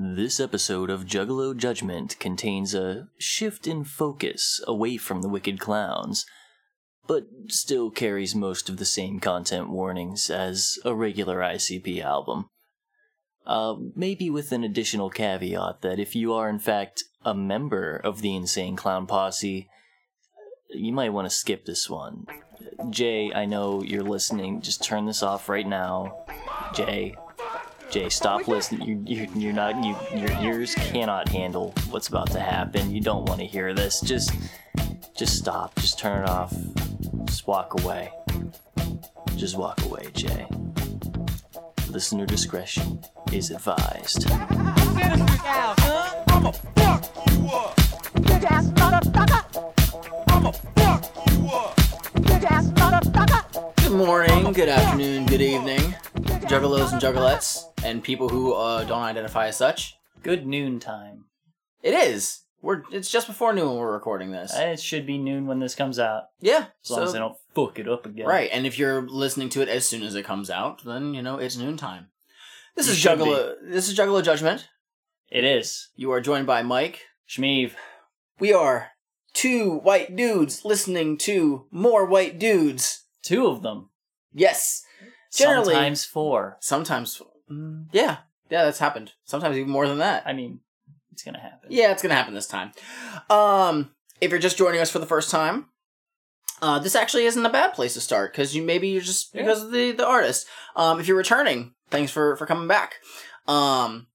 This episode of Juggalo Judgment contains a shift in focus away from the Wicked Clowns, but still carries most of the same content warnings as a regular ICP album. Uh, maybe with an additional caveat that if you are in fact a member of the Insane Clown Posse, you might want to skip this one. Jay, I know you're listening. Just turn this off right now. Jay, Jay, oh, stop listening. You, you, you're not. You, your ears cannot handle what's about to happen. You don't want to hear this. Just, just stop. Just turn it off. Just walk away. Just walk away, Jay. Listener discretion is advised. I'ma fuck you up. Bitch ass motherfucker! I'ma fuck you up. Bitch ass motherfucker! Good morning, good afternoon, good evening, juggalos and juggalettes, and people who uh, don't identify as such. Good noon time. It is. We're. It's just before noon when we're recording this. It should be noon when this comes out, yeah. as long as they don't fuck it up again. Right, and if you're listening to it as soon as it comes out, then you know it's noontime. This You is should Juggalo. This is Juggalo Judgment. It is. You are joined by Mike. Shmeev. We are two white dudes listening to more white dudes. Two of them. Yes. Generally, Sometimes four. sometimes, mm, yeah, yeah, that's happened. Sometimes even more than that. I mean, it's gonna happen. Yeah, it's gonna happen this time. Um, if you're just joining us for the first time, uh, this actually isn't a bad place to start because you maybe you're just Yeah. because of the the artist. Um, if you're returning, thanks for for coming back. Um,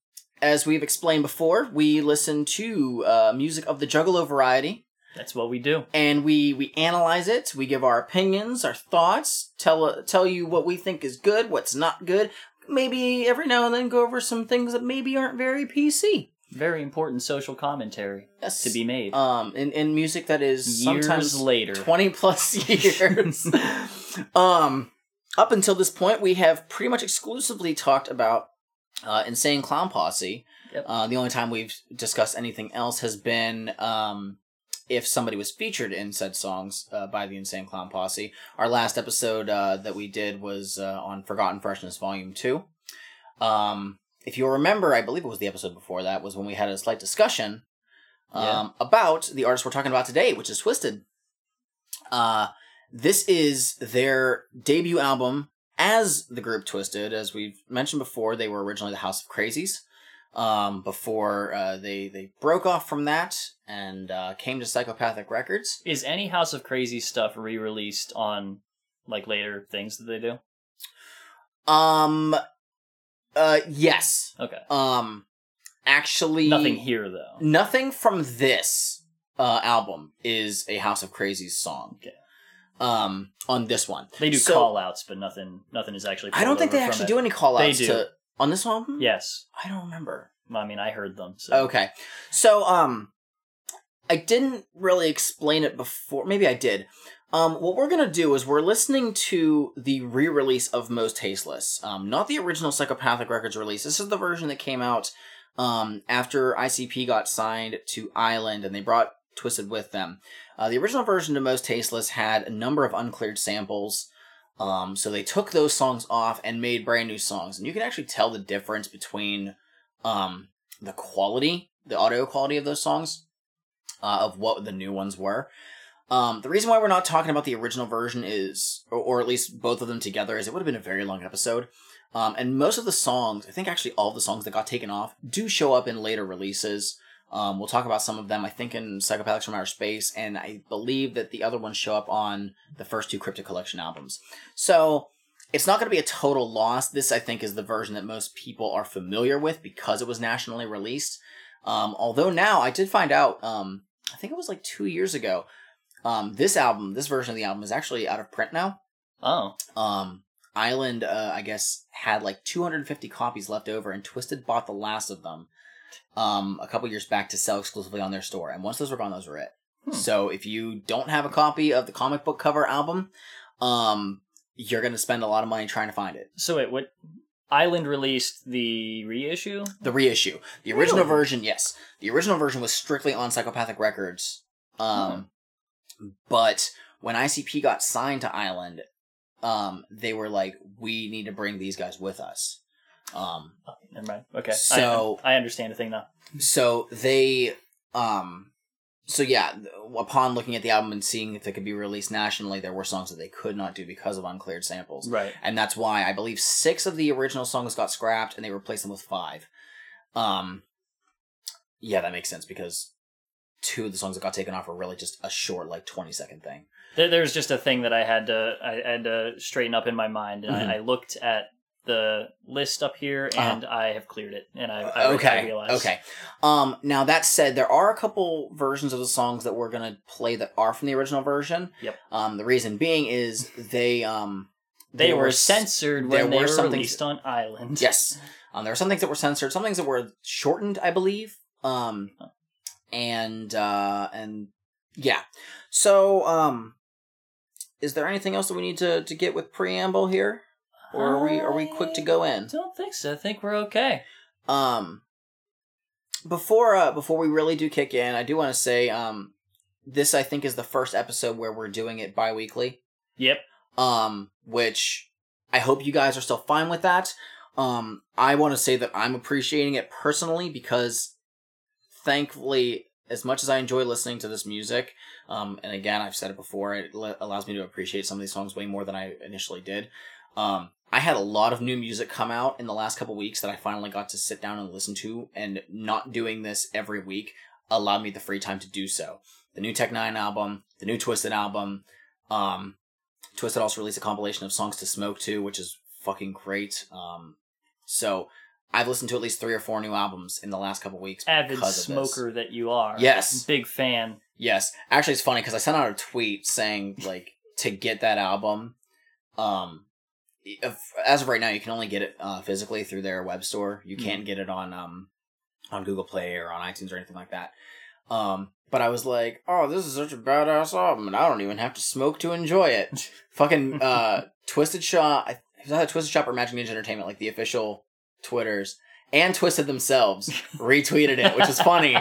as we've explained before, we listen to uh, music of the Juggalo variety, That's what we do. and we we analyze it. We give our opinions, our thoughts, tell tell you what we think is good, what's not good. Maybe every now and then go over some things that maybe aren't very PC. Very important social commentary Yes. to be made. um in, in music that is Years sometimes later. 20 plus years um up until this point we have pretty much exclusively talked about uh insane clown posse Yep. uh the only time we've discussed anything else has been um if somebody was featured in said songs uh, by the insane clown posse our last episode uh that we did was uh, on forgotten freshness volume 2 um if you'll remember i believe it was the episode before that was when we had a slight discussion um, Yeah. about the artist we're talking about today, which is Twiztid. Uh, this is their debut album as the group Twiztid. As we've mentioned before, they were originally the House of Krazees. Um, before uh, they they broke off from that and uh, came to Psychopathic Records. Is any House of Crazy stuff re-released on like later things that they do? Um, uh, yes. Okay. Um, actually, Nothing here though. Nothing from this uh, album is a House of Krazees song. Okay. Um, on this one, They do So- call outs, but nothing nothing is actually I don't think they actually it. do any call outs They do. to on this album. Yes. I don't remember. I mean I heard them. So Okay, so um, I didn't really explain it before. Maybe I did. Um, what we're gonna do is we're listening to the re-release of Most Tasteless, um, not the original Psychopathic Records release. This is the version that came out um after ICP got signed to Island, and they brought Twiztid with them. Uh, the original version of Most Tasteless had a number of uncleared samples. Um, so they took those songs off and made brand new songs, and you can actually tell the difference between um, the quality, the audio quality of those songs, uh, of what the new ones were. Um, the reason why we're not talking about the original version is, or, or at least both of them together, is it would have been a very long episode. Um, and most of the songs, I think actually all of the songs that got taken off, do show up in later releases. Um, we'll talk about some of them, I think, in Psychopathics from Outer Space, and I believe that the other ones show up on the first two Cryptic Collection albums. So, it's not going to be a total loss. This, I think, is the version that most people are familiar with because it was nationally released. Um, although now, I did find out, um, I think it was like two years ago, um, this album, this version of the album is actually out of print now. Oh. Um, Island, uh, I guess, had like 250 copies left over, and Twiztid bought the last of them um, a couple years back to sell exclusively on their store. And once those were gone, those were it. Hmm. So if you don't have a copy of the comic book cover album, um, you're going to spend a lot of money trying to find it. So wait, what? Island released the reissue. The reissue. The original Really? version, yes. The original version was strictly on Psychopathic Records. Um, But when ICP got signed to Island, um, they were like, we need to bring these guys with us. Um, Never mind. Okay. So- I, I understand the thing now. so they um so yeah upon looking at the album and seeing if it could be released nationally there were songs that they could not do because of uncleared samples Right. and that's why i believe six of the original songs got scrapped and they replaced them with five um yeah that makes sense because two of the songs that got taken off were really just a short like 20 second thing There, there's just a thing that I had to I had to straighten up in my mind, and Mhm. I, I looked at the list up here, Uh-huh. and I have cleared it, and I, I, okay realized. okay um now that said there are a couple versions of the songs that we're gonna play that are from the original version Yep. um the reason being is they um They were s- censored when they were were released on Island. yes um there were some things that were censored some things that were shortened i believe um and uh and yeah so um is there anything else that we need to to get with preamble here or are we are we quick to go in? I don't think so. I think we're okay. Um, before uh, before we really do kick in, I do want to say um, this I think is the first episode where we're doing it bi-weekly. Yep. Um, which I hope you guys are still fine with that. Um, I want to say that I'm appreciating it personally because, thankfully, as much as I enjoy listening to this music, um, and again I've said it before, it l- allows me to appreciate some of these songs way more than I initially did. Um, I had a lot of new music come out in the last couple weeks that I finally got to sit down and listen to, and not doing this every week allowed me the free time to do so. The new Tech N9ne album, the new Twiztid album, um, Twiztid also released a compilation of songs to smoke to, which is fucking great. Um, so I've listened to at least three or four new albums in the last couple weeks. Avid because of this. smoker that you are. Yes. Big fan. Yes, actually, it's funny because I sent out a tweet saying like to get that album. Um, if, as of right now, you can only get it uh, physically through their web store. You can't get it on um on Google Play or on iTunes or anything like that. Um, but I was like, oh, this is such a badass album, and I don't even have to smoke to enjoy it. Fucking uh, Twiztid Shop. I was either Twiztid Shop or Majik Ninja Entertainment, like the official Twitters, and Twiztid themselves retweeted it, which is funny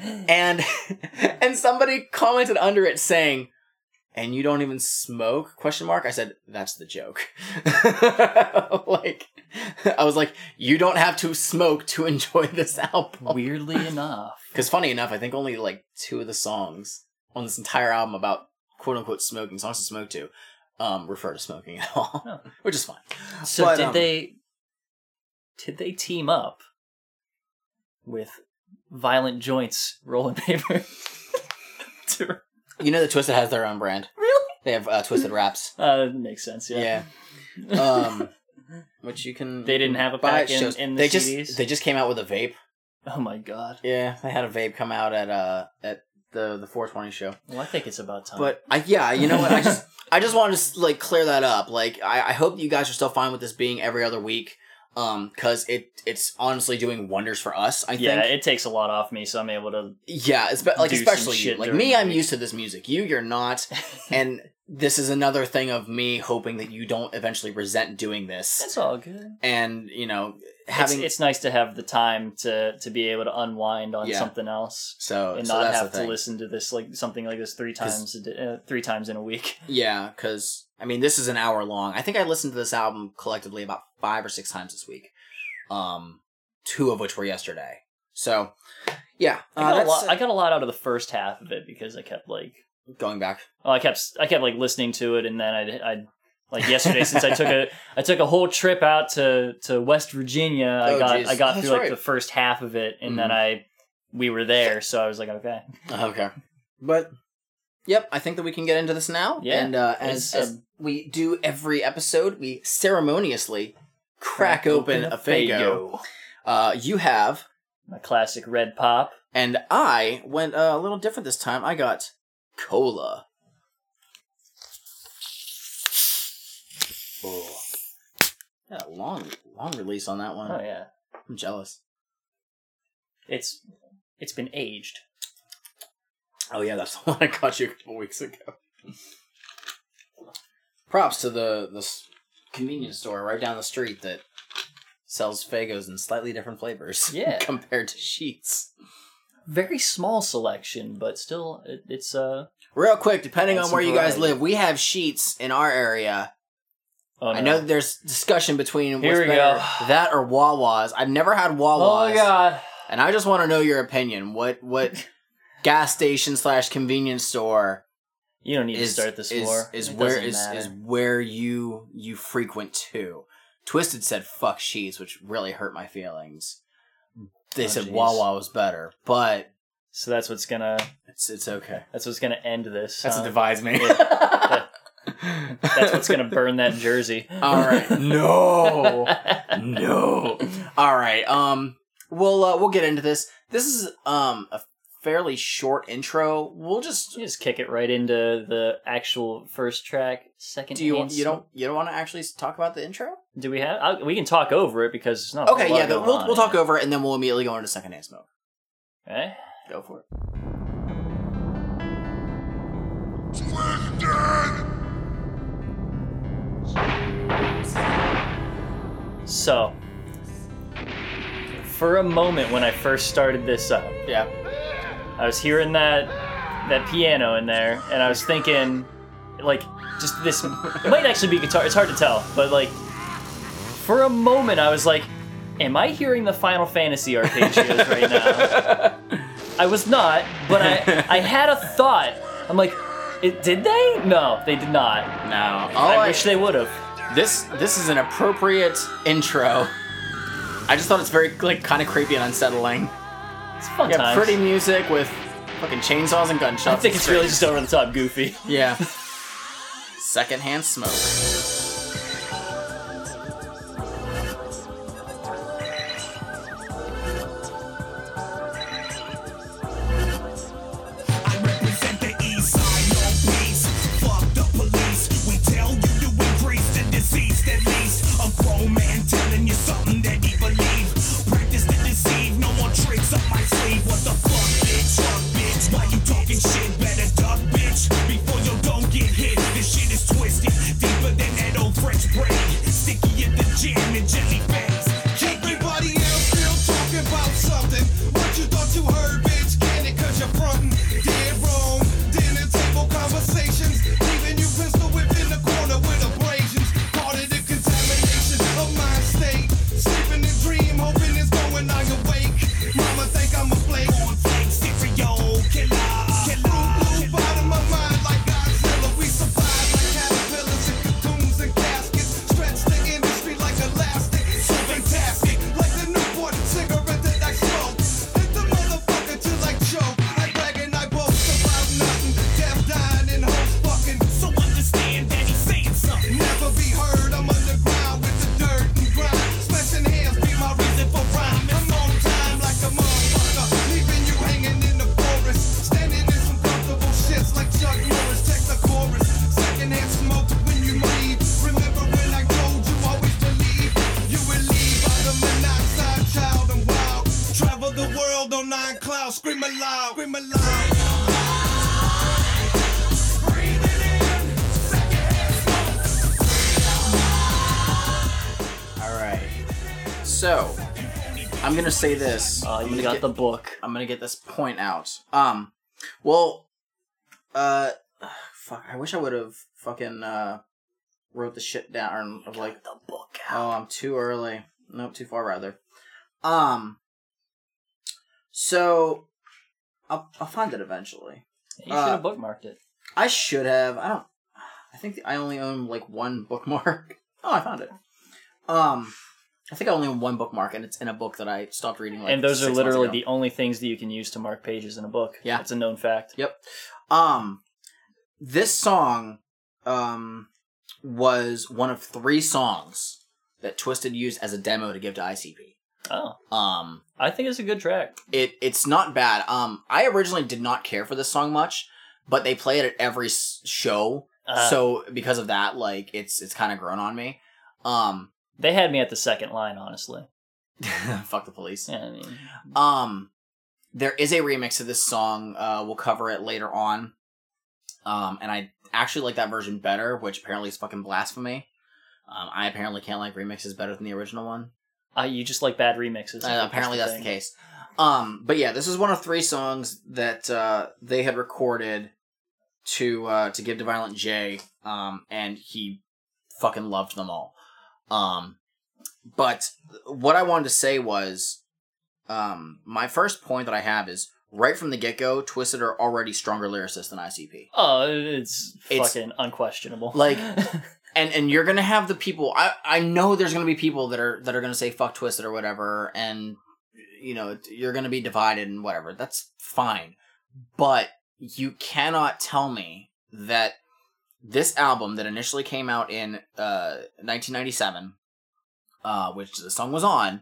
and and somebody commented under it saying and you don't even smoke question mark i said that's the joke like i was like you don't have to smoke to enjoy this album Weirdly enough. because funny enough i think only like two of the songs on this entire album about quote unquote smoking songs to smoke to um refer to smoking at all Oh. which is fine So But, did um, they did they team up with Violent Joints rolling paper? To- you know that twiztid has their own brand really? they have uh, twiztid wraps Uh, that makes sense. Yeah. yeah um which you can They didn't have a buy pack at in- shows. in the they CDs? just they just came out with a vape oh my god. yeah they had a vape come out at uh at the the 420 show Well, I think it's about time. but i yeah you know what i just i just wanted to like clear that up like i i hope you guys are still fine with this being every other week um because it it's honestly doing wonders for us i yeah, think. it takes a lot off me, so I'm able to. yeah it's like especially you. like me i'm used to this music. You you're not. And this is another thing of me hoping that you don't eventually resent doing this. It's all good. and you know Having having it's, nice to have the time to to be able to unwind on Yeah. something else so and so not have to listen to this like something like this three times uh, three times in a week. Yeah, because I mean, this is an hour long. I think I listened to this album collectively about five or six times this week. Um, two of which were yesterday. So, yeah, I uh, got, a lot, I got a lot out of the first half of it because I kept like going back. oh, I kept I kept like listening to it and then I I like yesterday since I took a I took a whole trip out to to West Virginia. I Oh, got geez. I got That's through like right. the first half of it and then Mhm. I we were there, so I was like okay. Okay, but yep, I think that we can get into this now. Yeah, and uh, as, as we do every episode, we ceremoniously crack, open, a Faygo. Uh, you have, My classic red pop. and I went uh, a little different this time. I got cola. Oh. Yeah, long, long release on that one. Oh yeah. I'm jealous. It's it's been aged. Oh yeah, that's the one I caught you a couple weeks ago. Props to the the convenience store right down the street that sells Faygos in slightly different flavors. Yeah. compared to Sheetz. Very small selection, but still it, it's uh Real quick, depending on where you guys live, we have Sheetz in our area Oh, I know there's discussion between Here what's we better, go. that or Wawa's. I've never had Wawa's, Oh my god. and I just want to know your opinion. What what gas station slash convenience store You don't need is to start this is, war. is It where is matter. is where you you frequent to. Twiztid said fuck sheetz, which really hurt my feelings. They Oh, said jeez. Wawa was better, but So that's what's gonna it's it's okay. that's what's gonna end this. That's huh? what divides me. That's what's gonna burn that jersey. All right. No. no. All right. Um. We'll uh, we'll get into this. This is um a fairly short intro. We'll just. You just kick it right into the actual first track. Second. Do you hand you don't you don't want to actually talk about the intro? Do we have? I, we can talk over it because it's not. a Okay. whole lot Yeah. going We'll on we'll talk over it and then we'll immediately go into secondhand smoke. Okay. Go for it. So, for a moment when I first started this up, Yeah. I was hearing that that piano in there, and I was thinking, like, just this. It might actually be guitar. It's hard to tell, but like, for a moment, I was like, "Am I hearing the Final Fantasy arpeggios right now?" I was not, but I I had a thought. I'm like, it, did they? No, they did not. No. All I I- wish they would have. this this is an appropriate intro. I just thought it's very like kind of creepy and unsettling. It's fun Yeah, times. pretty music with fucking chainsaws and gunshots. I think it's really just over the top goofy. Yeah. Secondhand smoke. Say this. I'm you got get, the book. I'm gonna get this point out. Um, well, uh, fuck. I wish I would have fucking uh wrote the shit down of like the book out. Oh, I'm too early. Nope, too far rather. Um. So, I'll I'll find it eventually. You should have Uh, bookmarked it. I should have. I don't. I think I only own like one bookmark. Oh, I found it. Um, I think I only have one bookmark, and it's in a book that I stopped reading. Like and those are literally the only things that you can use to mark pages in a book. Yeah. It's a known fact. Yep. Um, this song, um, was one of three songs that Twiztid used as a demo to give to ICP. Oh. Um, I think it's a good track. it it's not bad. Um, I originally did not care for this song much, but they play it at every show, Uh, so because of that, like it's it's kind of grown on me. Um, they had me at the second line, honestly. fuck the police. Yeah, I mean, Um, there is a remix of this song. Uh, we'll cover it later on. Um, and I actually like that version better, which apparently is fucking blasphemy. Um, I apparently can't like remixes better than the original one. uh, you just like bad remixes. Uh, apparently that's the case. Um, but yeah, this is one of three songs that uh, they had recorded to uh, to give to Violent J, um, and he fucking loved them all. Um, but what I wanted to say was, um, my first point that I have is right from the get go, Twiztid are already stronger lyricists than ICP. Oh, it's It's- fucking unquestionable. Like- and and you're gonna have the people i i know there's gonna be people that are that are gonna say fuck twiztid or whatever and you know you're gonna be divided and whatever that's fine but you cannot tell me that this album that initially came out in uh 1997 uh which the song was on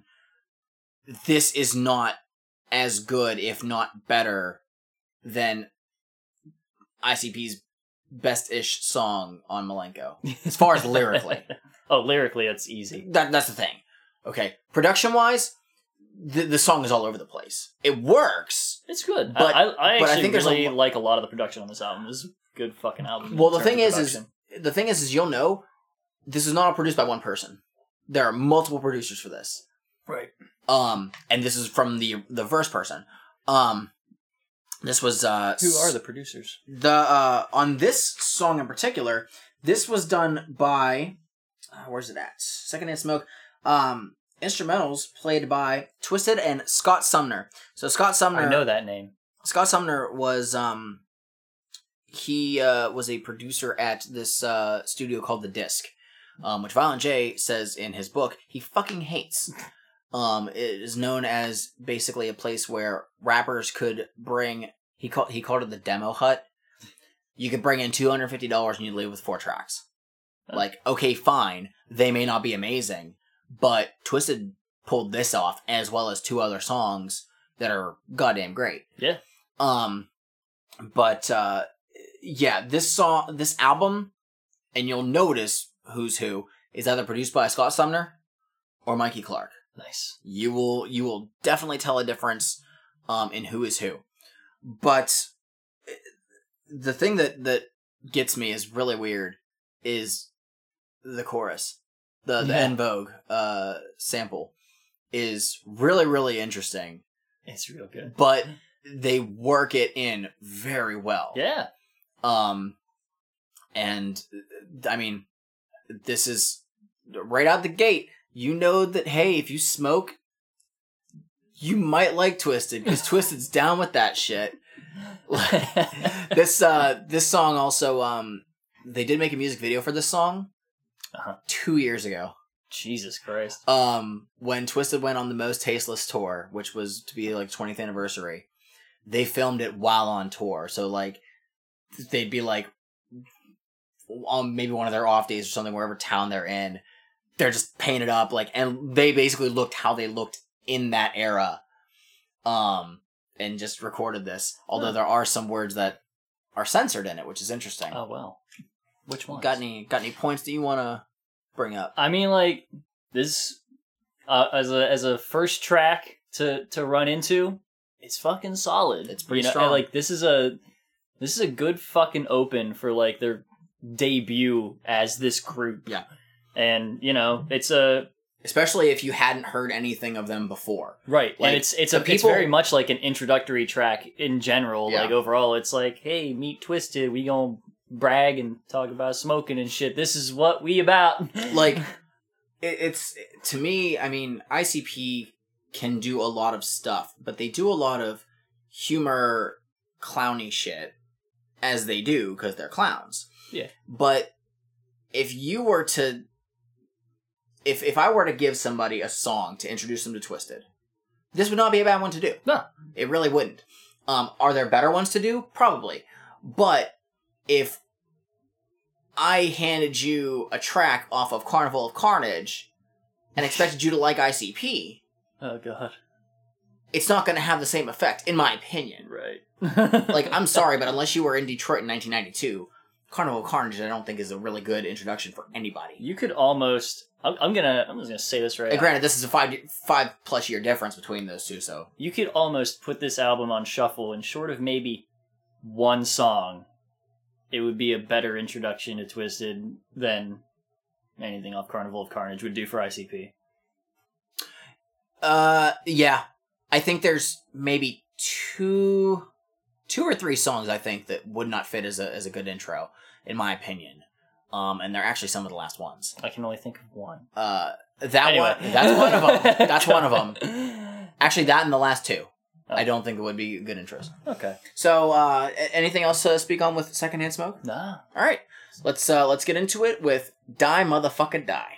this is not as good if not better than icp's best-ish song on Milenko as far as lyrically. oh, lyrically, it's easy. That that's the thing. Okay, production wise, the the song is all over the place. It works. It's good. But- I, I, I but I actually think there's a really lo- like a lot of the production on this album. Is good fucking album. Well, the thing is, is the thing is, is you'll know this is not all produced by one person. There are multiple producers for this. right. Um, and this is from the the verse person. Um, this was uh Who are the producers? the uh on this song in particular this was done by uh, where's it at second hand smoke um instrumentals played by twiztid and scott sumner so scott sumner I know that name. scott sumner was um he uh was a producer at this uh studio called the disc um which violent j says in his book he fucking hates. Um it is known as basically a place where rappers could bring he called he called it the demo hut. You could bring in $250 and you leave with four tracks. Like okay fine they may not be amazing but twiztid pulled this off as well as two other songs that are goddamn great. Yeah. um but uh yeah this song this album and you'll notice who's who is either produced by scott sumner or mikey clark Nice. you will you will definitely tell a difference um in who is who but eh, the thing that that gets me is really weird is the chorus the the Yeah. en vogue uh sample is really really interesting It's real good. but they work it in very well Yeah. Um and i mean this is right out the gate you know that hey if you smoke you might like twiztid because twiztid's down with that shit this uh this song also um they did make a music video for this song Uh-huh. two years ago Jesus Christ. um when twiztid went on the most tasteless tour which was to be like 20th anniversary they filmed it while on tour so like they'd be like on maybe one of their off days or something wherever town they're in they're just painted up like and they basically looked how they looked in that era um and just recorded this although there are some words that are censored in it which is interesting Oh well. Which one? got any got any points that you want to bring up I mean, like this uh, as a as a first track to to run into, it's fucking solid. It's pretty you know, strong. Like this is a this is a good fucking open for like their debut as this group. Yeah. and you know it's a especially if you hadn't heard anything of them before right, Like, and it's it's a it's very much like an introductory track in general. Yeah. Like overall, it's like, hey, meet Twiztid. We gonna brag and talk about smoking and shit. This is what we about. like it, it's to me i mean icp can do a lot of stuff but they do a lot of humor clowny shit as they do because they're clowns Yeah. but if you were to if if i were to give somebody a song to introduce them to twiztid this would not be a bad one to do No. it really wouldn't um are there better ones to do probably but if I handed you a track off of Carnival of Carnage and expected you to like ICP, oh god. It's not going to have the same effect, in my opinion. Right. Like, I'm sorry, but unless you were in Detroit in 1992, Carnival of Carnage, I don't think is a really good introduction for anybody. You could almost. I'm, I'm gonna. I'm just gonna say this right. And granted, this is a five five plus year difference between those two, so You could almost put this album on shuffle, and short of maybe one song, it would be a better introduction to Twiztid than anything off Carnival of Carnage would do for ICP. uh, yeah, I think there's maybe two, two or three songs I think that would not fit as a as a good intro, in my opinion. um, and they're actually some of the last ones. I can only think of one. Uh, that Anyway. one, that's one of them. That's one of them. Actually, that and the last two. I don't think it would be good interest. Okay. So, uh, anything else to speak on with secondhand smoke? Nah. All right, let's uh, let's get into it with "Die Motherfucker Die."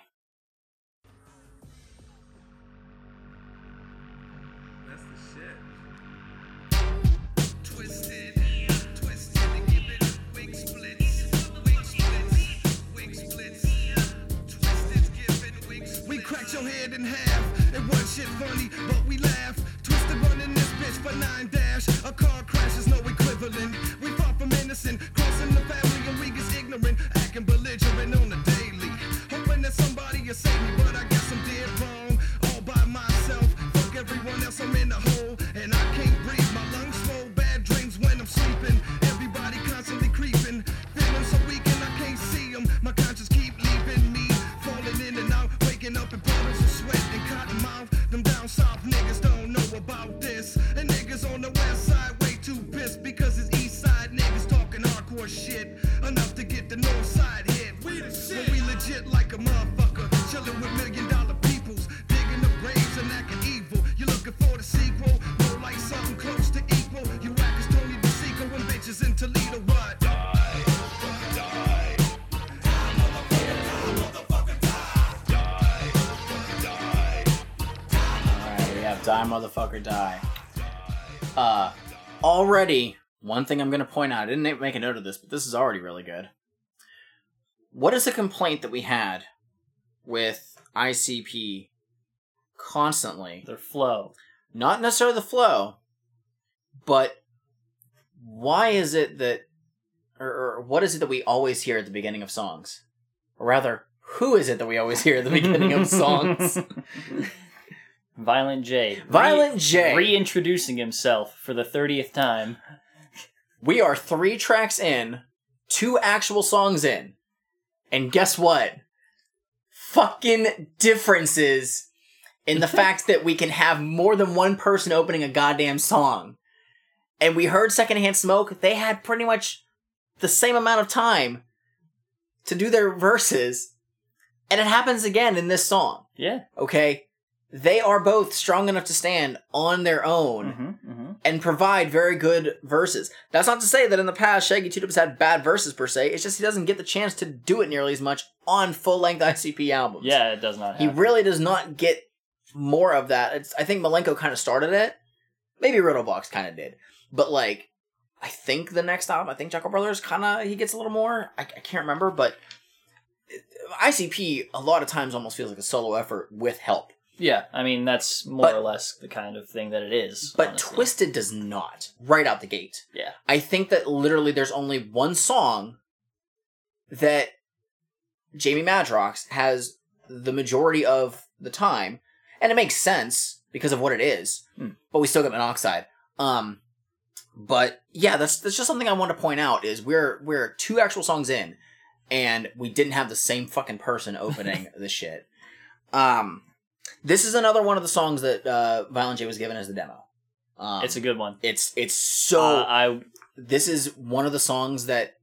Shit funny, but we laugh. Twiztid running this bitch for nine dash. A car crash is no equivalent. We far from innocent, crossing the family and we get ignorant, acting belligerent on the daily. Hoping that somebody will save me, but I guess I'm dead wrong. All by myself, fuck everyone else, I'm in the shit. Enough to get the north side hit. We the shit. When we legit like a motherfucker, chilling with million dollar peoples, digging the graves and acting evil. You looking for the sequel? More like something close to equal. You as Tony DeSico and bitches in Toledo. What? We have "Die Motherfucker Die." Uh, already one thing I'm going to point out. I didn't make a note of this, but this is already really good. What is the complaint that we had with ICP constantly? Their flow. not necessarily the flow, but why is it that, or, or what is it that we always hear at the beginning of songs? Or rather, who is it that we always hear at the beginning of songs? Violent J. Violent J. Reintroducing himself for the 30th time. We are three tracks in, two actual songs in, and guess what? Fucking differences in the fact that we can have more than one person opening a goddamn song. And we heard Secondhand Smoke, they had pretty much the same amount of time to do their verses. And it happens again in this song, Yeah. okay? They are both strong enough to stand on their own Mm-hmm, mm-hmm. and provide very good verses. That's not to say that in the past Shaggy Two Dope's had bad verses per se. It's just he doesn't get the chance to do it nearly as much on full length ICP albums. Yeah, it does not he really does not get more of that. It's, I think Milenko kind of started it. Maybe Riddlebox kind of did, but like I think the next album, I think Chuckle Brothers kind of he gets a little more. I, I can't remember, but ICP a lot of times almost feels like a solo effort with help. Yeah, I mean, that's more But- or less the kind of thing that it is. But honestly. Twiztid does not right out the gate. Yeah. I think that literally there's only one song that Jamie Madrox has the majority of the time, and it makes sense because of what it is. Hmm. But we still get monoxide. Um, but yeah, that's that's just something I want to point out is we're we're two actual songs in, and we didn't have the same fucking person opening the shit. Um, this is another one of the songs that uh, Violent J was given as the demo. Um, It's a good one. it's it's so Uh, I this is one of the songs that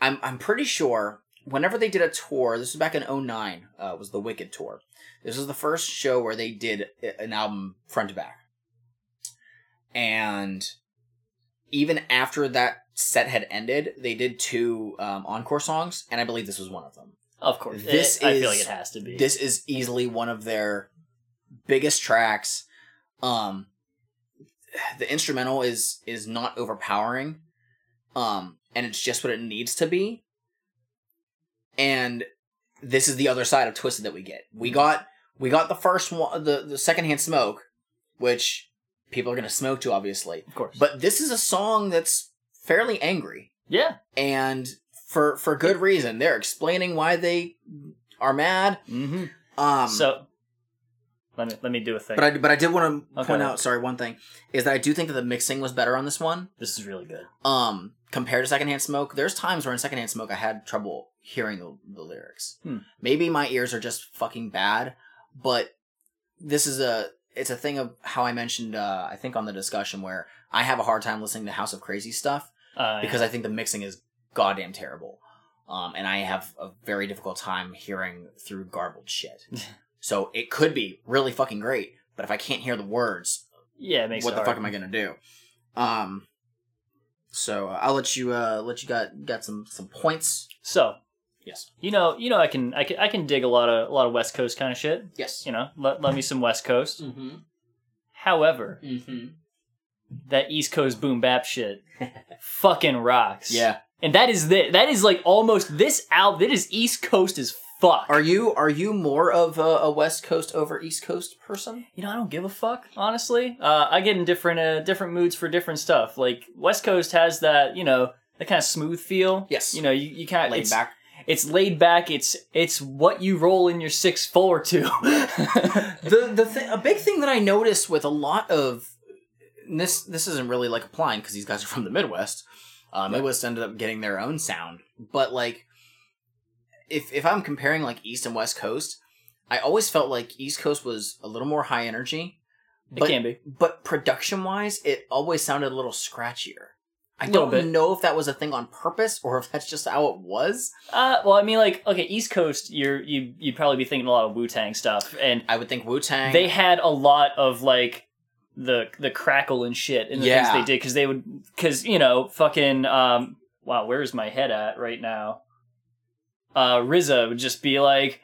I'm I'm pretty sure whenever they did a tour, this was back in 09, uh, was the Wicked tour. This was the first show where they did an album front to back. And even after that set had ended, they did two um, encore songs, and I believe this was one of them. Of course. This it, I feel like it has to be. This is easily one of their biggest tracks. Um, the instrumental is is not overpowering, um, and it's just what it needs to be. And this is the other side of Twiztid that we get. We got we got the first one, the the secondhand smoke, which people are gonna smoke to, obviously. of course. But this is a song that's fairly angry yeah. and for for good reason. They're explaining why they are mad. Mm-hmm. Um, so let me let me do a thing. but I but I did want to Okay. point out. Sorry, one thing is that I do think that the mixing was better on this one. this is really good. Um, compared to Secondhand Smoke, there's times where in Secondhand Smoke I had trouble hearing the, the lyrics. Hmm. Maybe my ears are just fucking bad, but this is a it's a thing of how I mentioned uh, I think on the discussion where I have a hard time listening to House of Crazy stuff Uh, because I think the mixing is goddamn terrible. um, and I have a very difficult time hearing through garbled shit. so it could be really fucking great, but if I can't hear the words, Yeah, it makes what the hard. fuck am I gonna do? Um, so uh, I'll let you uh, let you got got some some points. So Yes. you know, you know, I can, I can, I can dig a lot of, a lot of West Coast kind of shit. Yes. You know, let, let me some West Coast. Mm-hmm. However, Mm-hmm. that East Coast boom bap shit fucking rocks. Yeah. And that is the, that is like almost this album. That is East Coast as fuck. Are you are you more of a, a West Coast over East Coast person? you know, I don't give a fuck, honestly. Uh, I get in different uh, different moods for different stuff. Like West Coast has that, you know, that kind of smooth feel. Yes. You know, you, you kind of Laid back. It's laid back. It's it's what you roll in your six four to. the the th- a big thing that I noticed with a lot of this this isn't really like applying because these guys are from the Midwest. Uh, Midwest ended up getting their own sound, but like if if I'm comparing like East and West Coast, I always felt like East Coast was a little more high energy. It But, can be. but production wise, it always sounded a little scratchier. I don't bit. know if that was a thing on purpose or if that's just how it was. Uh, well, I mean, like, okay, East Coast, you're you you'd probably be thinking a lot of Wu Tang stuff, and I would think Wu Tang. they had a lot of like the the crackle and shit in the Yeah. things they did because they would because you know fucking um wow where's my head at right now uh RZA would just be like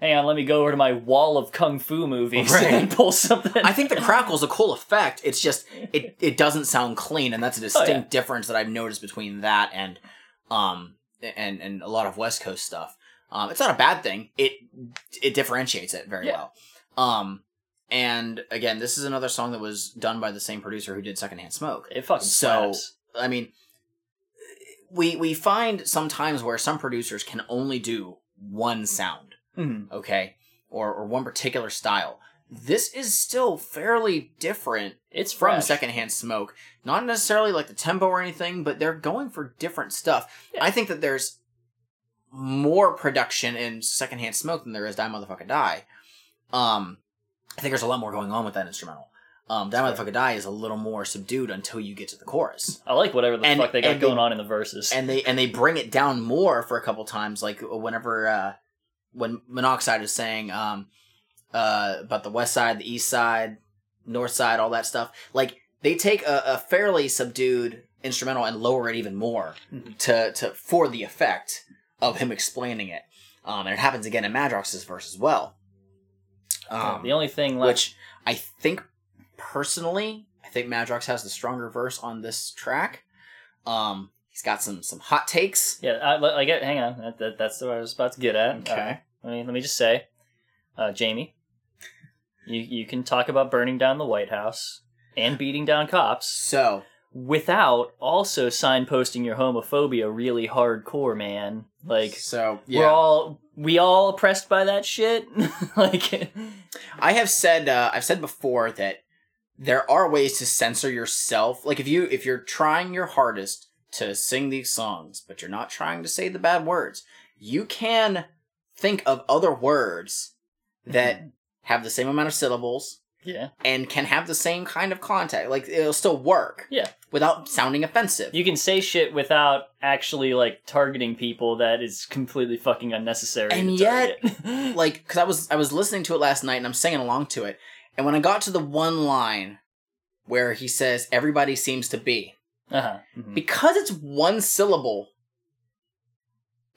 hang on let me go over to my wall of kung fu movies Right. and pull something I think the crackle's a cool effect. It's just it it doesn't sound clean, and that's a distinct Oh, yeah. difference that I've noticed between that and um and and a lot of West Coast stuff. Um, it's not a bad thing. It it differentiates it very Yeah. well. Um, and again, this is another song that was done by the same producer who did Secondhand Smoke. it fucking So- slaps. I mean, we we find sometimes where some producers can only do one sound Mhm. okay, or or one particular style. This is still fairly different it's from fresh. Secondhand Smoke. Not necessarily like the tempo or anything, but they're going for different stuff. Yeah. I think that there's more production in Secondhand Smoke than there is Die Motherfucker Die. Um, I think there's a lot more going on with that instrumental. Um, Die Motherfucker Die is a little more subdued until you get to the chorus. I like whatever the And- fuck they got and going they- on in the verses and they and they bring it down more for a couple times like whenever uh when monoxide is saying um uh about the west side the east side north side all that stuff like they take a, a fairly subdued instrumental and lower it even more Mhm. to to for the effect of him explaining it um and it happens again in madrox's verse as well um the only thing left which i think personally i think madrox has the stronger verse on this track um he's got some some hot takes Yeah, I, I get. Hang on, that, that, that's what I was about to get at. Okay. Uh, let me let me just say, uh, Jamie, you you can talk about burning down the White House and beating down cops so without also signposting your homophobia really hardcore, man. Like so we're all we all oppressed by that shit. like I have said uh, I've said before that there are ways to censor yourself. Like if you if you're trying your hardest to sing these songs, but you're not trying to say the bad words, you can think of other words that have the same amount of syllables yeah, and can have the same kind of contact. Like it'll still work yeah. without sounding offensive. You can say shit without actually like targeting people that is completely fucking unnecessary. And yet, like because I was I was listening to it last night and I'm singing along to it, and when I got to the one line where he says everybody seems to be uh-huh. mhm. because it's one syllable.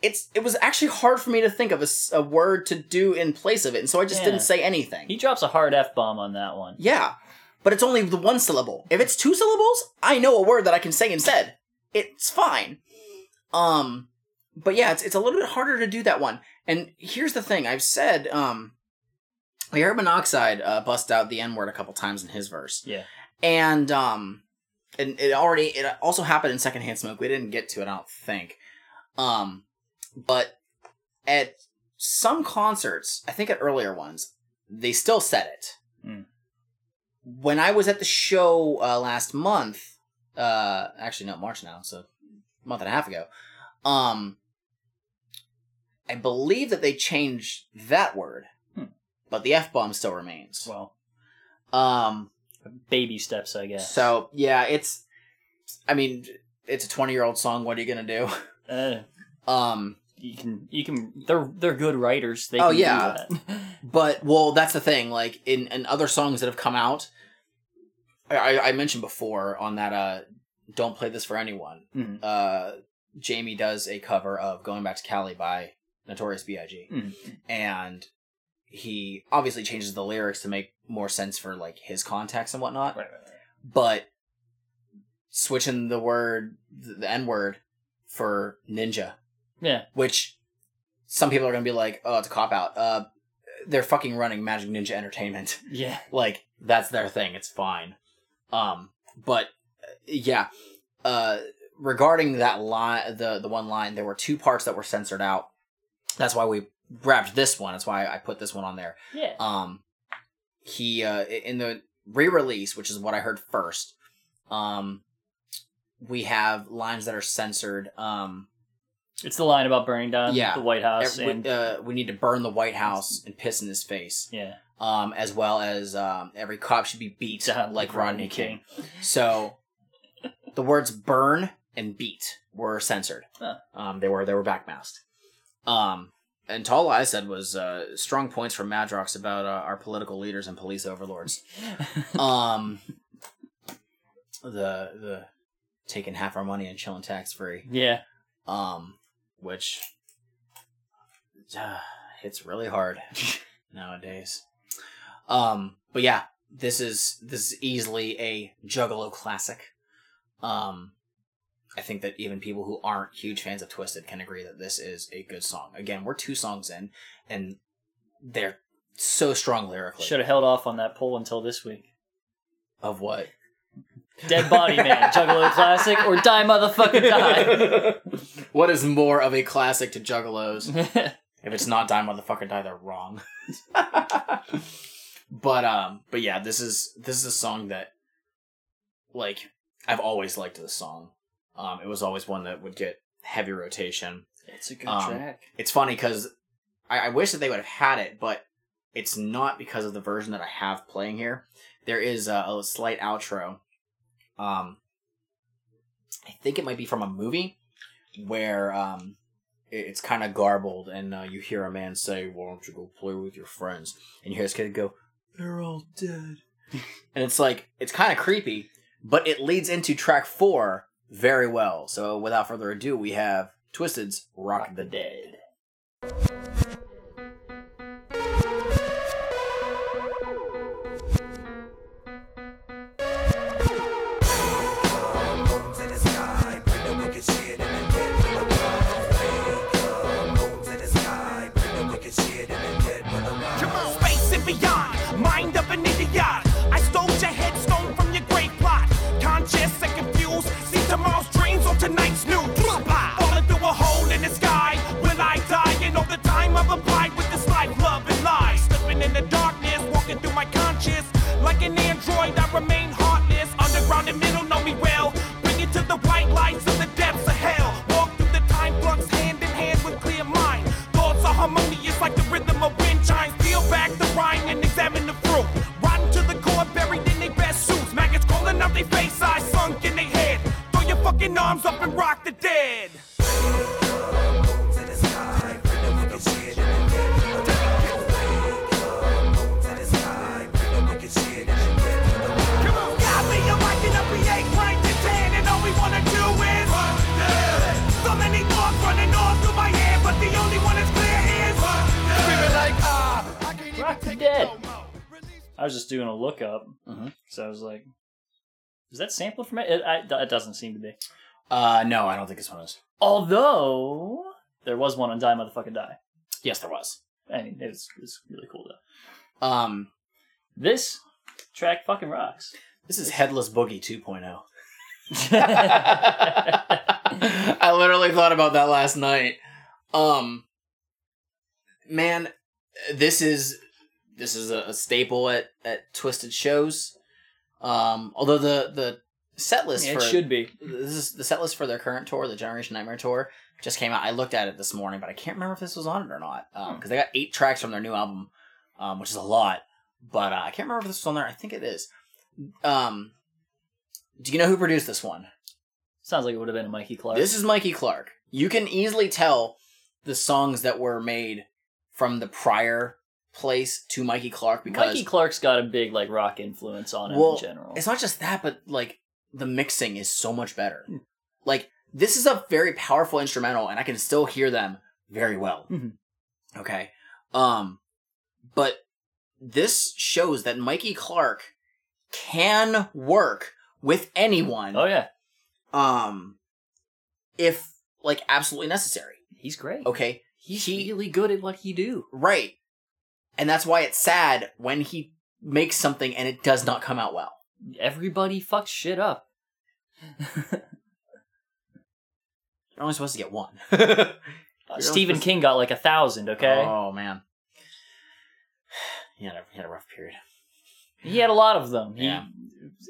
It's it was actually hard for me to think of a, a word to do in place of it, and so I just Yeah. didn't say anything. He drops a hard f bomb on that one. yeah, but it's only the one syllable. If it's two syllables, I know a word that I can say instead. It's fine. Um, but yeah, it's it's a little bit harder to do that one. And here's the thing: I've said um, heard Monoxide uh, bust out the N word a couple times in his verse, Yeah. and um, and it already it also happened in Secondhand Smoke. We didn't get to it, I don't think. Um, but at some concerts, I think at earlier ones, they still said it. Hmm. When I was at the show uh, last month, uh, actually no, March now, so a month and a half ago, um, I believe that they changed that word, Hmm. but the f bomb still remains. Well, Um, baby steps, I guess. so yeah, it's. I mean, it's a twenty-year-old song. What are you gonna do? Uh, Um, You can you can they're they're good writers. They Oh, can yeah. do that. but well, that's the thing. Like in in other songs that have come out, I, I mentioned before on that. Uh, don't play this for anyone. Mhm. Uh, Jamie does a cover of "Going Back to Cali" by Notorious B.I.G. Mhm. and he obviously changes the lyrics to make more sense for like his context and whatnot. Right, right, right. But switching the word, the, the N word, for ninja, Yeah. which some people are gonna be like, "Oh, it's a cop out." Uh, they're fucking running Majik Ninja Entertainment. Yeah. like that's their thing. It's fine. Um, but uh, yeah, uh, regarding that line, the the one line, there were two parts that were censored out. That's why we grabbed this one. That's why I put this one on there. Yeah. Um, he uh in the re-release, which is what I heard first. Um, we have lines that are censored. Um, It's the line about burning down Yeah. the White House every- and uh, we need to burn the White House and piss in his face. yeah, Um, as well as um, every cop should be beat Down like Rodney King. So the words burn and beat were censored. Huh. Um, they were they were backmasked. Um, and all I said was uh, strong points from Madrox about uh, our political leaders and police overlords. um, the the taking half our money and chilling tax free. yeah. Um, which uh, hits really hard nowadays. Um, but yeah, this is this is easily a Juggalo classic. Um, I think that even people who aren't huge fans of Twiztid can agree that this is a good song. Again, we're two songs in, and they're so strong lyrically. Should have held off on that poll until this week. Of what? Dead Body Man, Juggalo Classic, or Die Motherfucker Die. what is more of a classic to Juggalos? If it's not Die Motherfucker Die, they're wrong. but um, but yeah, this is this is a song that, like, I've always liked this song. Um, it was always one that would get heavy rotation. it's a good Um, track. It's funny because I, I wish that they would have had it, but it's not because of the version that I have playing here. There is a, a slight outro. Um, I think it might be from a movie where um, it- it's kind of garbled, and uh, you hear a man say, "Why don't you go play with your friends?" And you hear this kid go, "They're all dead," and it's like it's kind of creepy, but it leads into track four very well. So without further ado, we have Twiztid's "Rock, the Dead." I was just doing a lookup, Mhm. so I was like, "Is that sampled from it?" It, I, it doesn't seem to be. Uh, no, I don't think this one is. Although there was one on Die Motherfucking Die. Yes, there was. I mean, it's it's really cool though. Um, This track fucking rocks. this is Headless Boogie oh. 2.0. I literally thought about that last night. Um, man, this is this is a, a staple at at Twiztid shows. Um, although the the set list Yeah, for it should be. this is the set list for their current tour, the Generation Nightmare tour, just came out. I looked at it this morning, but I can't remember if this was on it or not because they got eight tracks from their new album, um, which is a lot. But uh, I can't remember if this was on there. I think it is. Um, do you know who produced this one? Sounds like it would have been Mikey Clark. This is Mikey Clark. You can easily tell the songs that were made from the prior place to Mikey Clark because Mikey Clark's got a big like rock influence on him well, in general. it's not just that, but like the mixing is so much better. Hmm. Like this is a very powerful instrumental, and I can still hear them very well. Mhm. Okay, um, but this shows that Mikey Clark can work with anyone. Oh yeah, Um, if like absolutely necessary. he's great. Okay, He's he- really good at what he do. right, and that's why it's sad when he makes something and it does not come out well. Everybody fucks shit up. You're only supposed to get one. Uh, Stephen King got like a thousand. Okay, Oh man. He had a, he had a rough period. he had a lot of them. He, Yeah.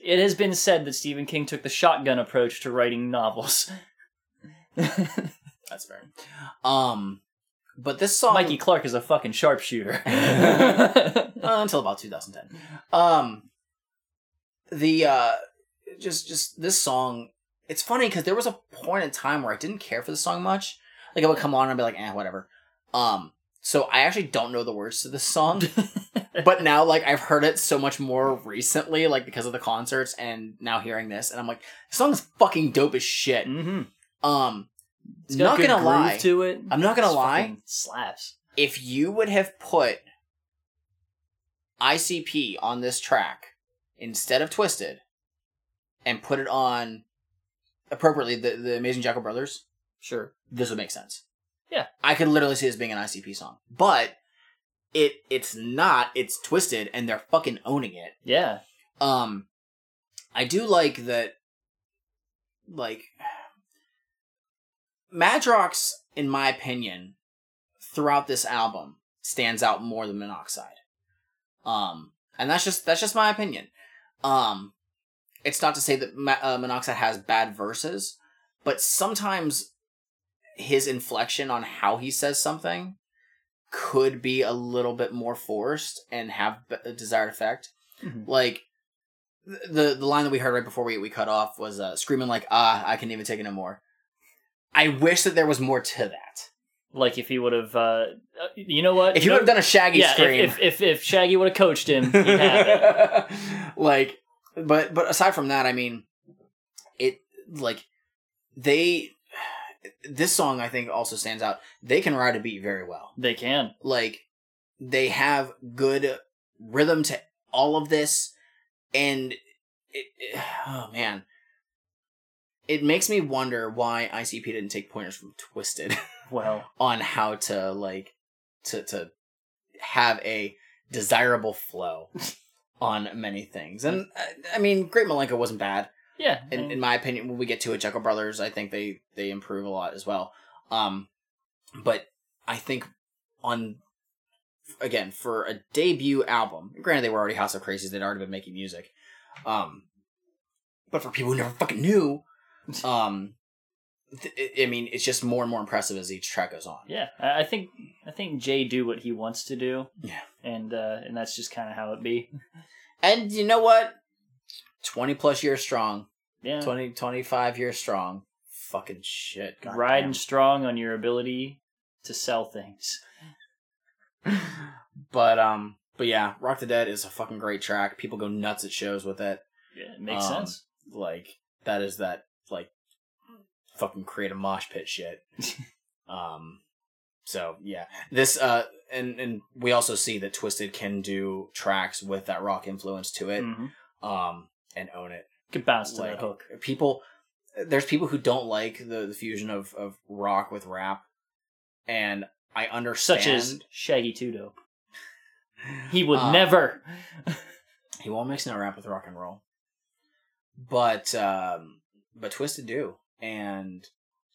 It has been said that Stephen King took the shotgun approach to writing novels. That's fair. Um, but this song, Mikey Clark is a fucking sharpshooter. uh, until about 2010. Um, the uh, just just this song. It's funny because there was a point in time where I didn't care for the song much. Like I would come on and I'd be like, eh, whatever. Um, so I actually don't know the words to this song. but now like I've heard it so much more recently, like because of the concerts and now hearing this, and I'm like, this song is fucking dope as shit. hmm Um, It's not gonna lie, to it. I'm not gonna It's lie. Slaps. if you would have put ICP on this track instead of Twiztid and put it on appropriately the, the Amazing Jekyll Brothers, Sure. this would make sense. Yeah. I could literally see this being an ICP song. But it it's not, it's Twiztid and they're fucking owning it. Yeah. Um I do like that like Madrox, in my opinion, throughout this album stands out more than Monoxide. Um and that's just that's just my opinion. Um it's not to say that Ma- uh, Monoxide has bad verses, but sometimes his inflection on how he says something could be a little bit more forced and have b- a desired effect. Mhm. Like the the line that we heard right before we we cut off was uh, screaming like ah I can't even take it no more. I wish that there was more to that. Like if he would have, uh, uh, you know what? If you know- would have done a Shaggy yeah, if- scream, If, if if Shaggy would have coached him, he'd have it. like, but but aside from that, I mean, it like they this song I think also stands out. They can ride a beat very well. They can. like they have good rhythm to all of this and it, it- oh man it makes me wonder why ICP didn't take pointers from Twiztid Well, on how to like to to have a desirable flow on many things. And I- I mean, Great Milenko wasn't bad yeah. in, in my opinion when we get to it jekyll brothers i think they they improve a lot as well um but i think on again for a debut album granted they were already house of krazees they'd already been making music um but for people who never fucking knew um th- i mean it's just more and more impressive as each track goes on yeah, I think I think Jay do what he wants to do. Yeah. and uh, and that's just kind of how it be. and you know what 20 plus years strong Yeah, 20 25 years strong fucking shit God riding damn. strong on your ability to sell things. but um but yeah rock the dead is a fucking great track people go nuts at shows with it Yeah, it makes Um, sense. like that is that like fucking create a mosh pit shit um so yeah this uh and and we also see that twiztid can do tracks with that rock influence to it hmm um and own it Could bounce to like that hook. people there's people who don't like the, the fusion of of rock with rap and i understand Such as Shaggy Two Dope. He would Um, never. He won't mix no rap with rock and roll. But um but Twiztid do. And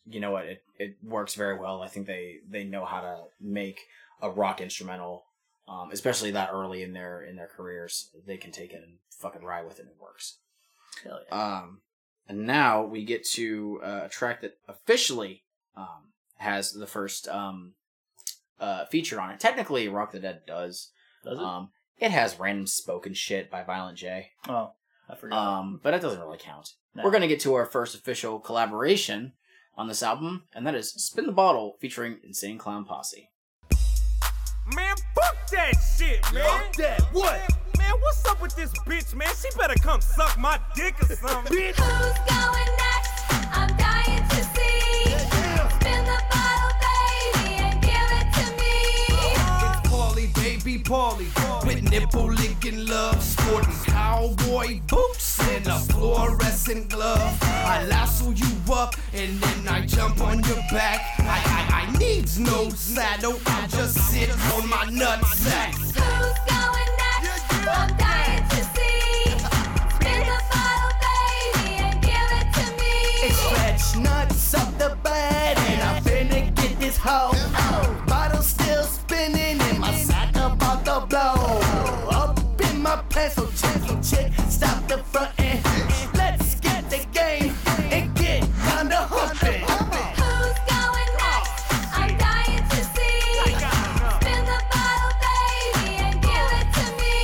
you know what, it, it works very well. I think they, they know how to make a rock instrumental, um, especially that early in their in their careers. They can take it and fucking ride with it and it works. Hell yeah. Um and now we get to uh, a track that officially um has the first um uh feature on it. Technically Rock the Dead does. Does it? Um, it has random spoken shit by Violent J. oh, I forgot. Um, but that doesn't really count. No. We're gonna get to our first official collaboration on this album, and that is "Spin the Bottle" featuring Insane Clown Posse. Man, fuck that shit, man. Fuck that. What? Man, what's up with this bitch, man? She better come suck my dick or something. bitch. Who's going next? Paulie, with nipple licking love, sporting cowboy boots and a fluorescent glove. I lasso you up and then I jump on your back. I I, I needs no saddle, I just sit on my nutsack. My pants, so chicky chick, stop the front end. Let's get the game and get down to humping. Who's going next? I'm dying to see. Spin the bottle, baby, and give it to me.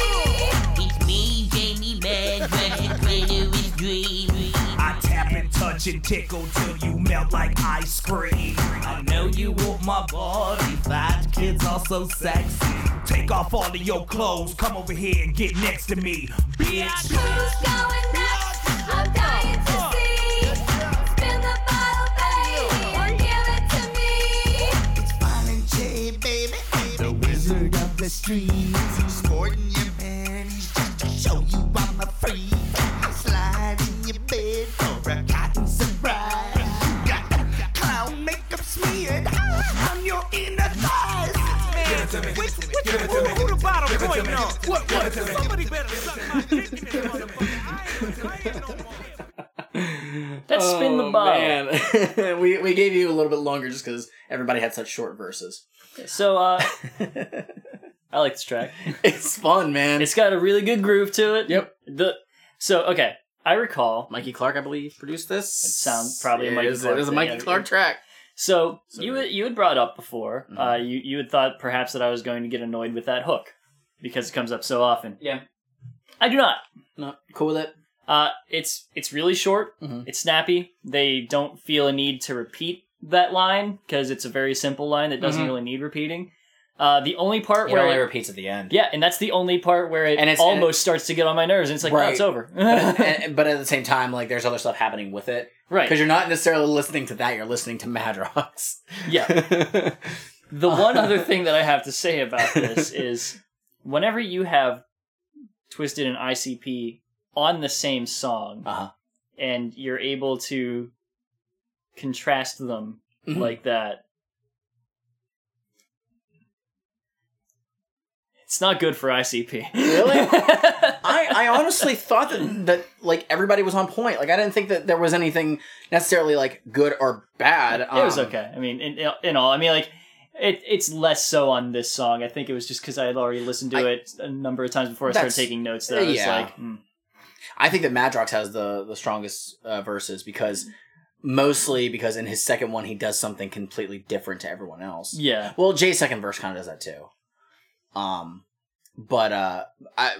It's me, Jamie Madrox, Twitter is dream. I tap and touch and tickle till you melt like ice cream. I know you want my body, fat kids are so sexy. Take off all of your clothes, come over here and get next to me, bitch. Who's going next? I'm dying to see. Spin the bottle, baby, and give it to me. It's Fun and J, baby. The wizard of the streets. Sporting your panties just to show you I'm the bottom point on? What, what? Somebody better suck my dick in this motherfucker. I ain't no more. Let's spin the Oh, bottle. man. we we gave you a little bit longer just because everybody had such short verses. So, uh, I like this track. It's fun, man. It's got a really good groove to it. Yep. The so okay, I recall. Mikey Clark, I believe, produced this. It sounds probably a Mikey is, Clark It is a Mikey. Clark track. So, So you had- you had brought up before. Mhm. Uh, you you had thought perhaps that I was going to get annoyed with that hook because it comes up so often. Yeah. I do not. No, cool with it. Uh, it's it's really short. Mhm. It's snappy. They don't feel a need to repeat that line because it's a very simple line that doesn't Mhm. really need repeating. Uh, the only part where It where only it- repeats at the end. yeah, and that's the only part where it And it's- almost and- starts to get on my nerves, and it's like, Right. oh, it's over. but, and- but at the same time, like there's other stuff happening with it right. because you're not necessarily listening to that. You're listening to Madrox. Yeah. The one other thing that I have to say about this is whenever you have Twiztid and ICP on the same song Uh huh. and you're able to contrast them Mhm. like that, it's not good for ICP. Really? I, I honestly thought that, that like everybody was on point. Like I didn't think that there was anything necessarily like good or bad. it was Um, okay. I mean, in, in all, I mean, like, it, it's less so on this song. I think it was just because I had already listened to I- it a number of times before I started taking notes that I was yeah. like, hmm. I think that Madrox has the the strongest uh, verses because mostly because in his second one he does something completely different to everyone else. yeah. Well, Jay's second verse kind of does that too. Um, but uh, I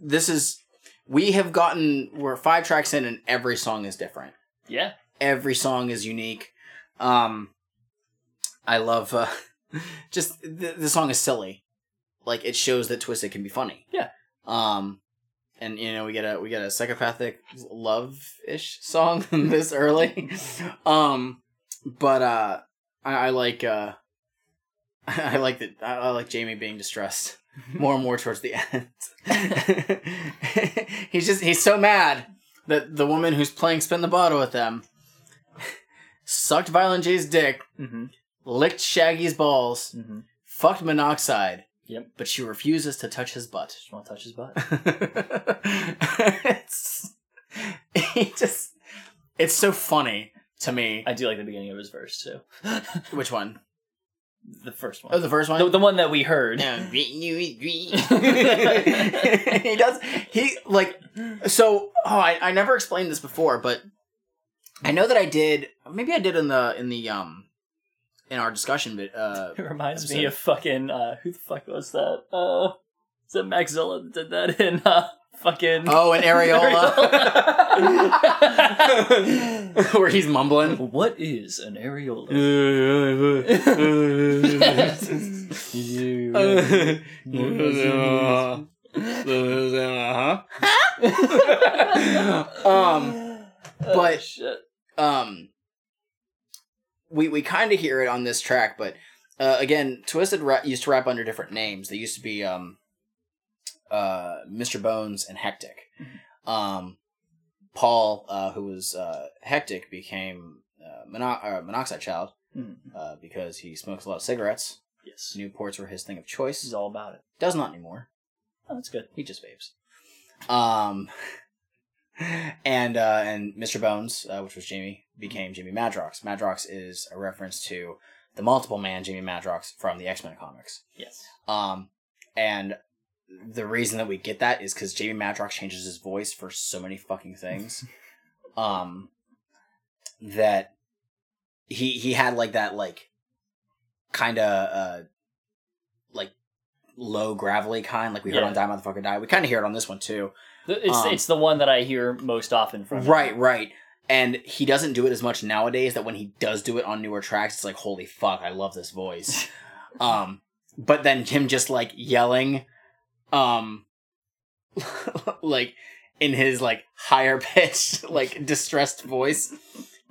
this is we have gotten we're five tracks in and every song is different. Yeah. Every song is unique. Um, I love uh, just the, the song is silly. Like it shows that Twiztid can be funny. Yeah. Um, and you know we get a we get a psychopathic love ish song this early. um, but uh, I, I like uh, I like that I, like Jamie being distressed more and more towards the end. he's just he's so mad that the woman who's playing spin the bottle with them sucked Violent J's dick, Mm-hmm. Licked Shaggy's balls, Mm-hmm. fucked Monoxide. Yep. But she refuses to touch his butt. She won't touch his butt. it's he just it's so funny to me. I do like the beginning of his verse too. Which one? the first one. Oh, the first one. the, the one that we heard. he does. He like so. Oh, I, I never explained this before, but I know that I did. Maybe I did in the in the um in our discussion. But uh, It reminds me of fucking uh who the fuck was that? Uh is it Maxilla that did that in uh fucking. Oh, an areola. Where he's mumbling. What is an areola? um, but shit. um, we we kind of hear it on this track, but uh, again, Twiztid ra- used to rap under different names. They used to be um, uh, Mr. Bones and Hectic. Um, Paul, uh, who was uh, Hectic, became uh, mono- uh, Monoxide Child Mm. uh, because he smokes a lot of cigarettes. Yes. Newports were his thing of choice. He's all about it. Does not anymore. Oh, that's good. He just vapes. Um, and uh, and Mr. Bones, uh, which was Jamie, became Jimmy Madrox. Madrox is a reference to the multiple man Jimmy Madrox from the X Men comics. Yes. Um, and the reason that we get that is because Jamie Madrox changes his voice for so many fucking things. um, that he he had like that like kind of uh like low gravelly kind like we heard Yeah. on Die Motherfucker Die. We kind of hear it on this one too. It's Um, it's the one that I hear most often from. him. Right, right. And he doesn't do it as much nowadays that when he does do it on newer tracks, it's like, holy fuck, I love this voice. um, but then him just like yelling, um, like in his like higher pitched, like distressed voice,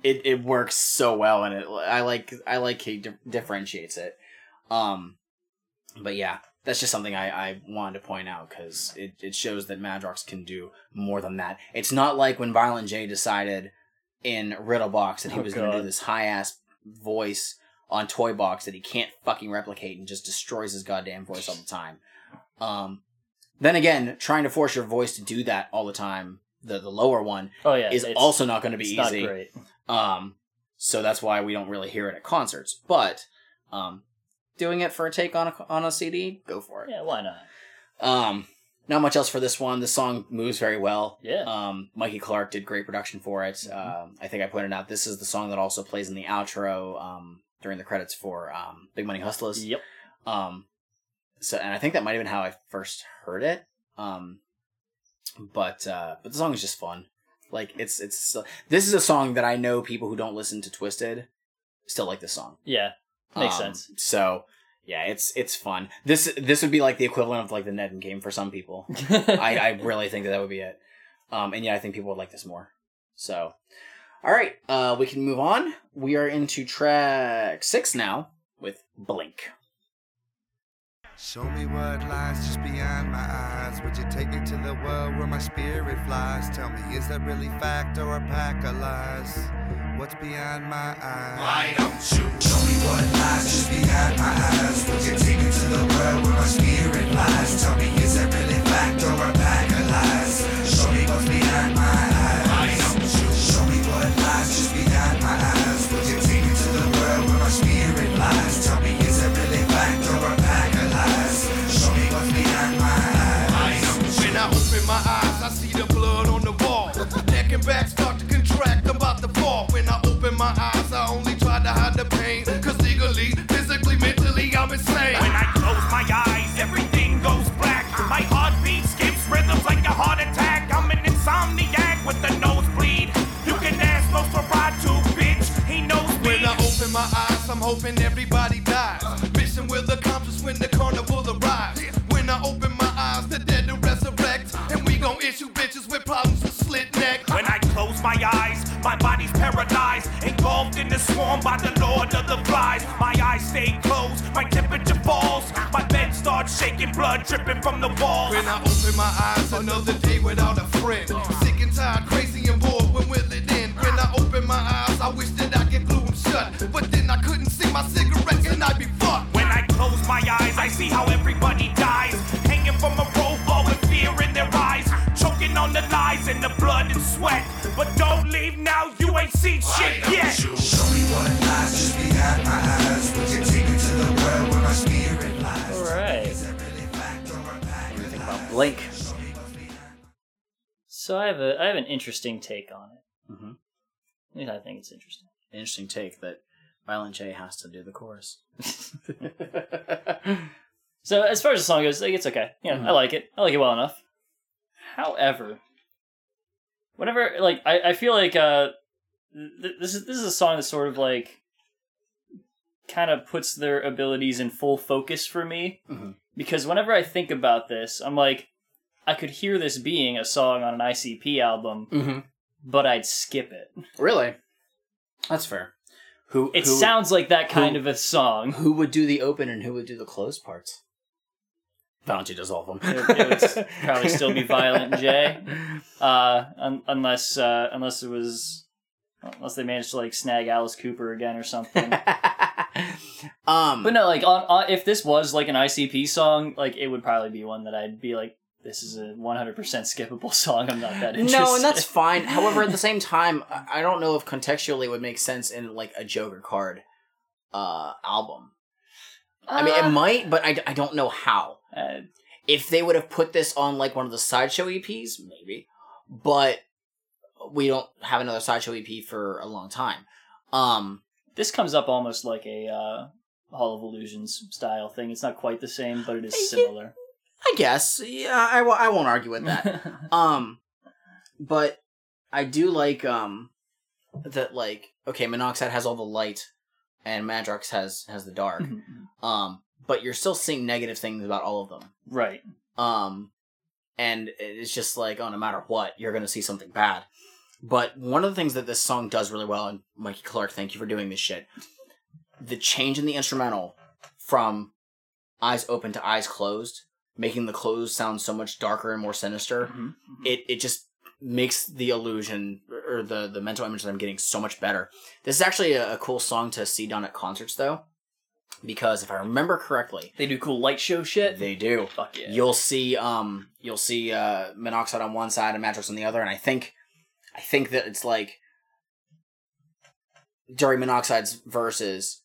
it, it works so well. And it, I like, I like he di- differentiates it. Um, but yeah, that's just something I, I wanted to point out because it, it shows that Madrox can do more than that. It's not like when Violent J decided in Riddle Box that he Oh, was going to do this high ass voice on Toy Box that he can't fucking replicate and just destroys his goddamn voice all the time. Um, then again, trying to force your voice to do that all the time, the the lower one, Oh yeah. is also not going to be easy. Not great. Um, so that's why we don't really hear it at concerts. But um, doing it for a take on a on a CD, go for it. Yeah. Why not? Um, not much else for this one. The song moves very well. Yeah. Um, Mikey Clark did great production for it. Mhm. Um, I think I pointed out this is the song that also plays in the outro um, during the credits for um, Big Money Hustlers. Yep. Um, so and I think that might have been how I first heard it. Um, but uh, but the song is just fun. Like it's it's this is a song that I know people who don't listen to Twiztid still like this song. Yeah. Makes Um, sense. So yeah, it's it's fun. This this would be like the equivalent of like the Ned game for some people. I, I really think that that would be it. Um, and yeah, I think people would like this more. So, all right, uh, we can move on. We are into track six now with Blink. Show me what lies just beyond my eyes. Would you take me to the world where my spirit flies? Tell me, is that really fact or a pack of lies? What's beyond my eyes? Why don't you show me what lies just behind my eyes? Would you take me to the world where my spirit lies? Tell me, is that really fact or a pack of lies? Show me what's behind I'm hoping everybody dies. Mission will accomplish when the carnival arrives. When I open my eyes, the dead will resurrect. And we gon' issue bitches with problems with slit neck. When I close my eyes, my body's paralyzed. Engulfed in the swarm by the lord of the flies. My eyes stay closed, my temperature falls. My bed starts shaking, blood dripping from the walls. When I open my eyes, another day without a friend. Sick and tired, crazy and bored, when will it end? When I open my eyes, I wish that I could glue them shut. But then I couldn't close my eyes, I see how everybody dies. Hanging from a rope, all with fear in their eyes. Choking on the lies and the blood and sweat. But don't leave now, you ain't seen shit yet. Show me what lies just behind my eyes. Would you take me to the world where my spirit lies? All right. Is that really fact or a pack of Think about lies? Blink. Show me what's behind So I have a I have an interesting take on it. Mm-hmm. At least I think it's interesting. Interesting take that Violent J has to do the chorus. So as far as the song goes, like it's okay. You know, I like it. I like it well enough. However, whenever like I, I feel like uh th- this is this is a song that sort of like kind of puts their abilities in full focus for me Mhm. because whenever I think about this, I'm like I could hear this being a song on an ICP album, Mm-hmm. but I'd skip it. Really? That's fair. Who It who, sounds like that kind who- of a song. who would do the open and who would do the closed parts? Violent J does all of them. It, it would probably still be Violent J, uh, un- unless uh, unless it was unless they managed to like snag Alice Cooper again or something. um, but no, like on, on if this was like an ICP song, like it would probably be one that I'd be like, this is a 100% skippable song. I'm not that interested. No, and that's fine. However, at the same time, I don't know if contextually it would make sense in like a Joker card uh album. I mean, it might, but I, I don't know how. Uh, If they would have put this on like one of the sideshow EPs, maybe. But we don't have another sideshow EP for a long time. Um, this comes up almost like a uh, Hall of Illusions style thing. It's not quite the same, but it is similar. I guess. Yeah, I, w- I won't argue with that. um, but I do like um that like okay, Monoxide has all the light, and Madrox has has the dark. Um, but you're still seeing negative things about all of them. right. Um, and it's just like, oh, no matter what, you're gonna see something bad. But one of the things that this song does really well, and Mikey Clark, thank you for doing this shit. The change in the instrumental from eyes open to eyes closed, making the clothes sound so much darker and more sinister. Mhm. It it just makes the illusion or the the mental image that I'm getting so much better. This is actually a, a cool song to see done at concerts though, because if I remember correctly, They do cool light show shit. they do. Fuck yeah. You'll see um you'll see uh monoxide on one side and Madrox on the other, and I think I think that it's like during monoxide's verses,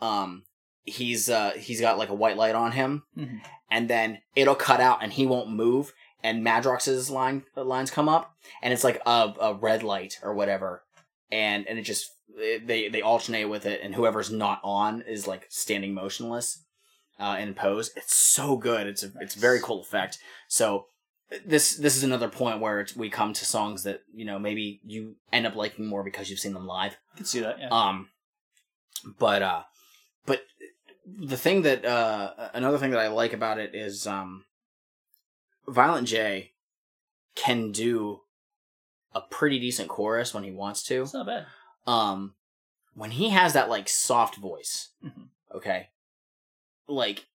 um he's uh he's got like a white light on him, Mhm. And then it'll cut out and he won't move, and Madrox's line lines come up, and it's like a, a red light or whatever, and and it just it, they they alternate with it, and whoever's not on is like standing motionless uh, in pose. It's so good. It's a it's a very cool effect. So this this is another point where it's, we come to songs that you know maybe you end up liking more because you've seen them live. I can see that. Yeah. Um, but uh, the thing that uh, another thing that I like about it is um, Violent J can do a pretty decent chorus when he wants to. it's not bad. Um, when he has that like soft voice, Mhm. okay, like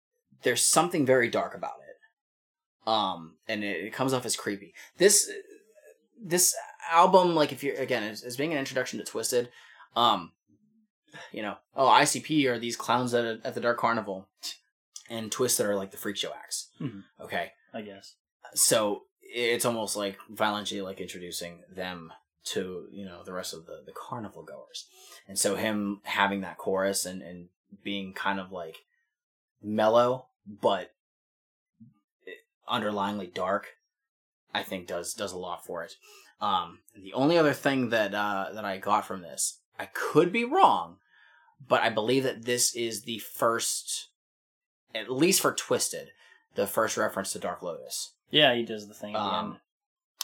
there's something very dark about it. Um, and it, it comes off as creepy. This this album, like if you're again, as, as being an introduction to Twiztid, um, you know, oh ICP are these clowns at at the Dark Carnival, and Twiztid are like the freak show acts. Mhm. Okay, I guess. so it's almost like Violent J like introducing them to you know the rest of the the carnival goers, and so him having that chorus and and being kind of like mellow but underlyingly dark, I think does does a lot for it. Um, the only other thing that uh, that I got from this, I could be wrong, but I believe that this is the first, at least for Twiztid, the first reference to Dark Lotus Yeah, he does the thing um,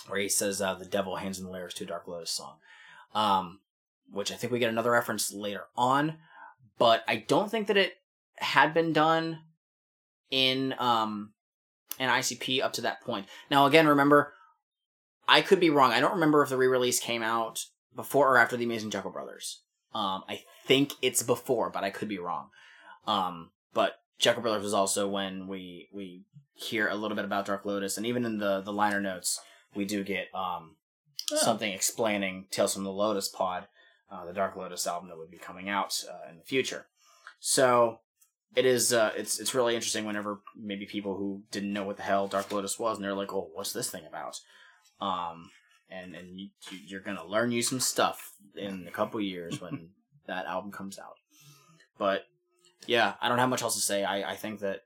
where he says uh, the devil hands in the lyrics to a Dark Lotus song, um, which I think we get another reference later on, but I don't think that it had been done in um, an ICP up to that point. Now, again, remember, I could be wrong. I don't remember if the re-release came out before or after the Amazing Jekyll Brothers. Um, I think it's before, but I could be wrong. Um, but Jekyll Brothers was also when we we hear a little bit about Dark Lotus, and even in the the liner notes, we do get um Oh. something explaining Tales from the Lotus Pod, uh, the Dark Lotus album that would be coming out uh, in the future. So it is uh, it's it's really interesting whenever maybe people who didn't know what the hell Dark Lotus was, and they're like, "Oh, what's this thing about?" Um, and and you, you- you're gonna learn you some stuff in a couple years when that album comes out. But yeah, I don't have much else to say. I, I think that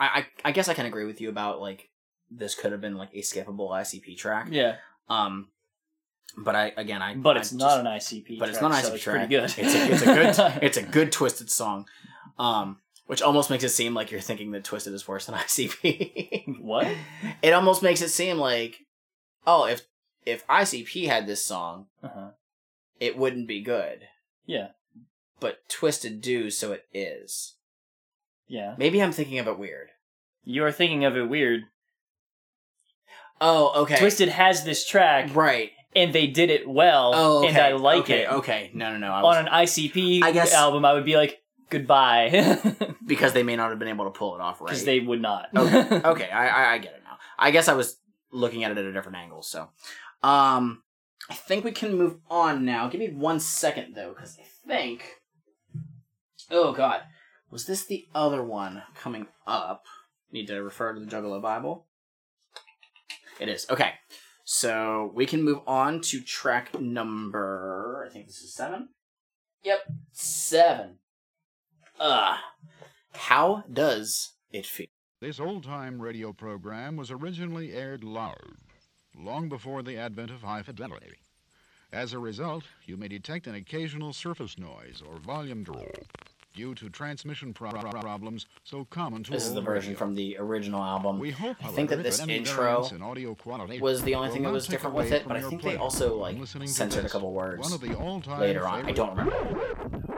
I, I I guess I can agree with you about like this could have been like a skippable ICP track. Yeah, Um, but I again I but I it's just- not an ICP. but it's not an so ICP it's track. Pretty good. It's a, it's a good it's a good twiztid song. Um, which almost makes it seem like you're thinking that Twiztid is worse than ICP. what? it almost makes it seem like oh, if if ICP had this song, Uh-huh. it wouldn't be good. Yeah. But Twiztid do, so it is. Yeah. Maybe I'm thinking of it weird. You are thinking of it weird. Oh, okay. Twiztid has this track, Right. and they did it well, Oh, okay. and I like okay, it. Okay. No, no, no. I was, On an ICP I guess- album, I would be like, goodbye. because they may not have been able to pull it off right. Because they would not. okay, okay, I, I I get it now. I guess I was looking at it at a different angle. So, um, I think we can move on now. Give me one second though, because I think. Oh God, was this the other one coming up? Need to refer to the Juggalo Bible. It is okay. So we can move on to track number. I think this is seven. Yep, seven. Ah, how does it feel? This old time radio program was originally aired loud, long before the advent of high fidelity. As a result, you may detect an occasional surface noise or volume drop due to transmission pro- pro- problems so common to This is the version from the original album. We hope, I think that this intro in audio quality was the only thing that was different with it, but I think they also like censored a couple words one of the all-time later on. I don't remember.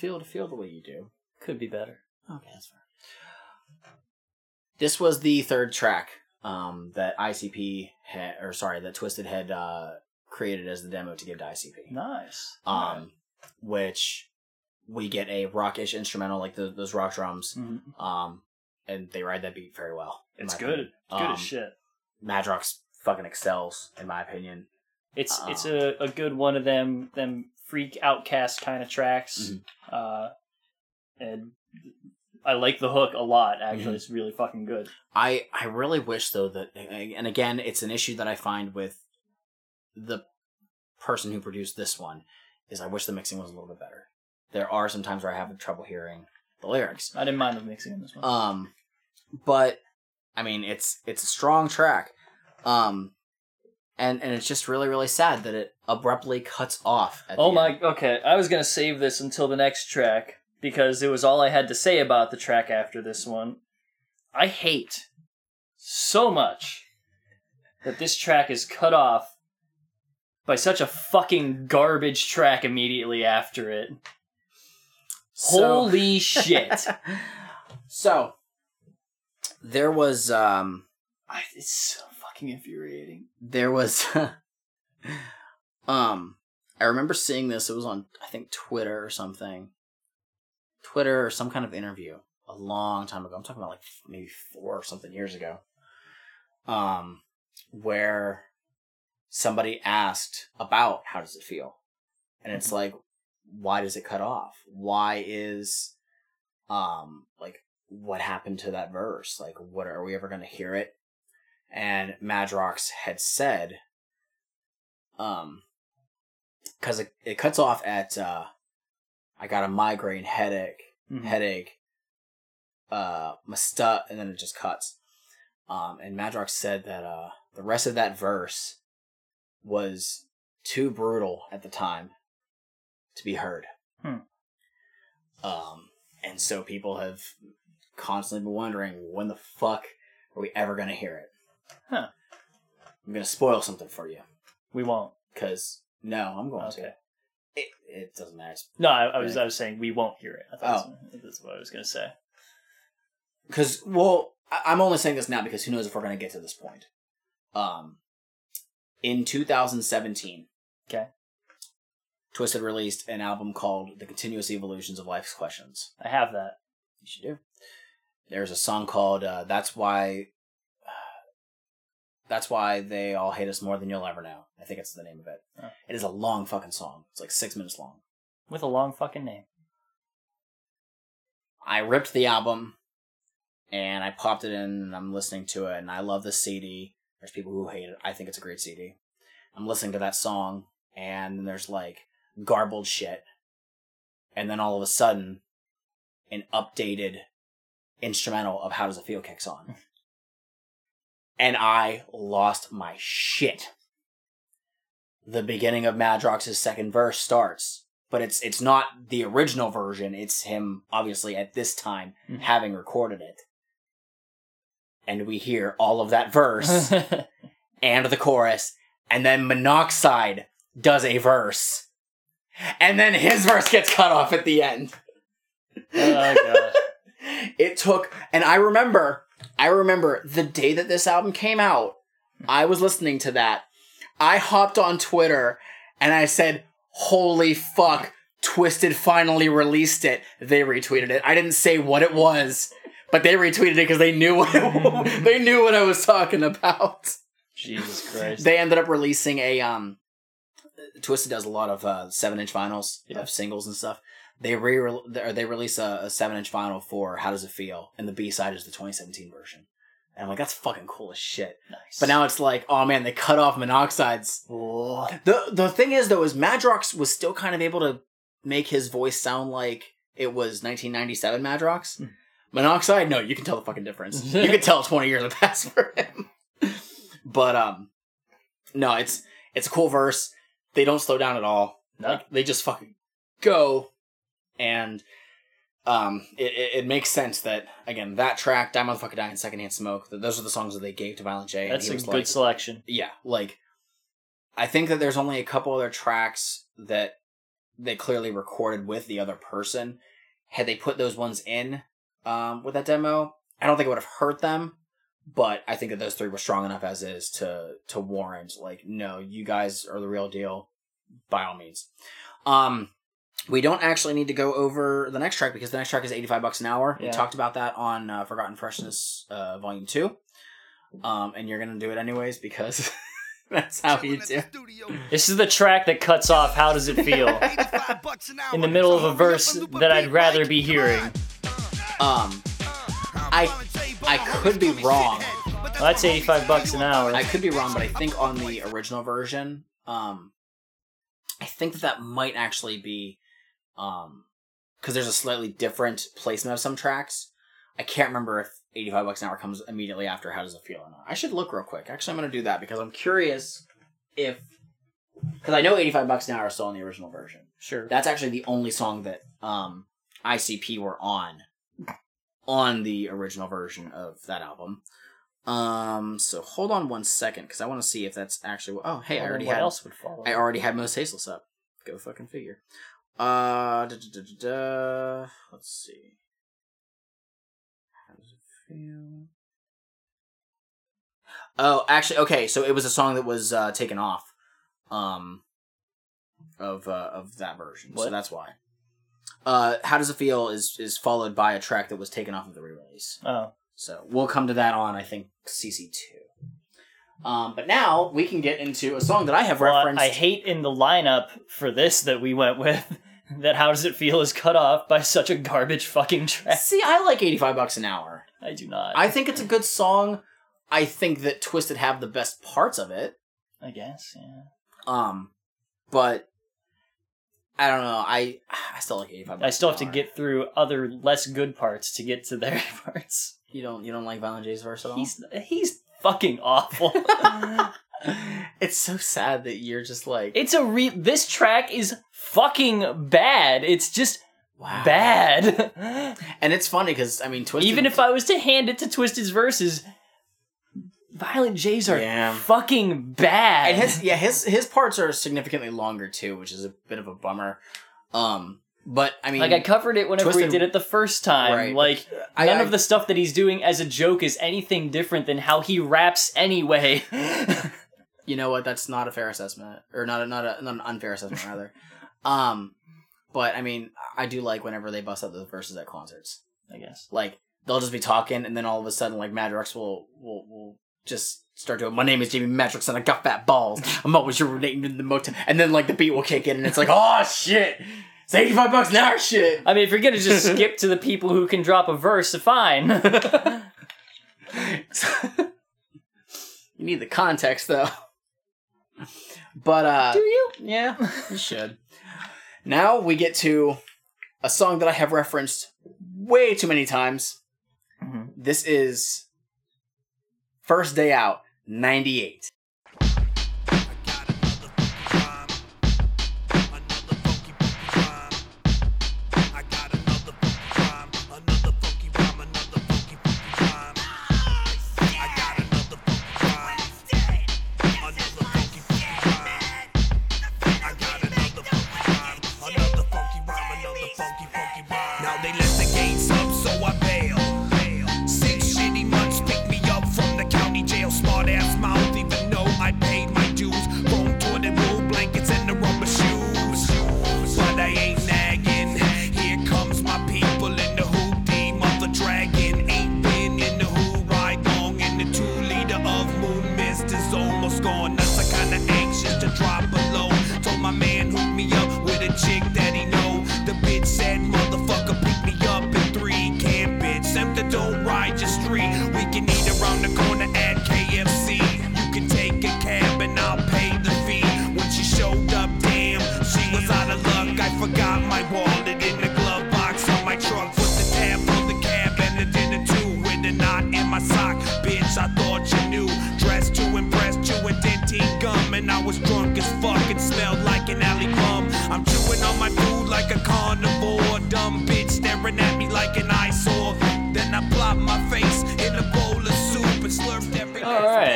Feel to feel the way you do? Could be better. Okay, that's fair. This was the third track um, that ICP had, or sorry, that Twiztid had uh, created as the demo to give to ICP. Nice. Um, which we get a rockish instrumental like the, those rock drums, Mhm. um, and they ride that beat very well. It's good. It's good Um, as shit. Madrox fucking excels, in my opinion. It's um, it's a, a good one of them them freak outcast kind of tracks. Mhm. Uh, and I like the hook a lot. Actually, Mhm. it's really fucking good. I I really wish though that and again it's an issue that I find with the person who produced this one is I wish the mixing was a little bit better. There are some times where I have trouble hearing the lyrics. I didn't mind the mixing in this one. Um but I mean it's it's a strong track. Um and and it's just really really sad that it abruptly cuts off at oh my. end. Okay, I was gonna save this until the next track because it was all I had to say about the track after this one. I hate so much that this track is cut off by such a fucking garbage track immediately after it. So- Holy shit. so there was um I, it's so fucking infuriating. there was um I remember seeing this it was on I think Twitter or something. Twitter or some kind of interview a long time ago I'm talking about like maybe 4 or something years ago. Um where somebody asked about how does it feel? And it's like why does it cut off? Why is um like what happened to that verse? Like what are we ever going to hear it? And Madrox had said, um, because it, it cuts off at, uh, I got a migraine headache, Mhm. headache, uh, my stu, and then it just cuts. Um, and Madrox said that, uh, the rest of that verse was too brutal at the time to be heard. Hmm. Um, and so people have constantly been wondering when the fuck are we ever gonna hear it? Huh. I'm gonna spoil something for you We won't. because no, I'm going Okay. to. It, it doesn't matter. No, I, I was I was saying we won't hear it. I thought Oh. that's, that's what I was gonna say. because well I- i'm only saying this now because who knows if we're going to get to this point um in 2017 Okay. twiztid released an album called the continuous evolutions of life's questions I have that. you should do there's a song called uh, that's why that's why they all hate us more than you'll ever know i think it's the name of it Oh. it is a long fucking song it's like six minutes long With a long fucking name. I ripped the album and I popped it in and I'm listening to it and I love the CD. There's people who hate it. I think it's a great CD. I'm listening to that song and then there's like garbled shit. And then all of a sudden, an updated instrumental of How Does It Feel kicks on. and I lost my shit. The beginning of Madrox's second verse starts but it's it's not the original version. It's him obviously at this time Mhm. having recorded it, and we hear all of that verse and the chorus, and then Monoxide does a verse, and then his verse gets cut off at the end. oh god. It took, and I remember, I remember the day that this album came out. I was listening to that. I hopped on Twitter and I said, "Holy fuck! Twiztid finally released it." They retweeted it. I didn't say what it was, but they retweeted it because they knew what it, they knew what I was talking about. Jesus Christ. They ended up releasing a um. Twiztid does a lot of uh, seven inch vinyls Yeah. of singles and stuff. They re or they release a, a seven inch vinyl for "How Does It Feel," and the B side is the 2017 version. And I'm like, that's fucking cool as shit. nice. But now it's like, oh man, they cut off Monoxide's. The the thing is though, is Madrox was still kind of able to make his voice sound like it was 1997 Madrox. Hmm. Monoxide, no, you can tell the fucking difference. you can tell 20 years have passed for him. but um, no, it's it's a cool verse. They don't slow down at all. No. Like they just fucking go, and um, it, it, it makes sense that again that track, Die Motherfucker Die, and Secondhand Smoke, that those are the songs that they gave to Violent J. That's a good like, selection. yeah, like I think that there's only a couple other tracks that they clearly recorded with the other person. Had they put those ones in um, with that demo, I don't think it would have hurt them. But I think that those three were strong enough as is to to warrant like, no, you guys are the real deal. By all means. Um, we don't actually need to go over the next track because the next track is 85 bucks an hour. We talked about that on uh, Forgotten Freshness uh, Volume 2. Um, and you're going to do it anyways because that's how you do. This is the track that cuts off How Does It Feel? In the middle of a verse that I'd rather be hearing. Um, I I could be wrong. Well, that's 85 bucks an hour. I could be wrong, but I think on the original version, um, I think that that might actually be, um, because there's a slightly different placement of some tracks. I can't remember if 85 bucks an hour comes immediately after How Does It Feel or not. I should look real quick. Actually, I'm going to do that because I'm curious if, because I know 85 bucks an hour is still in the original version. Sure. That's actually the only song that um, ICP were on on the original version of that album. Um, so hold on one second because I want to see if that's actually. Oh, hey, I already what had. else would follow? I already had Mostasteless up. Go fucking figure. Uh, da, da, da, let's see. How does it feel? Oh, actually, okay. So it was a song that was uh, taken off, um, of uh, of that version. So that's why. Uh, how does it feel is is followed by a track that was taken off of the re-release. Oh. So we'll come to that on I think CC two. Um, but now we can get into a song that I have Well, referenced. I hate in the lineup for this that we went with that How Does It Feel is cut off by such a garbage fucking track. See, I like 85 bucks an hour. I do not. I think it's a good song. I think that Twiztid have the best parts of it. I guess, yeah. Um, but I don't know. I I still like 85 bucks I still have to get through other less good parts to get to their parts. You don't you don't like Violent J's verse at all? He's he's fucking awful. it's so sad that you're just like It's a re. This track is fucking bad. It's just wow. bad. And it's funny because I mean, Twiztid. Even if I was to hand it to Twiztid's verses, Violent J's are Yeah. fucking bad. and his yeah his his parts are significantly longer too, which is a bit of a bummer. Um, but I mean, like I covered it whenever Twiztid- we did it the first time. Right. Like I- none I- of the stuff that he's doing as a joke is anything different than how he raps anyway. you know what? That's not a fair assessment, or not a, not a not an unfair assessment rather. Um, but I mean, I do like whenever they bust out the verses at concerts. I guess. Like they'll just be talking, and then all of a sudden, like Madrox will will will just start doing. My name is Jamie Madrox, and I got fat balls. I'm always urinating in the motel, and then like the beat will kick in, and it's like, oh shit, it's eighty five bucks an hour, shit. I mean, if you're gonna just skip to the people who can drop a verse, fine. You need the context though. But uh Do you? Yeah, you should. Now we get to a song that I have referenced way too many times. Mhm. This is First Day Out, 98.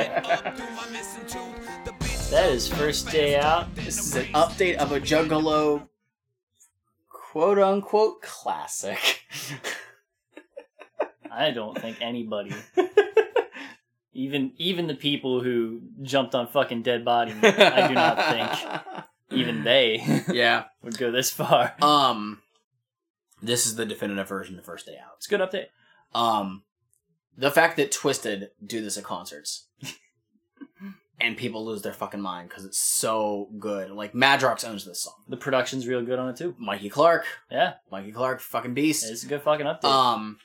That is first day out. This is an update of a Juggalo quote unquote classic. I don't think anybody, even even the people who jumped on fucking dead body, I do not think even they yeah. would go this far. Um this is the definitive version of First Day Out. It's a good update. Um, the fact that Twiztid do this at concerts and people lose their fucking mind because it's so good. Like Madrox owns this song. The production's real good on it too. Mikey Clark, Yeah, Mikey Clark, fucking beast. it's a good fucking update. Um,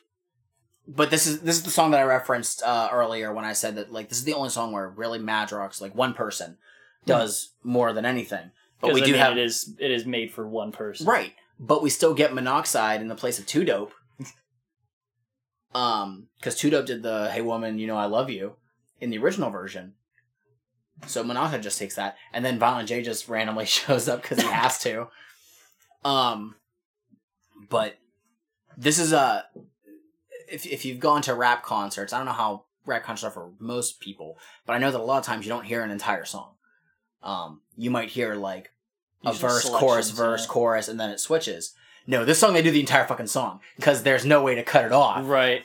but this is this is the song that I referenced uh, earlier when I said that like this is the only song where really Madrox, like one person, does more than anything. But we I do mean, have it is it is made for one person. Right. But we still get Monoxide in the place of Two Dope. Um, because Two Dope did the Hey Woman, You Know I Love You in the original version. So Monoxide just takes that, and then Violent J just randomly shows up because he has to. Um, but this is a if if you've gone to rap concerts, I don't know how rap concerts are for most people, but I know that a lot of times you don't hear an entire song. Um, you might hear like a Usually verse, chorus, verse, chorus, and then it switches. No, this song they do the entire fucking song because there's no way to cut it off. Right.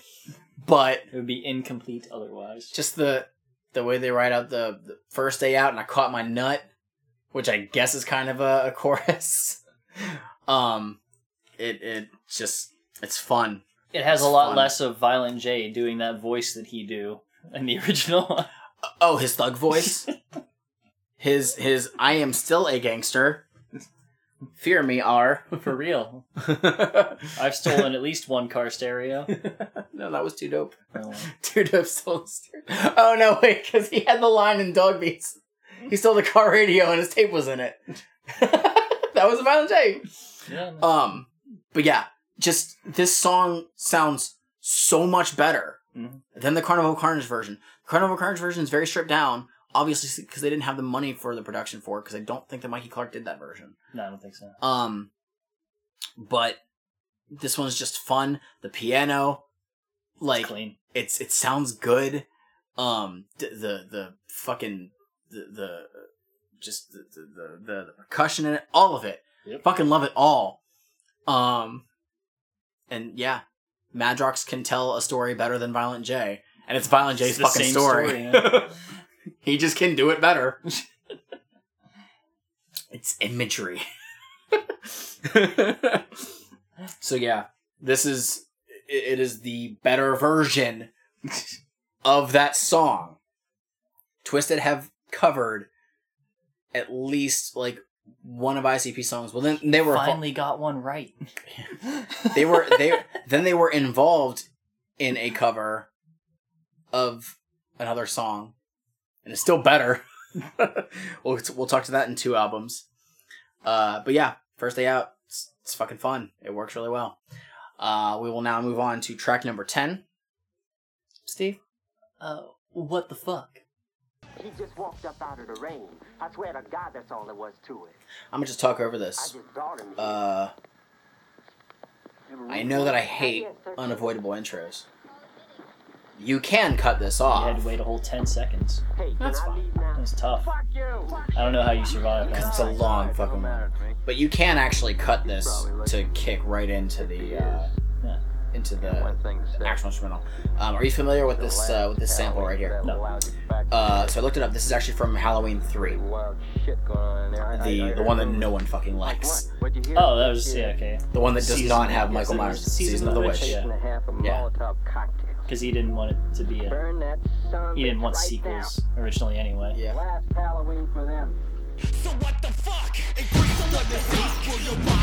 But It would be incomplete otherwise. just the the way they write out the, the first day out, and I caught my nut, which I guess is kind of a, a chorus. um, it it just it's fun. It has a lot fun. less of Violent J doing that voice that he do in the original. Oh, his thug voice. his his I am still a gangster. Fear me, R. For real. I've stolen at least one car stereo. No, that was too dope. Oh, Too dope stole. Oh no, wait, because he had the line in Dog Beats. He stole the car radio and his tape was in it. that was a violent tape. yeah, no. Um, but yeah, just this song sounds so much better Mhm. than the Carnival Carnage version. Carnival Carnage version is very stripped down. Obviously because they didn't have the money for the production for it because I don't think that Mikey Clark did that version. No, I don't think so. Um, but this one's just fun. The piano, like clean. it's it sounds good. Um, the the, the fucking the the just the the, the the percussion in it, all of it. Yep. Fucking love it all. Um, and yeah, Madrox can tell a story better than Violent J, and it's Violent J's It's fucking story. story, yeah. he just can do it better. it's imagery. so yeah, this is it is the better version of that song. Twiztid have covered at least like one of ICP songs. Well, then they were Finally got one right. they were they then they were involved in a cover of another song, and it's still better. we'll we'll talk to that in two albums. Uh, but yeah, first day out, it's, it's fucking fun. It works really well. Uh, we will now move on to track number ten. Steve, Uh, what the fuck? He just walked up out of the rain. I swear to God, that's all there was to it. I'm gonna just talk over I this. just him. Uh, I know that I hate unavoidable intros. You can cut this off. You had to wait a whole ten seconds. hey, that's fine. leave now? That was tough. Fuck you! I don't know how you survived that. It's a long fucking one. But you can actually cut this to kick right into the uh, Yeah. into the actual instrumental. Um, are you familiar with this uh, with this sample right here? No. Uh, so I looked it up. This is actually from Halloween Three, Wild shit going on in there. I- I- the the one that no one fucking likes, What? What'd you hear? Oh, that was yeah okay. the one that does Season- not have Michael Myers. Season, of the Witch. yeah. And a half of Yeah. Molotov cocktails. Because he didn't want it to be a. Burn that He didn't want right sequels originally anyway. Yeah. Last Halloween for them. So what the fuck? Increase the what the fuck? Will your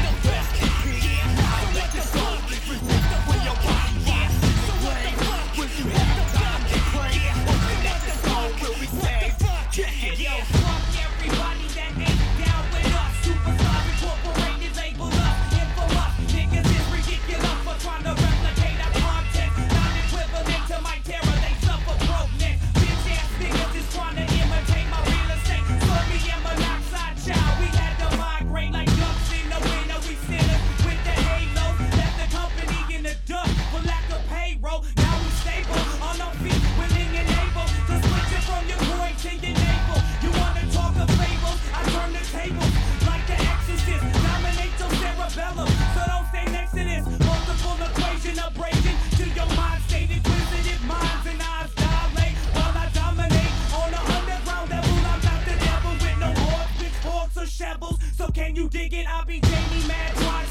can you dig it? I be Jamie Mad, white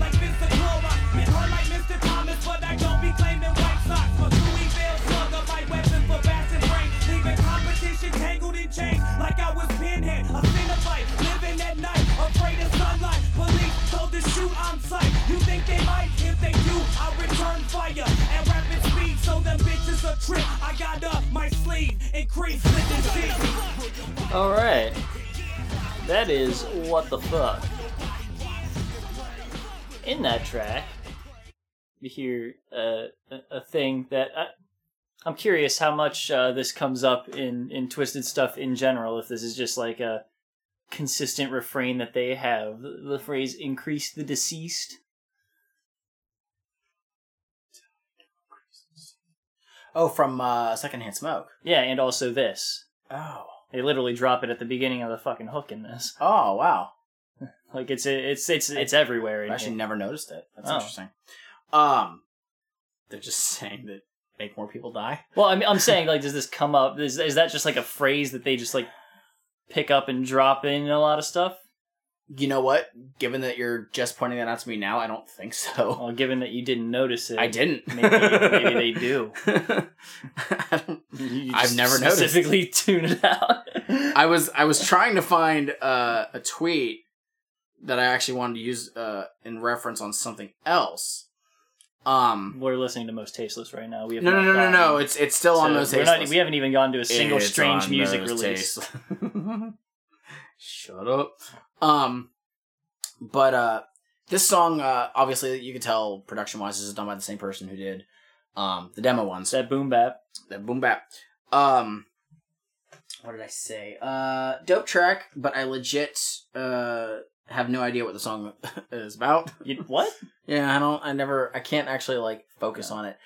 like Mr. Like Mr. Thomas, but I don't be claiming White Sox. For Louisville my weapon for brain. Leaving competition tangled in chains like I was pinhead. A living at night, afraid of sunlight. Police told to shoot on sight. You think they might? If they do, I'll return fire at rapid speed. So them bitches a trip. I got up my sleeve, increase living season. All right. That is what the fuck. In that track, we hear uh, a, a thing that I, I'm curious how much uh, this comes up in in twiztid stuff in general. If this is just like a consistent refrain that they have, the, the phrase "increase the deceased." Oh, from uh, Secondhand Smoke. Yeah, and also this. Oh. They literally drop it at the beginning of the fucking hook in this. Oh wow. Like it's it's it's it's everywhere. I actually here. never noticed it. That's Oh. interesting. Um, they're just saying that make more people die. Well, I mean, I'm saying like, does this come up? Is is that just like a phrase that they just like pick up and drop in a lot of stuff? You know what? Given that you're just pointing that out to me now, I don't think so. Well, given that you didn't notice it, I didn't. Maybe, maybe they do. I've never noticed. specifically tune it out. I was I was trying to find uh, a tweet that I actually wanted to use uh, in reference on something else. Um, We're listening to Mostasteless right now. We have no, no, no, no, gotten- no. It's it's still on so those. we're not, we haven't even gone to a single It's strange on music Most release. Shut up. Um, but uh, this song, uh, obviously, you can tell production wise, this is done by the same person who did um the demo ones. That boom bap. That boom bap. Um, what did I say? Uh, dope track, but I legit uh have no idea what the song is about. You, what? Yeah, I don't. I never. I can't actually like focus on it.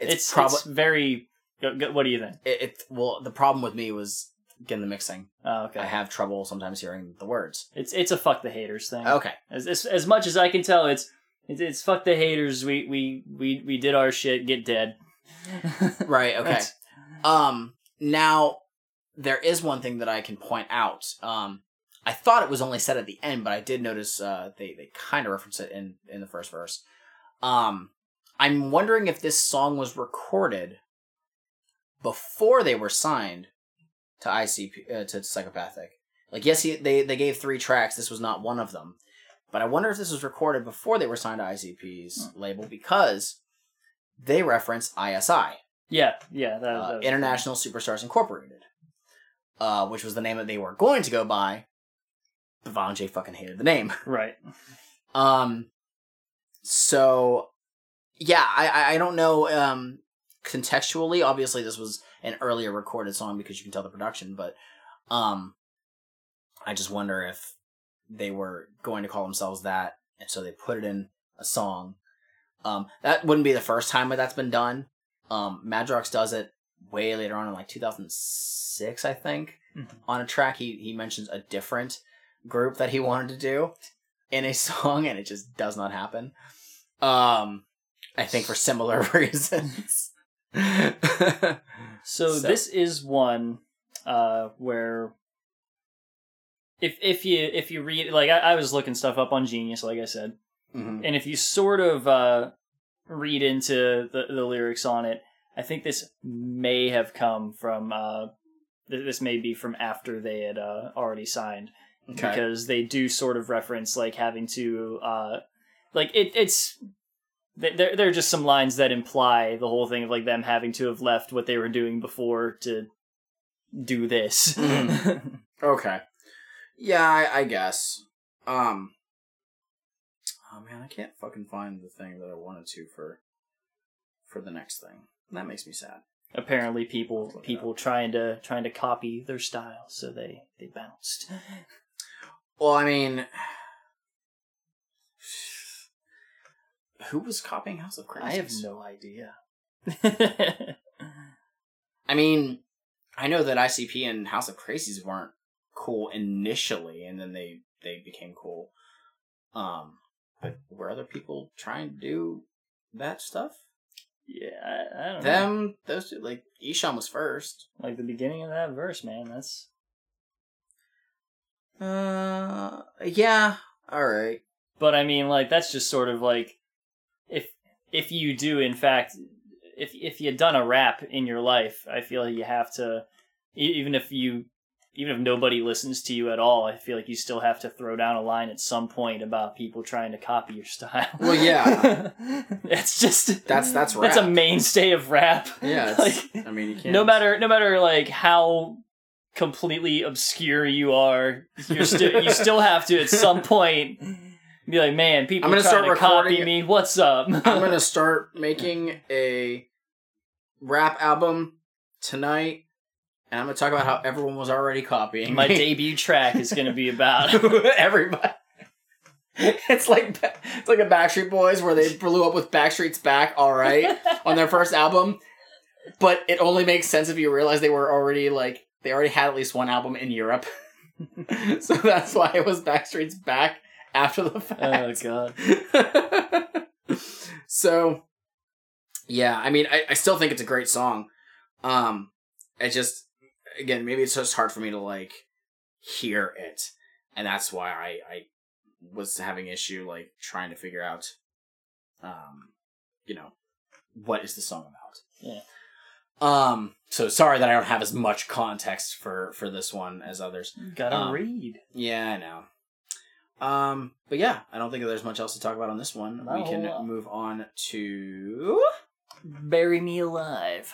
It's It's, probably very. What do you think? it, it. Well, the problem with me was again the mixing. Oh, okay. I have trouble sometimes hearing the words. It's it's a fuck the haters thing. Okay. As as, as much as I can tell, it's it's, it's fuck the haters. We we we we did our shit. Get dead. Right. Okay. Um. Now, there is one thing that I can point out. Um. I thought it was only said at the end, but I did notice uh, they they kind of reference it in in the first verse. Um, I'm wondering if this song was recorded before they were signed to ICP uh, to Psychopathic. Like, yes, he, they they gave three tracks. This was not one of them, but I wonder if this was recorded before they were signed to ICP's label because they reference ISI, Yeah, yeah. That, uh, that- International Superstars Incorporated, uh, which was the name that they were going to go by. But Von J fucking hated the name. Right. Um, so yeah, I I- I don't know. Um, contextually, obviously, this was an earlier recorded song because you can tell the production, but um, I just wonder if they were going to call themselves that, and so they put it in a song. Um, that wouldn't be the first time that that's been done. Um, Madrox does it way later on in like 2006, I think, Mhm. on a track. He he mentions a different group that he wanted to do in a song, and it just does not happen. Um, I think for similar reasons. So, So- this is one uh, where if if you if you read like I, I was looking stuff up on Genius, like I said, Mhm. and if you sort of uh, read into the the lyrics on it, I think this may have come from uh, th- this may be from after they had uh, already signed Okay. because they do sort of reference like having to uh, like it it's there there are just some lines that imply the whole thing of like them having to have left what they were doing before to do this. Mhm. Okay. Yeah, I, I guess. Um. Oh man, I can't fucking find the thing that I wanted to for for the next thing. That makes me sad. Apparently, people people trying to trying to copy their style, so they they bounced. Well, I mean, who was copying House of Krazees? I have no idea. I mean, I know that ICP and House of Krazees weren't cool initially, and then they they became cool. Um, but were other people trying to do that stuff? yeah, I, I don't know. Them, those two, like Isham was first. Like the beginning of that verse, man. That's Uh, yeah, all right. but I mean, like that's just sort of like if you do in fact if if you done a rap in your life, I feel like you have to even if you even if nobody listens to you at all, I feel like you still have to throw down a line at some point about people trying to copy your style. Well, yeah. it's just That's that's rap. that's a mainstay of rap. yeah. It's, like, I mean, you can't. no matter no matter like how completely obscure you are, you're still you still have to at some point be like, man, people I'm gonna trying start to copy me. What's up? I'm gonna start making a rap album tonight, and I'm gonna talk about how everyone was already copying My me. debut track is gonna be about everybody. It's like it's like a Backstreet Boys where they blew up with Backstreet's Back, all right, on their first album, but it only makes sense if you realize they were already like they already had at least one album in Europe, so that's why it was Backstreet's Back after the fact. Oh god. so yeah i mean I, I still think it's a great song um it just again maybe it's just hard for me to like hear it and that's why i i was having issue like trying to figure out um you know what is the song about Yeah. um so sorry that i don't have as much context for for this one as others Gotta Um, read. yeah, I know. Um, but yeah, I don't think there's much else to talk about on this one. Not we can lot. move on to Bury me alive.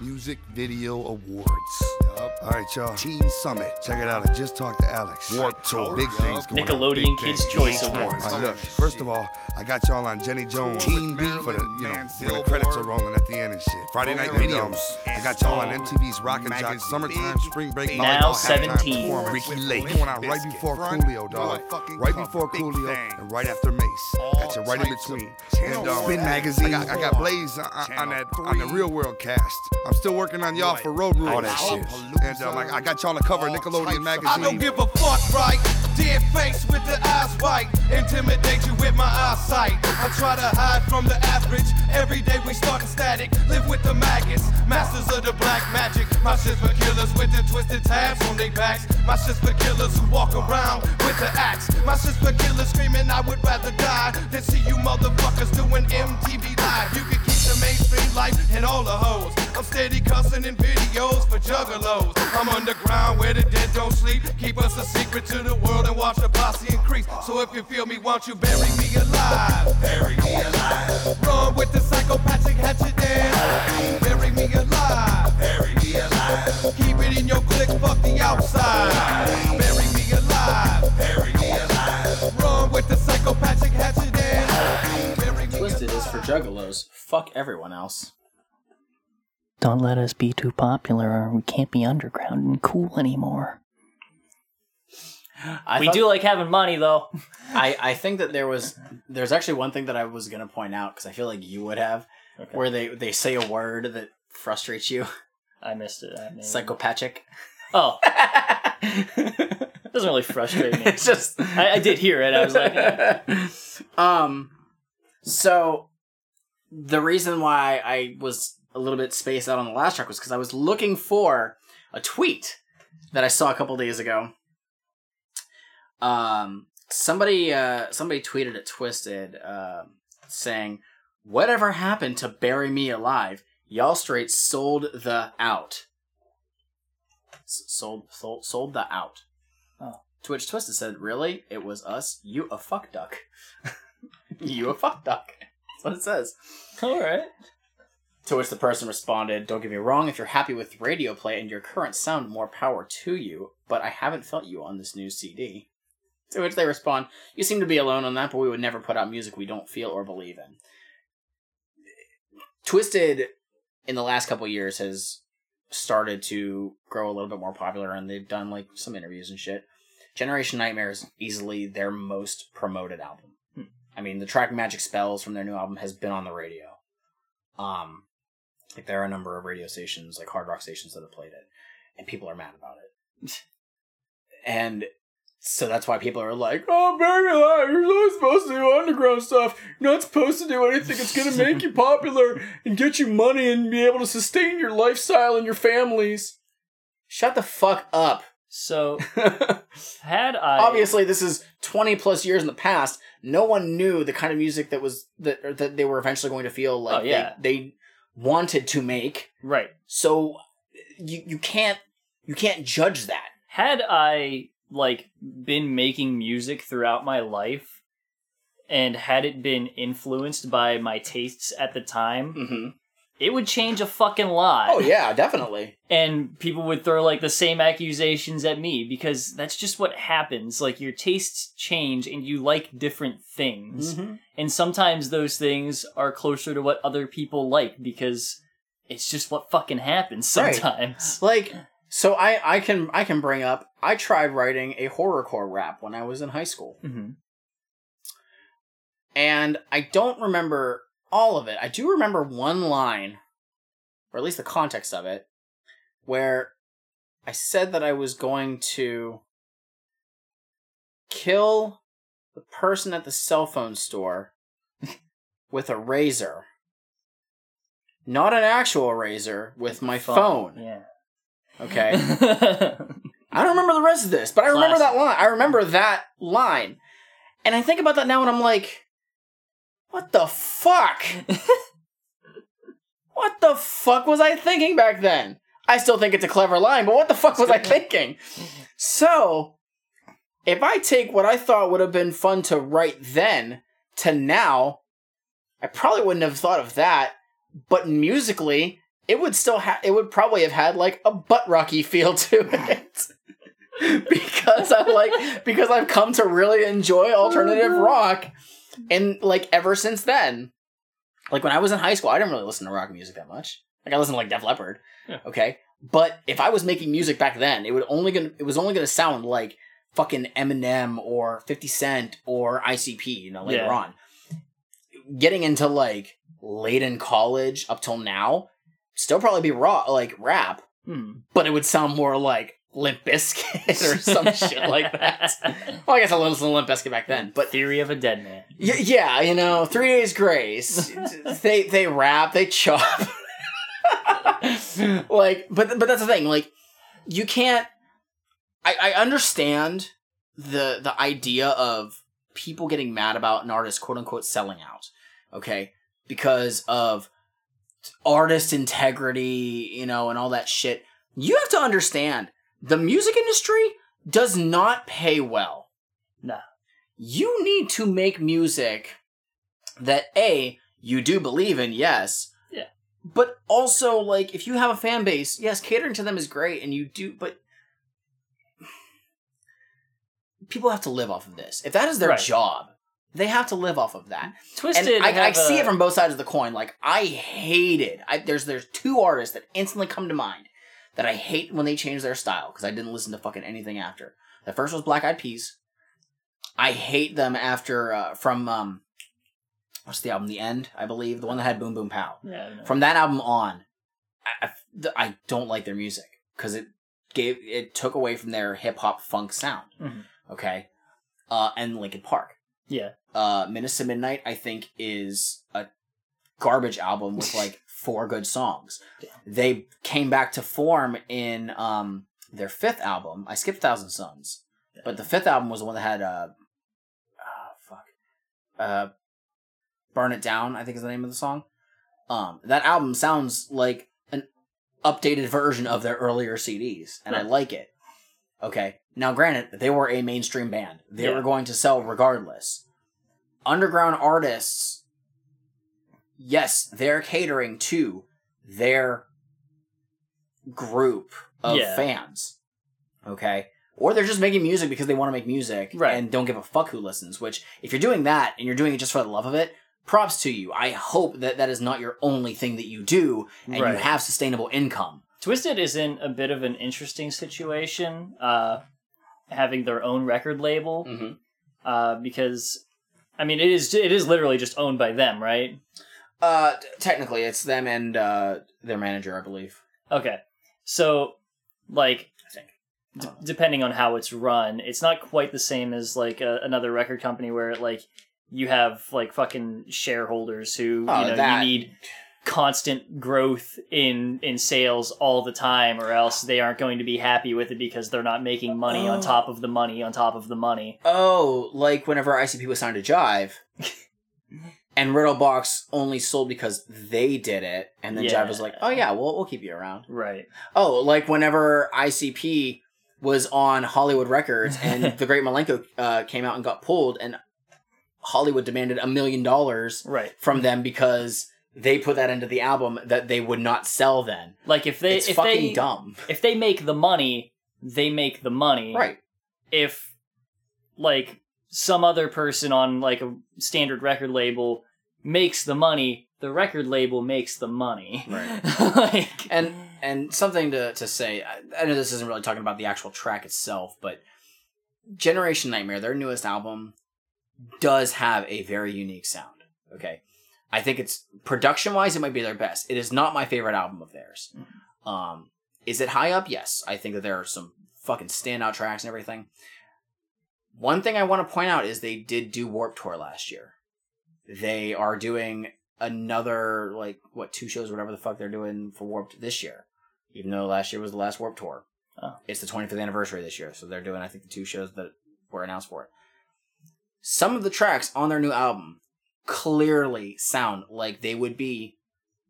Music Video Awards. All right, y'all. Teen Summit. Check it out. I just talked to Alex. Warp Tour. Big things going on. Nickelodeon Big Kids things. Choice Awards. right, look. First of all, I got y'all on Jenny Jones. Teen B for the, you know, when the credits are rolling at the end and shit. Friday night videos. I got y'all on MTV's Rock and Jock Summertime Spring Break. Now volleyball halftime 17. performance. Ricki Lake. Going out right before Coolio, dog. Right before Coolio and right after Mase. Got you right in between. And um, Spin magazine. I got, I got Blaze on, on that on the Real World cast. I'm still working on y'all for Road Rules. All that shit. And um, I, I got y'all on the cover of Nickelodeon magazine. I don't give a fuck, right? Dead face with the eyes white. Intimidate you with my eyesight. I try to hide from the average. Every day we starting static. Live with the maggots. Masters of the black magic. My shit's for killers with the twisted tabs on their backs. My shit's for killers who walk around with the axe. My shit's for killers screaming, I would rather die than see you motherfuckers doing MTV Live. You can keep the mainstream life and all the hoes. I'm steady cussing in videos for juggalos. I'm underground where the dead don't sleep. Keep us a secret to the world and watch the posse increase. So if you feel me, won't you bury me alive? Bury me alive. Run with the psychopathic hatchet dance. Bury me alive. Bury me alive. Keep it in your click, fuck the outside. Bury me alive. Bury me alive. Run with the psychopathic hatchet dance. Bury me Twiztid is for juggalos. Fuck everyone else. Don't let us be too popular or we can't be underground and cool anymore. I we thought- do like having money though. I, I think that there was there's actually one thing that I was gonna point out because I feel like you would have, where they they say a word that frustrates you. I missed it. I Psychopathic. Oh, doesn't really frustrate me. it's just I, I did hear it. I was like, eh. um, so the reason why I was a little bit spaced out on the last track was because I was looking for a tweet that I saw a couple days ago. Um, somebody uh somebody tweeted at Twiztid, uh, saying, "Whatever happened to bury me alive? Y'all straight sold the out." S- sold sold sold the out. Oh. To which Twiztid said, "Really? It was us? You a fuck duck? you a fuck duck?" That's what it says. all right. To which the person responded, Don't get me wrong, if you're happy with radio play and your current sound, more power to you, but I haven't felt you on this new CD. To which they respond, You seem to be alone on that, but we would never put out music we don't feel or believe in. Twiztid, in the last couple years, has started to grow a little bit more popular, and they've done like some interviews and shit. Generation Nightmare is easily their most promoted album. I mean, the track Magic Spells from their new album has been on the radio. Um, like there are a number of radio stations, like hard rock stations, that have played it, and people are mad about it. and so that's why people are like, "Oh, baby, live! You're not supposed to do underground stuff. You're not supposed to do anything that's gonna make you popular and get you money and be able to sustain your lifestyle and your families." Shut the fuck up. So had I Obviously, this is twenty plus years in the past. No one knew the kind of music that was that that they were eventually going to feel like Oh, yeah. they, they wanted to make. right So you you can't you can't judge that. had I like been making music throughout my life and had it been influenced by my tastes at the time, Mm-hmm. it would change a fucking lot. Oh yeah, definitely. and people would throw like the same accusations at me because that's just what happens like your tastes change and you like different things Mm-hmm. and sometimes those things are closer to what other people like because it's just what fucking happens Right. sometimes Like so, I I can I can bring up. I tried writing a horrorcore rap when I was in high school, Mhm. and I don't remember all of it. I do remember one line, or at least the context of it, where I said that I was going to kill the person at the cell phone store with a razor. Not an actual razor, with my phone. yeah Okay. I don't remember the rest of this, but I remember Classic. that line. I remember that line. And I think about that now and I'm like, what the fuck? what the fuck was I thinking back then? I still think it's a clever line, but what the fuck was I thinking? So, if I take what I thought would have been fun to write then to now, I probably wouldn't have thought of that, but musically, it would still have it would probably have had like a butt rocky feel to it. because I like because I've come to really enjoy oh, alternative rock and like ever since then. Like when I was in high school, I didn't really listen to rock music that much. Like I listened to like Def Leppard. Yeah. Okay. But if I was making music back then, it would only gonna it was only gonna sound like fucking Eminem or 50 Cent or ICP, you know, later Yeah. on. Getting into like late in college up till now, still probably be raw like rap, Hmm. but it would sound more like Limp Bizkit or some shit like that. Well, I guess I listened to Limp Bizkit back then, but Theory of a Dead Man. Y- yeah, you know, Three Days Grace. they they rap, they chop. like, but but that's the thing. Like, you can't. I I understand the the idea of people getting mad about an artist quote unquote selling out. Okay, because of artist integrity, you know, and all that shit. You have to understand the music industry does not pay well Nah. you need to make music that a you do believe in yes Yeah. but also like if you have a fan base yes catering to them is great and you do but people have to live off of this if that is their Right. job they have to live off of that Twiztid. and I, I see a- it from both sides of the coin. Like I hated. I, there's there's two artists that instantly come to mind that I hate when they change their style because I didn't listen to fucking anything after. The first was Black Eyed Peas. I hate them after uh, from um, what's the album? The End, I believe, the one that had Boom Boom Pow. Yeah, From that album on, I, I, I don't like their music because it gave it took away from their hip hop funk sound. Mhm. Okay, uh, and Linkin Park yeah. Uh Minutes to Midnight I think is a garbage album with like four good songs. They came back to form in um their fifth album. I skipped Thousand Suns. But the fifth album was the one that had uh oh, fuck. Uh Burn It Down, I think is the name of the song. Um that album sounds like an updated version of their earlier CDs and I like it. Okay. Now granted, they were a mainstream band. They Yeah. were going to sell regardless underground artists, yes, they're catering to their group of Yeah. fans. Okay? Or they're just making music because they want to make music Right. and don't give a fuck who listens, which, if you're doing that and you're doing it just for the love of it, props to you. I hope that that is not your only thing that you do and you have sustainable income. Twiztid is in a bit of an interesting situation, uh, having their own record label, Mhm. uh, because, I mean, it is it is literally just owned by them, right? Uh, t- technically, it's them and uh, their manager, I believe. Okay, so like, I think. d- depending on how it's run, it's not quite the same as like a, another record company where like you have like fucking shareholders who Oh, you know that- you need constant growth in in sales all the time or else they aren't going to be happy with it because they're not making money on Oh. top of the money on top of the money Oh, like whenever ICP was signed to Jive, and Riddle Box only sold because they did it, and then Jive was like, "Oh yeah, we'll we'll keep you around." right Oh, like whenever ICP was on Hollywood Records, and the Great Milenko uh, came out and got pulled, and Hollywood demanded a million dollars right from them because they put that into the album that they would not sell. Then like if they it's if fucking they dumb, if they make the money they make the money right? if like some other person on like a standard record label makes the money the record label makes the money Right. like and and something to to say I, I know this isn't really talking about the actual track itself but generation nightmare their newest album does have a very unique sound okay i think it's production wise it might be their best. It is not my favorite album of theirs. Um is it high up? Yes. I think that there are some fucking standout tracks and everything. One thing i want to point out is they did do warp tour last year. They are doing another like what two shows whatever the fuck they're doing for warped this year. Even though last year was the last warp tour. Oh. it's the 25th anniversary this year so they're doing i think the two shows that were announced for it. Some of the tracks on their new album clearly sound like they would be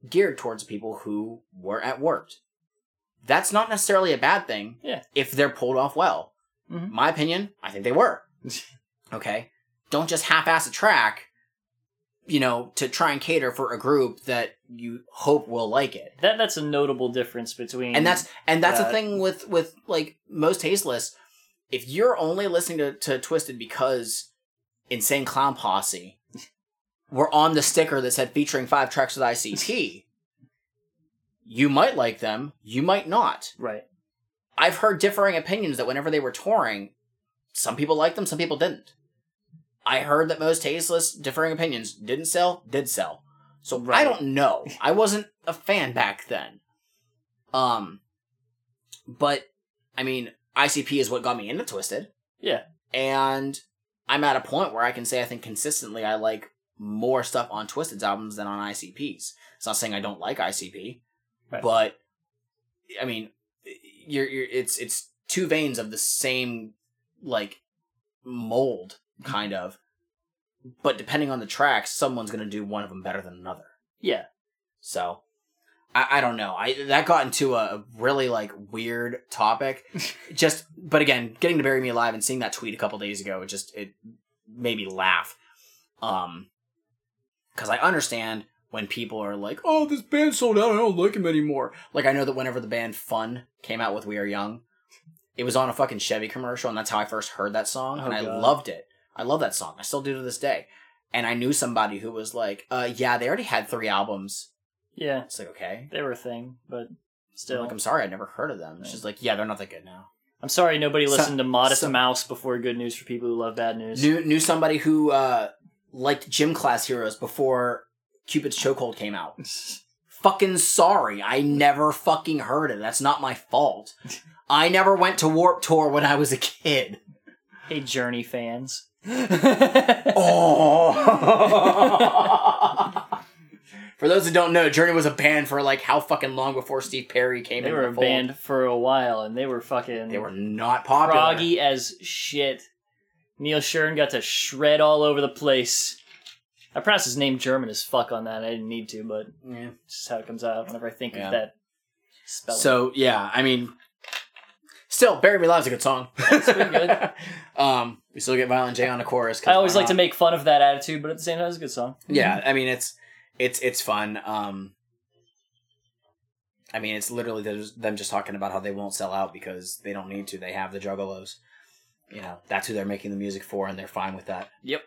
geared towards people who were at work. that's not necessarily a bad thing Yeah. if they're pulled off well Mhm. my opinion i think they were okay don't just half-ass a track you know, to try and cater for a group that you hope will like it. That that's a notable difference between And that's and that's the that- thing with with like Mostasteless. If you're only listening to, to Twiztid because Insane Clown Posse were on the sticker that said featuring five tracks with ICP, you might like them, you might not. right. I've heard differing opinions that whenever they were touring, some people liked them, some people didn't. I heard that Mostasteless, differing opinions didn't sell, did sell. So I don't know. I wasn't a fan back then. Um, but I mean, ICP is what got me into Twiztid, Yeah. and I'm at a point where I can say I think consistently I like more stuff on Twiztid's albums than on ICP's. It's not saying I don't like ICP, Right. but I mean, you're, you're it's it's two veins of the same like mold kind of but depending on the tracks someone's going to do one of them better than another Yeah. so I, I don't know i that got into a really like weird topic just but again getting to bury me alive and seeing that tweet a couple days ago it just it made me laugh um because i understand when people are like oh this band sold out i don't like him anymore like i know that whenever the band fun came out with we are young it was on a fucking chevy commercial and that's how i first heard that song Oh, and i God. loved it i love that song i still do to this day and i knew somebody who was like uh yeah they already had three albums Yeah. it's like okay They were a thing, but still. I'm like, I'm sorry, I never heard of them. She's like, yeah, they're not that good now. I'm sorry nobody So- listened to Modest so- Mouse before Good News for people who love bad news. Knew knew somebody who uh liked gym class heroes before Cupid's Chokehold came out. fucking sorry, I never fucking heard it. That's not my fault. I never went to Warp Tour when I was a kid. hey, Journey fans. Oh. For those who don't know, Journey was a band for like how fucking long before Steve Perry came They into were the a fold. band for a while, and they were fucking. They were not popular. proggy as shit. Neil Shern got to shred all over the place. I pronounced his name German as fuck on that. I didn't need to, but Yeah. it's just how it comes out whenever I think Yeah. of that spelling. So yeah, I mean, still, "Bury Me is a good song. It's pretty good. um, we still get Violent J on the chorus. 'cause I always why like to not? make fun of that attitude, but at the same time, it's a good song. Yeah, I mean it's it's it's fun. Um, I mean it's literally them just talking about how they won't sell out because they don't need to. They have the Juggalos. You know that's who they're making the music for, and they're fine with that. Yep.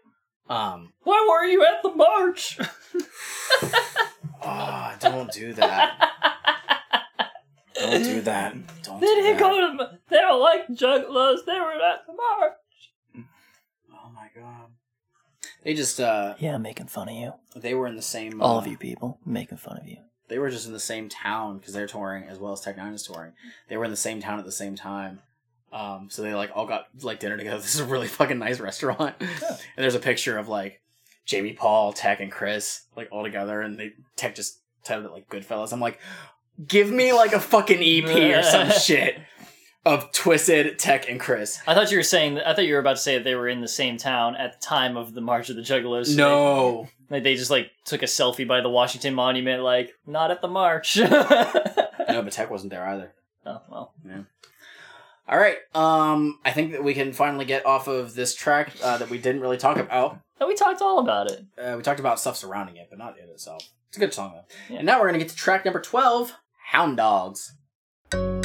Um, Why were you at the march? oh, don't do that. don't do that. Don't They do didn't that. go to. the- They don't like juggalos. They were at the march. Oh my god. They just uh Yeah, making fun of you. they were in the same All uh, of you people, making fun of you. they were just in the same town because they're touring as well as Tech N9ne is touring. They were in the same town at the same time. Um, so they like all got like dinner together. This is a really fucking nice restaurant. and there's a picture of like Jamie Paul, Tech, and Chris like all together, and they Tech just titled it like Goodfellas. I'm like, give me like a fucking EP or some shit of Twiztid, Tech, and Chris. I thought you were saying. I thought you were about to say that they were in the same town at the time of the March of the Juggalos. so No, they, like they just like took a selfie by the Washington Monument, like not at the march. no, but Tech wasn't there either. oh well. All right. Um, I think that we can finally get off of this track uh, that we didn't really talk about. No, we talked all about it. Uh, we talked about stuff surrounding it, but not it itself. It's a good song though. Yeah. And now we're gonna get to track number twelve, "Hound Dogs." Hound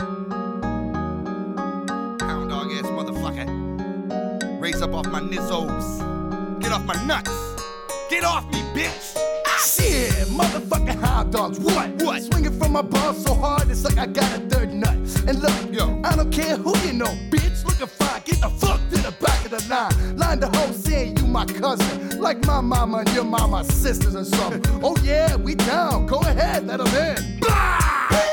dog ass motherfucker. Raise up off my nizzos. Get off my nuts. Get off me, bitch. Shit, motherfucking hound dogs. What? What? Swinging from my balls so hard, it's like I got a third nut. And look, Yo. I don't care who you know, bitch. Looking fine, get the fuck to the back of the line. Line the hoe saying you my cousin. Like my mama and your mama sisters and something. oh yeah, we down. Go ahead, let 'em in. Blah!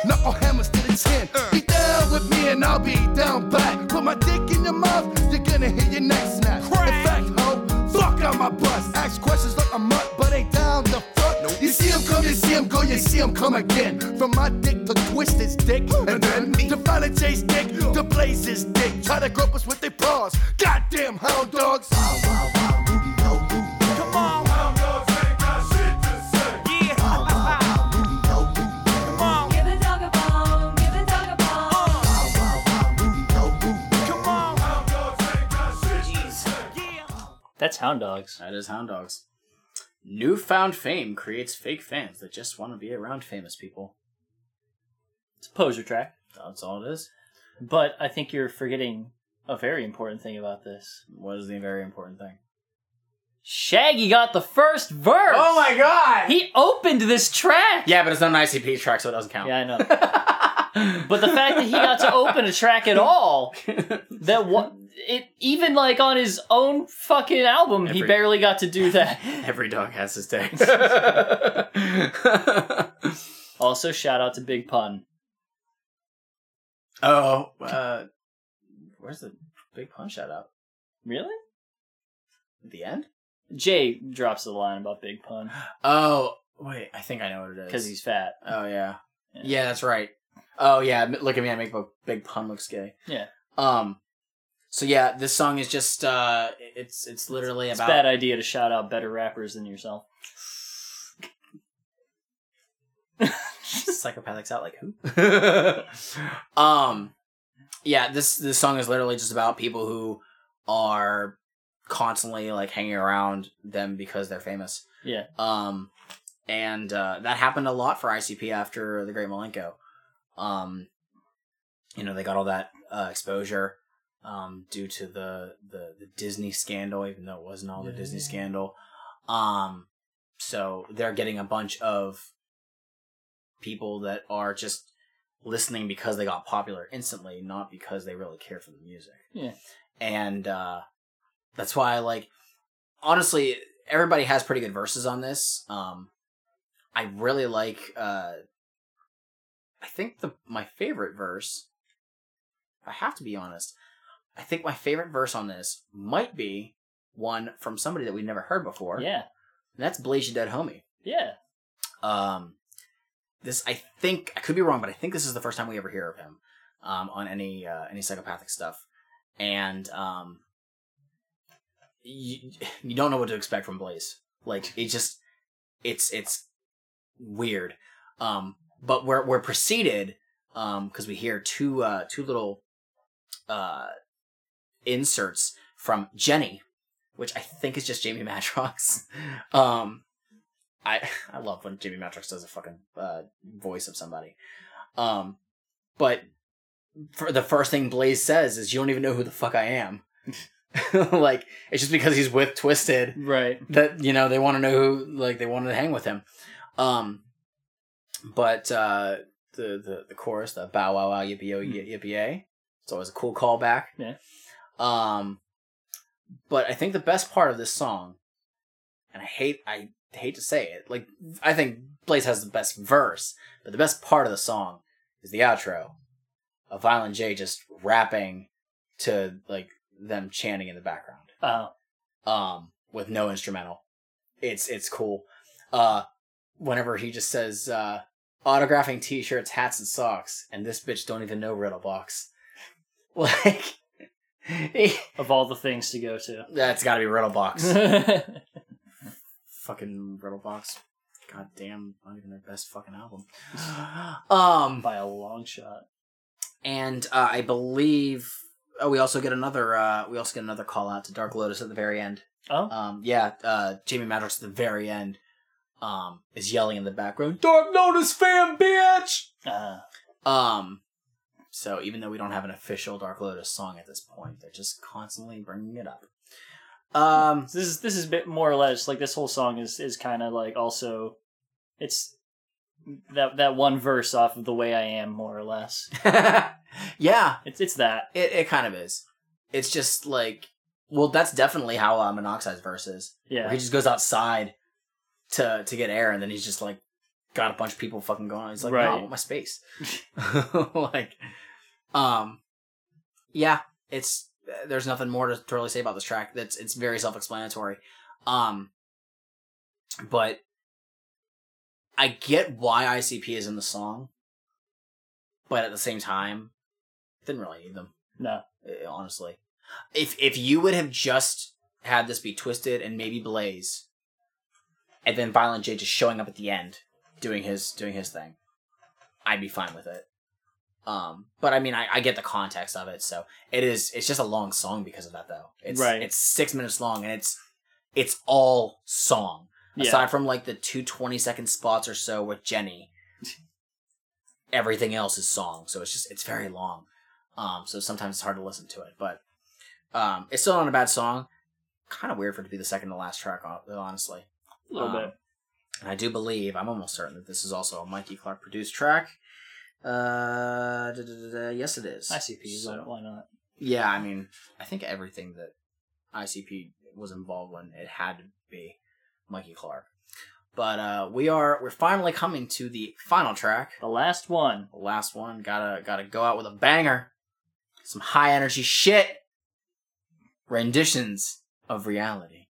Knuckle hammers to the chin. Uh. Be down with me and I'll be down back. Put my dick in your mouth, you're gonna hear your neck snap. In fact, ho, fuck on my bust. Ask questions like a mutt, but ain't down the front. You see him come, you see him go, you see him come again. From my dick to twist his dick, and then to find a chase dick, to blaze his dick. Try to grope us with their paws. Goddamn hound dogs. Come on. Yeah. Come on. Give a dog a bone, give a dog a bone. Uh. Come on. Yeah. That's Hound Dogs. That is Hound Dogs. Newfound fame creates fake fans that just want to be around famous people. It's a poser track. That's all it is. But I think you're forgetting a very important thing about this. What is the very important thing? Shaggy got the first verse. Oh my god! He opened this track. Yeah, but it's not an ICP track, so it doesn't count. Yeah, I know. but the fact that he got to open a track at all, that one, it even like on his own fucking album, he barely got to do that. Every dog has his day. also, shout out to Big Pun. oh, uh, where's the big pun shout out? Really? At the end? Jay drops the line about Big Pun Oh, wait, I think I know what it is. because he's fat. Oh yeah. Yeah. yeah, that's right. Oh yeah, look at me, I make a big pun looks gay. Yeah. Um. So yeah, this song is just uh, it's it's literally It's about a bad idea to shout out better rappers than yourself. psychopathics out like who? um, yeah, this this song is literally just about people who are constantly like hanging around them because they're famous. Yeah. Um, and uh, that happened a lot for ICP after the Great Milenko. Um, you know, they got all that uh, exposure um, due to the, the the Disney scandal, even though it wasn't all the Disney scandal. Um, so they're getting a bunch of people that are just listening because they got popular instantly, not because they really care for the music. Yeah. And uh, that's why like. Honestly, everybody has pretty good verses on this. Um, I really like. Uh, I think the my favorite verse. I have to be honest. I think my favorite verse on this might be one from somebody that we've never heard before. Yeah. And that's Blaze Ya Dead Homie. Yeah. Um, this I think I could be wrong, but I think this is the first time we ever hear of him um, on any uh, any psychopathic stuff, and um, you, you don't know what to expect from Blaze. Like it just it's it's weird. Um, but we're we're preceded um because we hear two uh two little uh inserts from Jenny, which I think is just Jamie Madrox. um, I I love when Jamie Madrox does a fucking uh, voice of somebody. Um, but for the first thing Blaze says is, "You don't even know who the fuck I am." like it's just because he's with Twiztid Right. that you know they want to know who like they wanted to hang with him. Um, but uh, the the the chorus, the bow wow wow yippee yo yippee yay, it's always a cool callback. Yeah. Um, but I think the best part of this song, and I hate I hate to say it, like I think Blaze has the best verse, but the best part of the song is the outro of Violent J just rapping to like them chanting in the background Oh. um with no instrumental it's it's cool uh whenever he just says uh autographing t-shirts hats and socks and this bitch don't even know riddle box like Of all the things to go to. that's gotta be riddle box fucking riddle box god damn not even their best fucking album um By a long shot. and uh, i believe oh we also get another uh we also get another call out to dark lotus at the very end Oh. Um, yeah, uh, Jamie Madrox at the very end, um, is yelling in the background, "Dark Lotus fan, bitch!" Uh, Um, so even though we don't have an official Dark Lotus song at this point, they're just constantly bringing it up. Um, this is this is a bit more or less like this whole song is is kind of like also it's that that one verse off of the way I am more or less. yeah, It's it's that. it it kind of is. It's just like, well, that's definitely how uh, Monoxide's verse is. Yeah. Where he just goes outside to to get air, and then he's just like got a bunch of people fucking going on. He's like, no, I want my space. like, um, yeah, it's there's nothing more to, to really say about this track. That's it's very self explanatory. Um, but I get why ICP is in the song, but at the same time, didn't really need them No. uh, honestly. If if you would have just had this be twiztid and maybe Blaze, and then Violent J just showing up at the end, doing his doing his thing, I'd be fine with it. Um, but I mean, I, I get the context of it, so it is. It's just a long song because of that, though. It's Right. It's six minutes long, and it's it's all song. Yeah. Aside from like the two 20 second spots or so with Jenny, everything else is song. So it's just it's very long. Um, so sometimes it's hard to listen to it, but um, it's still not a bad song. Kind of weird for it to be the second to last track, honestly. A little Um, bit. And I do believe, I'm almost certain that this is also a Mikey Clark produced track. Uh, da, da, da, yes, it is. ICP, So- why not? yeah, I mean, I think everything that ICP was involved in, it had to be Mikey Clark. But uh, we are we're finally coming to the final track, The last one. the last one. Gotta gotta go out with a banger, some high energy shit. Renditions of reality.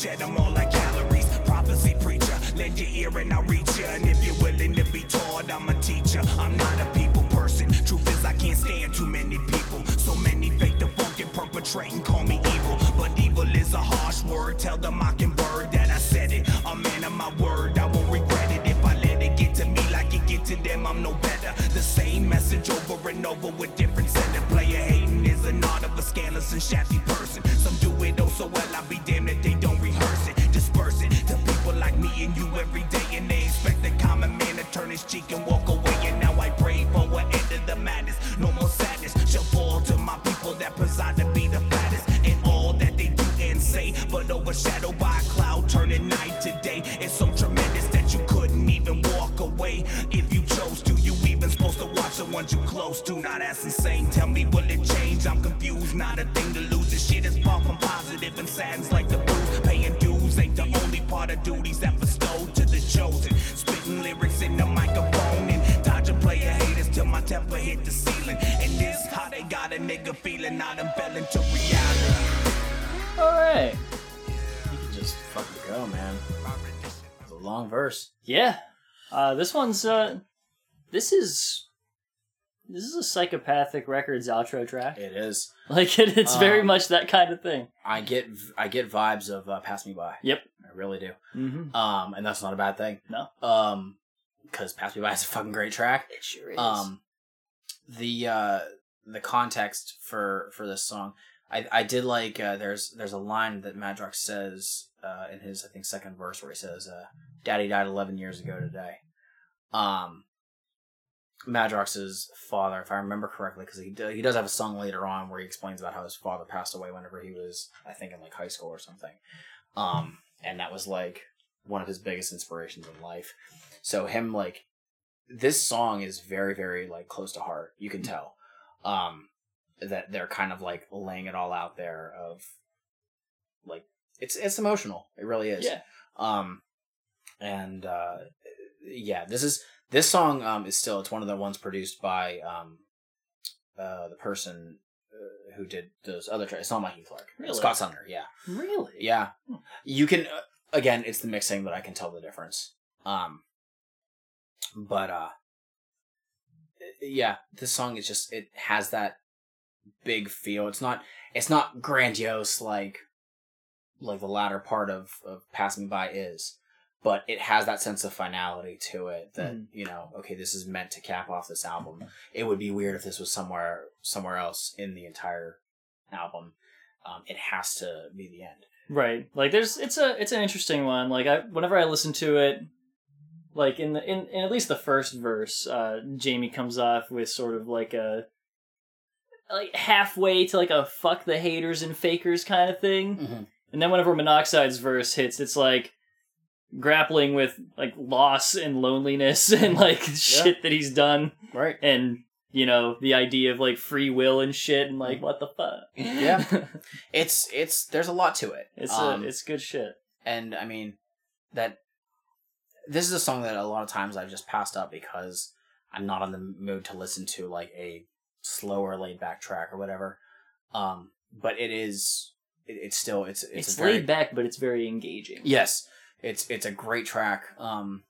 Shed them all like calories. Prophecy preacher, lend your ear and I'll reach ya. And if you're willing to be taught, I'm a teacher. I'm not a people person. Truth is, I can't stand too many people. So many fake the and perpetrating, call me evil. But evil is a harsh word. Tell the mockingbird that I said it. A man of my word, I won't regret it if I let it get to me like it get to them. I'm no better. The same message over and over with different sender. Player hating a scandalous and shafty person. Some do it oh so well, I'll be damned if they don't rehearse it. Disperse it to people like me and you every day, and they expect the common man to turn his cheek and walk away. And now I pray for an end of the madness. No more sadness shall fall to my people that preside to be the fattest in all that they do and say, but overshadowed by a cloud turning night to day. It's so tremendous that you couldn't even walk away if you chose to. You even supposed to watch the ones you close to. Now that's insane. Not a thing to lose. This shit is far from positive and saddens like the blues. Paying dues ain't the only part of duties that bestowed to the chosen. Spitting lyrics in the microphone and dodging player haters till my temper hit the ceiling. And this how they got a nigga feeling. I done fell into reality. Alright. You can just fucking go, man. It's a long verse. Yeah. Uh, this one's uh this is this is a psychopathic records outro track. It is. Like it, it's very Um, much that kind of thing. I get I get vibes of uh, "Pass Me By." Yep. I really do. Mm-hmm. Um, and that's not a bad thing. No. Um, because "Pass Me By" is a fucking great track. It sure is. Um, the uh the context for for this song, I I did like. Uh, there's there's a line that Madrox says uh in his I think second verse where he says, uh, "Daddy died 11 years ago today." Um. Madrox's father, if I remember correctly, because he do, he does have a song later on where he explains about how his father passed away whenever he was, I think, in like high school or something. Um, and that was like one of his biggest inspirations in life. So him like this song is very very like close to heart. You can tell um that they're kind of like laying it all out there of like it's it's emotional. It really is. Yeah. Um and uh yeah, this is this song um is still it's one of the ones produced by um uh the person uh, who did those other tracks. It's not Mikey Clark. Really? Scott Sumner, yeah. Really? Yeah. You can uh, again, it's the mixing that I can tell the difference. Um but uh yeah, this song is just it has that big feel. It's not it's not grandiose like like the latter part of of Pass Me By is, but it has that sense of finality to it that, Mhm. you know, okay, this is meant to cap off this album. It would be weird if this was somewhere somewhere else in the entire album. Um, it has to be the end. Right. Like there's it's a it's an interesting one. Like I whenever I listen to it like in the in, in at least the first verse, uh Jamie comes off with sort of like a like halfway to like a fuck the haters and fakers kind of thing. Mhm. And then whenever Monoxide's verse hits, it's like grappling with like loss and loneliness and like shit that he's done. Right. And you know, the idea of like free will and shit and like what the fuck. Yeah. It's it's there's a lot to it. it's Um, a, it's good shit. and I mean that this is a song that a lot of times I've just passed up because I'm not in the mood to listen to like a slower laid back track or whatever. Um, but it is it, it's still it's it's, It's, very, laid back, but it's very engaging. Yes, it's it's a great track. Um,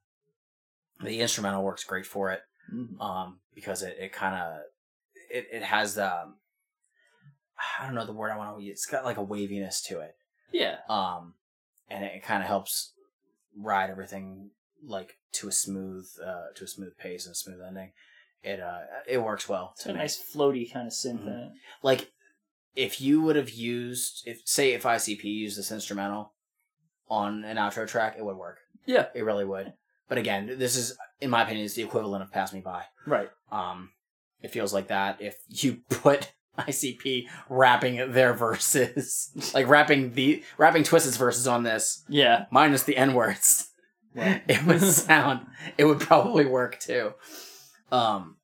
the instrumental works great for it Mhm. um, because it, it kind of it, it has um, I don't know the word I want to use. It's got like a waviness to it, Yeah. um, and it, kind of helps ride everything like to a smooth uh, to a smooth pace and a smooth ending. It uh, it works well. It's a me. nice floaty kind of synth Mhm. like if you would have used if say if ICP used this instrumental on an outro track, it would work. Yeah. It really would. But again, this is in my opinion is the equivalent of Pass Me By. Right. Um it feels like that if you put ICP rapping their verses, like rapping the rapping Twiztid's verses on this, Yeah. minus the N words, Right. it would sound it would probably work too. Um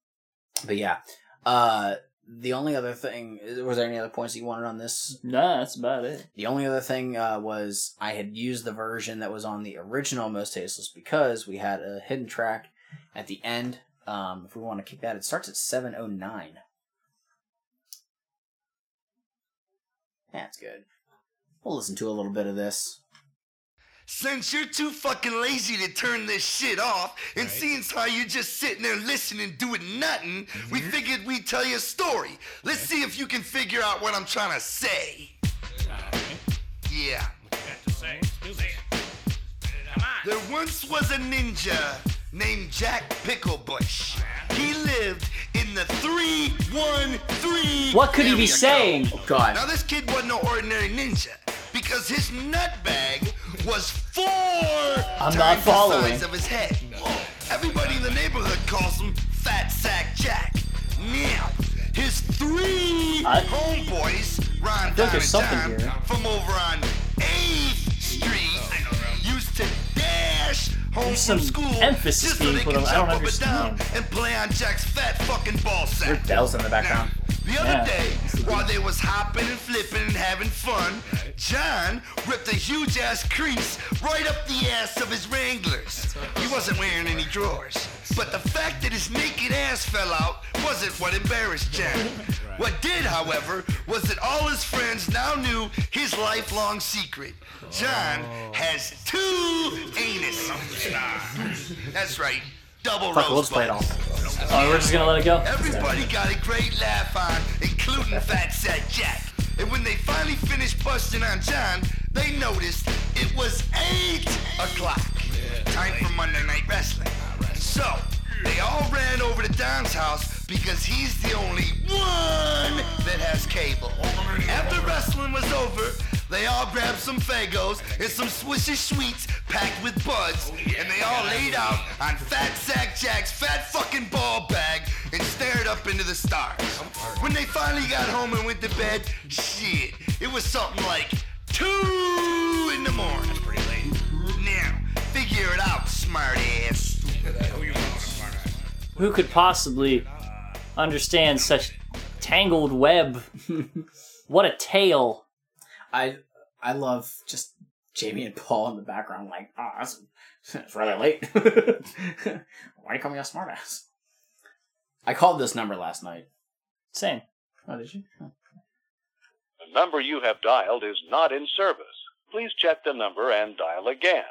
but yeah. Uh the only other thing was there any other points you wanted on this? Nah, that's about it. The only other thing uh, was I had used the version that was on the original Mostasteless because we had a hidden track at the end. Um, if we want to kick that, it starts at 709. That's good. We'll listen to a little bit of this. Since you're too fucking lazy to turn this shit off, and seeing how you're just sitting there listening, doing nothing, we figured we'd tell you a story. Let's see if you can figure out what I'm trying to say. Yeah. There once was a ninja named Jack Picklebush. He lived in the 313. What could he be we go. saying? God. Now this kid wasn't no ordinary ninja because his nut bag was four I'm times not following. the size of his head. Everybody in the neighborhood calls him Fat Sack Jack. Now, his three I- homeboys, Ron, feel like Don, there's and something John, here. from over on 8th Street, used to dash home There's some school emphasis just so being they put on- I don't jump down understand. and play on Jack's fat fucking ball sack. There's bells in the background. The other Yeah. day, while they was hopping and flipping and having fun, John ripped a huge ass crease right up the ass of his Wranglers. He wasn't wearing any drawers. But the fact that his naked ass fell out wasn't what embarrassed John. What did, however, was that all his friends now knew his lifelong secret. John oh. has two anus. That's right, double Fuck, we'll just play it rosebuds. all. Oh, we're just gonna let it go. Everybody got a great laugh on, including Fat Sack Jack. And when they finally finished busting on John, they noticed it was 8 o'clock. Time for Monday Night Wrestling. So, they all ran over to Don's house because he's the only one that has cable. After wrestling was over, they all grabbed some Faygos and some Swisher Sweets packed with buds, and they all laid out on Fat Sack Jack's fat fucking ball bag and stared up into the stars. When they finally got home and went to bed, shit, it was something like two in the morning. Now, figure it out, smart ass. Who could possibly understand such tangled web? what a tale. I I love just Jamie and Paul in the background, like, oh, that's it's really late. Why are you calling me a smartass? I called this number last night. Same. Oh, did you? Oh. The number you have dialed is not in service. Please check the number and dial again.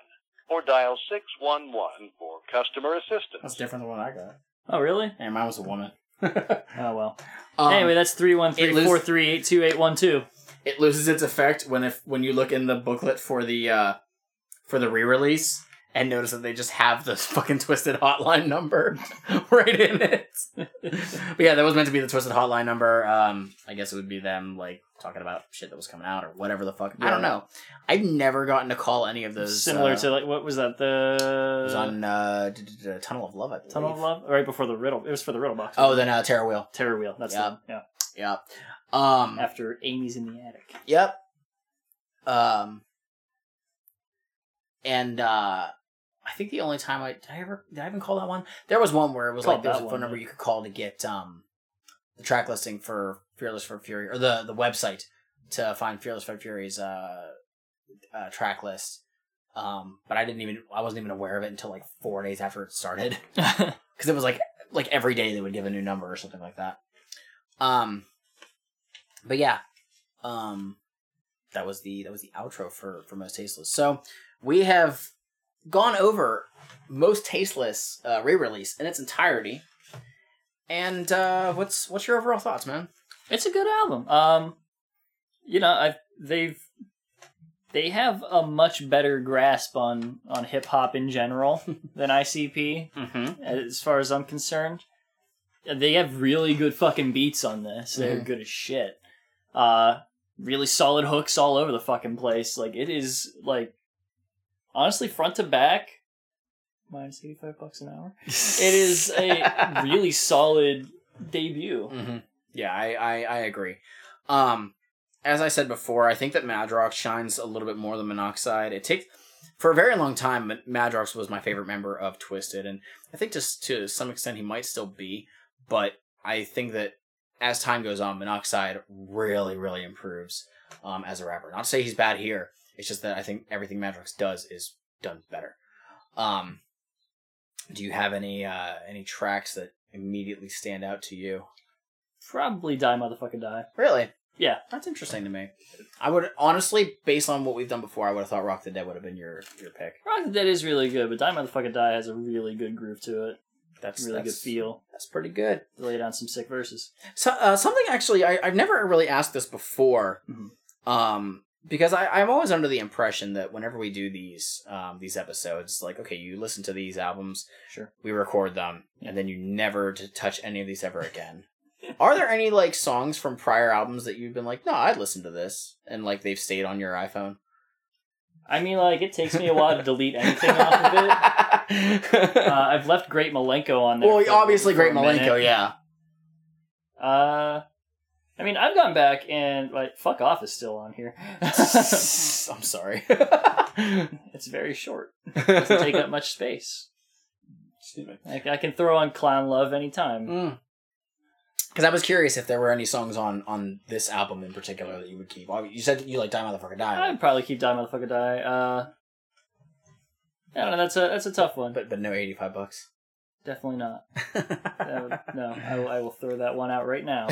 Or dial 611 for customer assistance. That's different than what I got. Oh, really? And mine was a woman. Oh, well. Um, anyway, that's it lose- 313-438-2812. it loses its effect when if when you look in the booklet for the uh for the re-release and notice that they just have the fucking twiztid hotline number right in it. but yeah, that was meant to be the twiztid hotline number. Um I guess it would be them like talking about shit that was coming out or whatever the fuck. I don't know. I've never gotten to call any of those Similar uh, to, like, what was that? it The... was on uh, d- d- d- Tunnel of Love, I believe. Tunnel of Love? Right before the Riddle. It was for the Riddle box. Oh, then uh, Terror Wheel. Terror Wheel. That's Yeah. the Yeah. Yep. Um, After Amy's in the attic. Yep. Um. And uh I think the only time I did I ever did I even call that one? There was one where it was Called like there was a one, phone number yeah. you could call to get um the track listing for Fearless Fred Fury or the the website to find Fearless Fred Fury's uh, uh track list. Um, but I didn't even I wasn't even aware of it until like four days after it started because it was like like every day they would give a new number or something like that. Um, but yeah, um, that was the that was the outro for for Mostasteless. So we have gone over Mostasteless uh, re-release in its entirety. And uh, what's what's your overall thoughts, man? It's a good album. Um, you know, I they've they have a much better grasp on on hip hop in general than ICP, mm-hmm. as far as I'm concerned. They have really good fucking beats on this. They're Mhm. good as shit. Uh, really solid hooks all over the fucking place. Like it is like honestly front to back. Minus eighty five bucks an hour. It is a really solid debut. hmm Yeah, I, I I agree. Um, as I said before, I think that Madrox shines a little bit more than Monoxide. It takes for a very long time. Ma- Madrox was my favorite member of Twiztid, and I think just to some extent he might still be. But I think that as time goes on, Monoxide really really improves um, as a rapper. Not to say he's bad here. It's just that I think everything Madrox does is done better. Um, do you have any uh, any tracks that immediately stand out to you? Probably die motherfucking die. Really? Yeah. That's interesting to me. I would honestly, based on what we've done before, I would have thought Rock the Dead would have been your your pick. Rock the Dead is really good, but Die Motherfucking Die has a really good groove to it. That's a really that's- good feel. That's pretty good. Lay down some sick verses. So uh, something actually, I, I've never really asked this before, um, because I, I'm always under the impression that whenever we do these um, these episodes, like okay, you listen to these albums, Sure. we record them, and then you never to touch any of these ever again. Are there any like songs from prior albums that you've been like, no, I'd listen to this, and like they've stayed on your iPhone? I mean, like, it takes me a while to delete anything off of it. Uh, I've left Great Milenko on there. Well, obviously, Great Milenko, minute. yeah. Uh, I mean, I've gone back and, like, Fuck Off is still on here. I'm sorry. it's very short. It doesn't take up much space. I, I can throw on Clown Love anytime. Mm. Because I was curious if there were any songs on on this album in particular that you would keep. You said you like Die Motherfucker Die, I'd probably keep Die Motherfucker Die. Uh, I don't know. That's a that's a tough one. but but no eighty five bucks. Definitely not. Would- no, I will, I will throw that one out right now.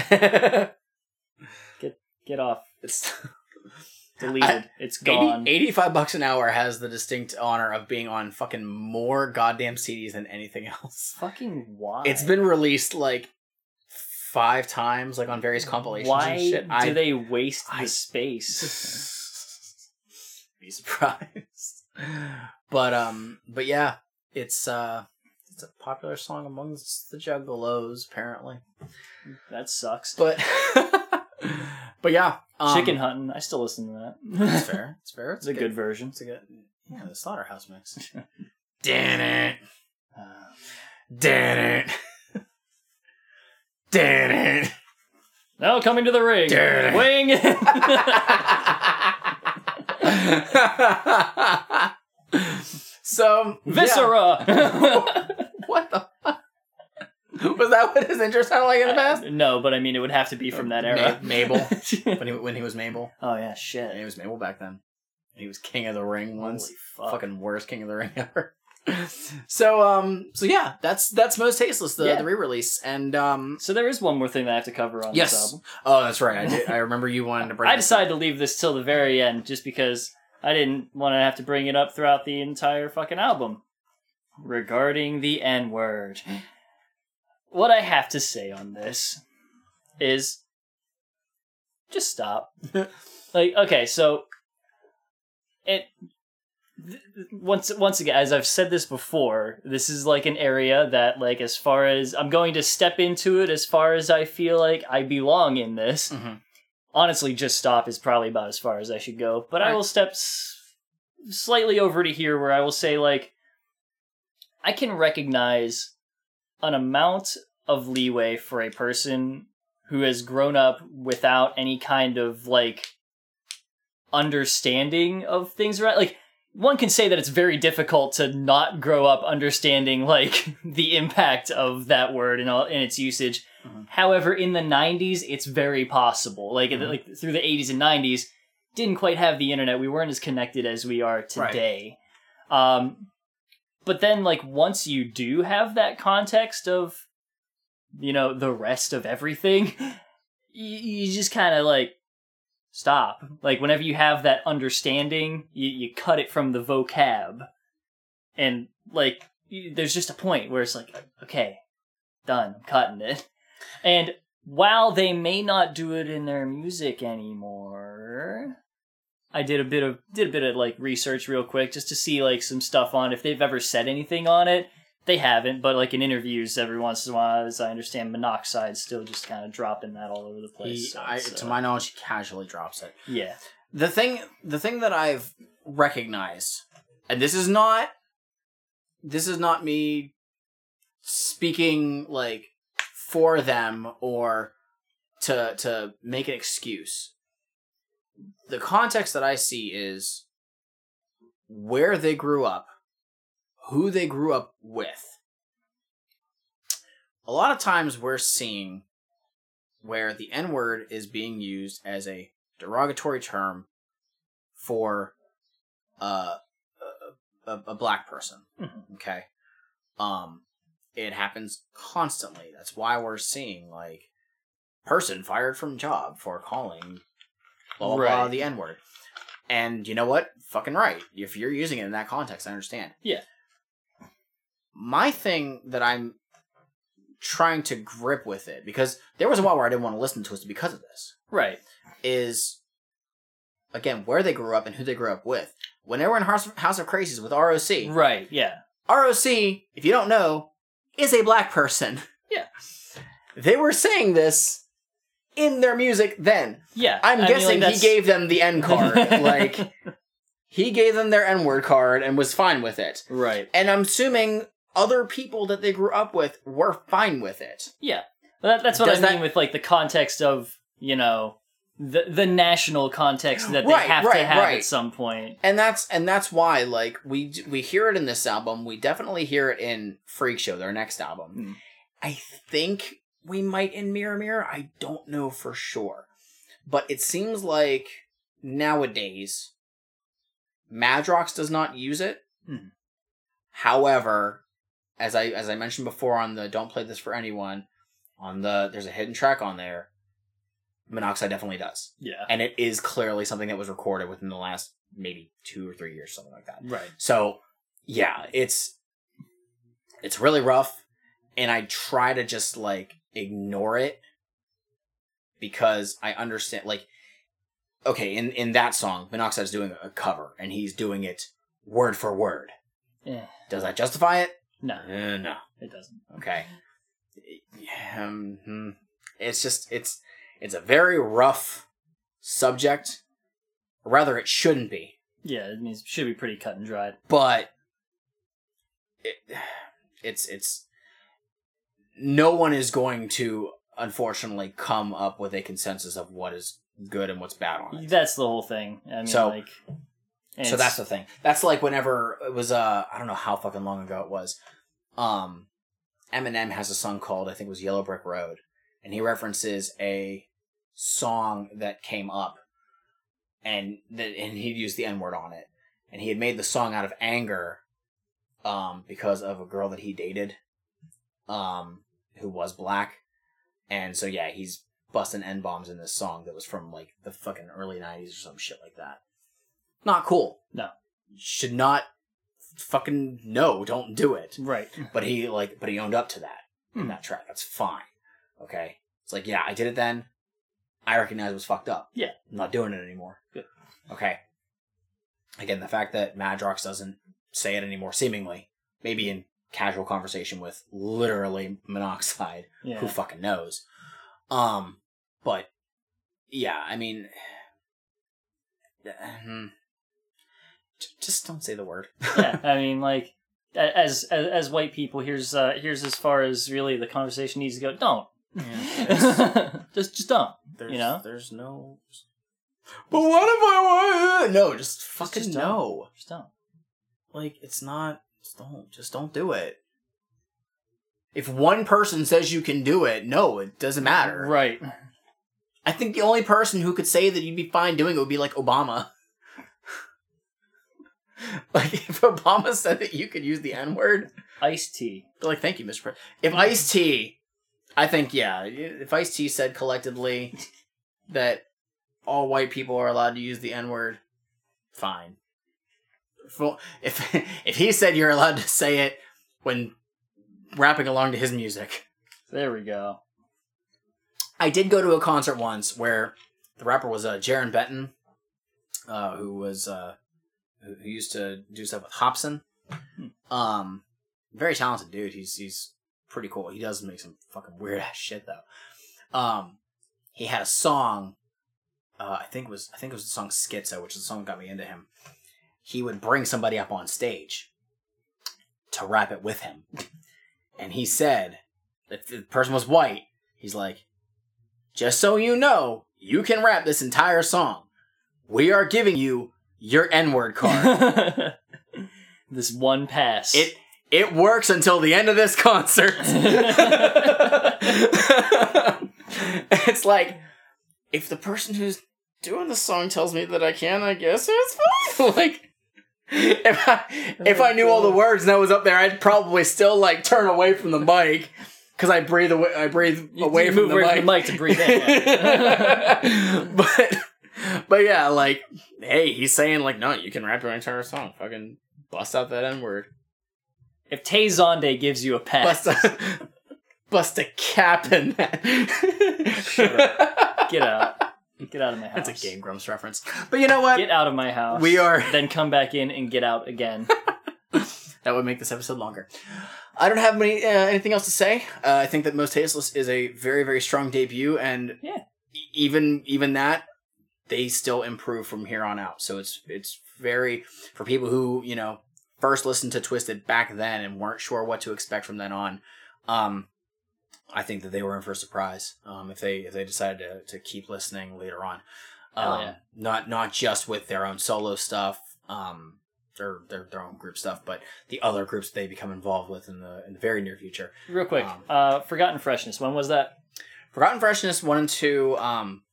Get get off. It's Deleted. I- it's 80 gone. 85 bucks an hour has the distinct honor of being on fucking more goddamn CDs than anything else. Fucking why? It's been released like five times, like on various compilations Why and shit. do I they waste the space? be surprised. But um, but yeah, it's uh, it's a popular song amongst the Juggalos, apparently. that sucks. But but yeah, um, Chicken hunting. I still listen to that. It's fair. It's fair. It's a good version. It's a good. Yeah, the slaughterhouse mix. Damn it. Damn it. Damn it. Now coming to the ring. Damn Dirty. Wing. so Viscera. what the? fuck? Was that what his intro sounded like in the past? no, but I mean, it would have to be from that era. Ma- Mabel. when he when he was Mabel. oh yeah, shit. And he was Mabel back then. He was King of the Ring once. Holy fuck. Fucking worst King of the Ring ever. so um so yeah, that's that's Mostasteless the, Yeah. the re-release and um So there is one more thing that I have to cover on yes this album. oh that's right I did I remember you wanted to bring I this decided to leave this till the very end just because I didn't want to have to bring it up throughout the entire fucking album. Regarding the N word. What I have to say on this is just stop. like, okay, so it th- once once again as I've said this before, this is like an area that like as far as I'm going to step into it as far as I feel like I belong in this Mhm. honestly just stop is probably about as far as i should go but i will step s- slightly over to here where i will say like i can recognize an amount of leeway for a person who has grown up without any kind of like understanding of things right like one can say that it's very difficult to not grow up understanding like the impact of that word and all in its usage However, in the '90s, it's very possible. Like, Mm-hmm. like through the '80s and '90s, didn't quite have the internet. We weren't as connected as we are today. Um, but then, like, once you do have that context of, you know, the rest of everything, you, you just kind of like stop. Like, whenever you have that understanding, you, you cut it from the vocab. and like y- there's just a point where it's like, okay, done, I'm cutting it. And while they may not do it in their music anymore, I did a bit of did a bit of like research real quick just to see like some stuff on if they've ever said anything on it. They haven't, but like in interviews, every once in a while, as I understand, Monoxide's still just kind of dropping that all over the place. He, so I, it's, to uh, my knowledge, he casually drops it. yeah, The thing, the thing that I've recognized, and this is not, this is not me speaking like for them or to to make an excuse. The context that I see is where they grew up, who they grew up with. A lot of times we're seeing where the N word is being used as a derogatory term for uh, a, a, a black person. Mhm. Okay. Um, it happens constantly. That's why we're seeing like person fired from job for calling blah blah, blah the N word. And you know what? Fucking right. If you're using it in that context, I understand. Yeah. My thing that I'm trying to grip with it because there was a while where I didn't want to listen to it because of this right. is again where they grew up and who they grew up with. When they were in House House of Krazees with ROC, Right, yeah. ROC, if you don't know, is a black person. Yeah. They were saying this in their music then. Yeah. I'm I mean, guessing like, he gave them the N card. like he gave them their N word card and was fine with it. Right. And I'm assuming other people that they grew up with were fine with it. Yeah. That, that's what Does I that- mean with like the context of, you know, the the national context that they Right, have to have right. at some point. and that's and that's why like we we hear it in this album we definitely hear it in Freek Show their next album Hmm. i think we might in mirror mirror i don't know for sure but it seems like nowadays madrox does not use it Hmm. however as i as i mentioned before on the don't play this for anyone on the there's a hidden track on there monoxide definitely does Yeah. and it is clearly something that was recorded within the last maybe two or three years, something like that. Right. So, yeah, it's it's really rough, and I try to just like ignore it because I understand. Like, okay, in in that song, Monoxide's doing a cover, and he's doing it word for word. Yeah. Does that justify it? No. Uh, no. It doesn't. Okay. Um, it's just it's it's a very rough subject. Or rather, it shouldn't be. Yeah, it means should be pretty cut and dried. But it, it's it's no one is going to unfortunately come up with a consensus of what is good and what's bad on it. That's the whole thing. I mean, So- like, so that's the thing. That's like whenever it was uh I don't know how fucking long ago it was. Um Eminem has a song called I think it was Yellow Brick Road and he references a song that came up and that and he'd used the N-word on it. And he had made the song out of anger um because of a girl that he dated um who was black. And so yeah, he's busting N bombs in this song that was from like the fucking early 90s or some shit like that. Not cool. No. Should not fucking no, don't do it. Right. But he like but he owned up to that in Hmm. that track. That's fine. Okay. It's like, yeah, I did it then. I recognize it was fucked up. Yeah. I'm not doing it anymore. Good. Okay. Again, the fact that Madrox doesn't say it anymore, seemingly, maybe in casual conversation with literally monoxide, Yeah. who fucking knows. Um, but yeah, I mean, hmm. Just don't say the word. yeah, I mean, like, as as, as white people, here's uh, here's as far as really the conversation needs to go. Don't. just just don't. There's, you know. there's no. But what if I want? No, just fucking just no. don't. Just don't. Like it's not. Just don't. Just don't do it. If one person says you can do it, no, it doesn't matter. Right. I think the only person who could say that you'd be fine doing it would be like Obama. like if Obama said that you could use the N word, Ice T. Like, thank you, Mr. President. If Ice T, I think yeah, if Ice T said collectively that all white people are allowed to use the N word, fine. Full, if if he said you're allowed to say it when rapping along to his music. There we go. I did go to a concert once where the rapper was uh, Jarren Benton, uh, who was uh, who used to do stuff with Hopsin. Um, very talented dude. He's he's pretty cool. He does make some fucking weird ass shit though. Um, he had a song. Uh, I think it was I think it was the song Schizo, which is the song that got me into him. He would bring somebody up on stage to rap it with him, and he said that the person was white. He's like, just so you know, you can rap this entire song. We are giving you your N word card. this one pass. It it works until the end of this concert. it's like if the person who's doing the song tells me that I can, I guess it's fine. like if I if I knew all the words and I was up there, I'd probably still like turn away from the mic because I breathe away. I breathe away you from move the mic. from the mic to breathe in. but but yeah, like hey, he's saying like no, you can rap your entire song. Fucking bust out that N word. If Tay Zonde gives you a pass, Bust a, bust a cap in that. get out. Get out of my house. That's a Game Grumps reference. But you know what? Get out of my house. We are- Then come back in and get out again. That would make this episode longer. I don't have any, uh, anything else to say. Uh, I think that Mostasteless is a very, very strong debut, and Yeah. e- even even that, they still improve from here on out. So it's it's very for people who you know first listened to Twiztid back then and weren't sure what to expect from then on. Um, I think that they were in for a surprise um, if they if they decided to, to keep listening later on. Um, yeah. Not not just with their own solo stuff. Um, or their, their own group stuff, but the other groups they become involved with in the in the very near future. Real quick, Um, uh, Forgotten Freshness. When was that? Forgotten Freshness one and two, um,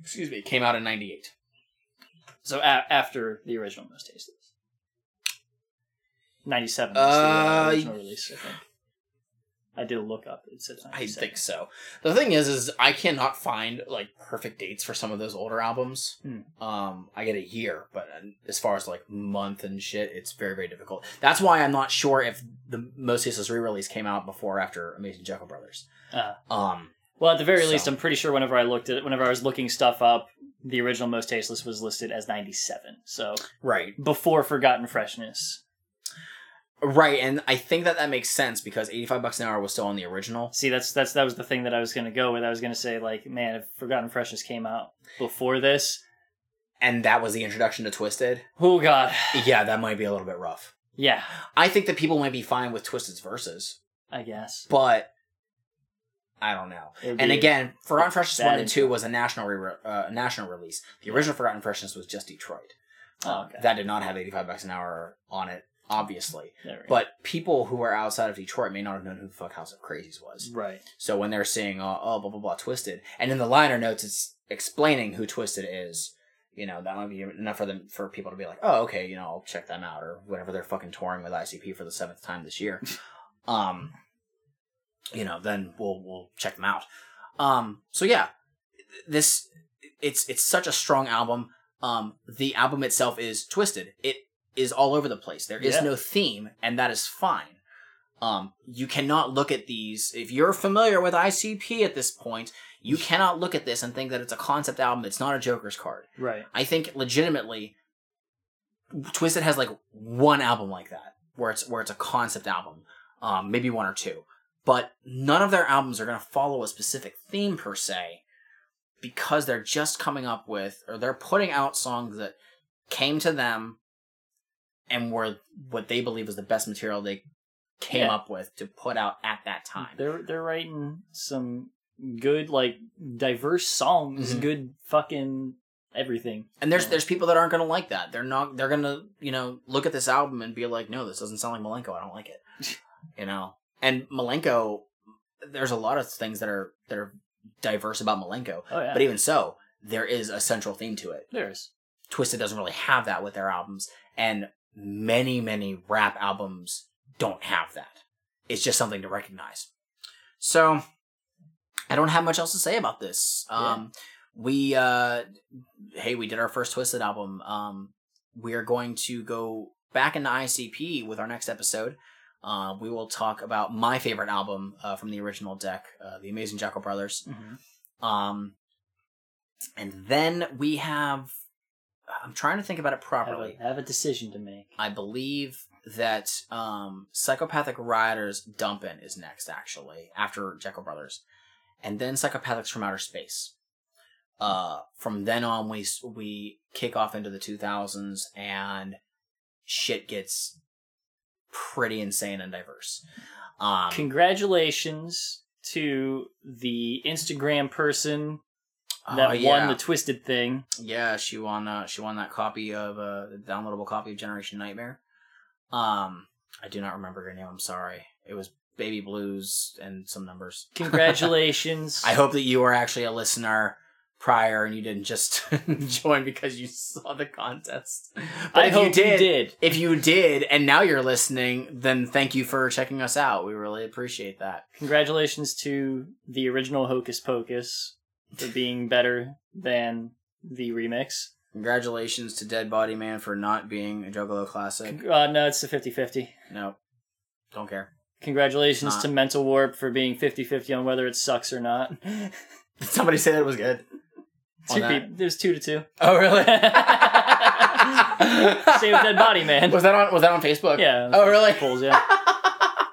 excuse me, came out in '98. So a- after the original Mostasteless. 97 was Uh, the uh, original release, I think. I did a look up. It said I think so. The thing is, is I cannot find like perfect dates for some of those older albums. Hmm. Um, I get a year, but uh, as far as like month and shit, it's very very difficult. That's why I'm not sure if the Mostasteless re-release came out before or after Amazing Jekyll Brothers. Uh, Um, well, at the very least, I'm pretty sure whenever I looked at it, whenever I was looking stuff up, the original Mostasteless was listed as 97. So right, before Forgotten Freshness. Right, and I think that that makes sense because 85 bucks an hour was still on the original. See, that's that's that was the thing that I was gonna go with. I was gonna say like, man, if Forgotten Freshness came out before this, and that was the introduction to Twiztid. oh god, Yeah, that might be a little bit rough. yeah, I think that people might be fine with Twiztid's verses, I guess. but I don't know. And again, Forgotten Freshness one and two was a national re- uh, national release. The original Forgotten Freshness was just Detroit. Oh, okay. That did not have eighty five bucks an hour on it, obviously. Go. But people who are outside of Detroit may not have known who the fuck House of Krazees was. right. So when they're seeing uh, oh blah blah blah Twiztid, and in the liner notes it's explaining who Twiztid is, you know that might be enough for them for people to be like, oh okay, you know I'll check them out or whatever they're fucking touring with ICP for the seventh time this year. um, you know then we'll we'll check them out. Um, so yeah, this it's it's such a strong album. Um, the album itself is twisted. It is all over the place. There is Yeah. no theme, and that is fine. Um, you cannot look at these if you're familiar with ICP at this point. You cannot look at this and think that it's a concept album. It's not a Joker's card. Right. I think legitimately, Twiztid has like one album like that where it's where it's a concept album, um, maybe one or two, but none of their albums are going to follow a specific theme per se, because they're just coming up with or they're putting out songs that came to them and were what they believe was the best material they came Yeah. up with to put out at that time. They're they're writing some good like diverse songs, Mhm. good fucking everything. And there's there's people that aren't gonna like that. They're not. They're gonna you know look at this album and be like, no, this doesn't sound like Milenko. I don't like it. you know. And Milenko, there's a lot of things that are that are diverse about Milenko. Oh yeah. But even so, there is a central theme to it. there's Twiztid doesn't really have that with their albums, and many many rap albums don't have that. It's just something to recognize. So, I don't have much else to say about this. Um, we uh, hey, we did our first Twiztid album. Um, we are going to go back into ICP with our next episode. Uh, we will talk about my favorite album uh, from the original deck, uh, The Amazing Jekyll Brothers. Um, and then we have. I'm trying to think about it properly. A, have a decision to make. I believe that um, Psychopathic Rydas Dumpin' is next, actually, after Jekyll Brothers. And then Psychopathics from Outer Space. Uh, from then on, we we kick off into the 2000s, and shit gets pretty insane and diverse. Um, Congratulations to the Instagram person that Oh, yeah. won the twiztid thing. Yeah, she won. Uh, she won that copy of uh, the downloadable copy of Generation Nightmare. Um, I do not remember her name. I'm sorry. It was Baby Blues and some numbers. Congratulations. I hope that you were actually a listener prior and you didn't just join because you saw the contest. But I if hope you you did, did. if you did, and now you're listening, then thank you for checking us out. We really appreciate that. Congratulations to the original Hocus Pocus for being better than the remix. Congratulations to Dead Body Man for not being a Juggalo classic. Uh, no, it's a 50 50. No, don't care. Congratulations Not. to Mental Warp for being 50 50 on whether it sucks or not. Did somebody say that it was good? On Two that? people, there's two to two. Oh, really? Same with Dead Body Man. Was that on? Was that on Facebook? Yeah. Oh, really? Polls, yeah.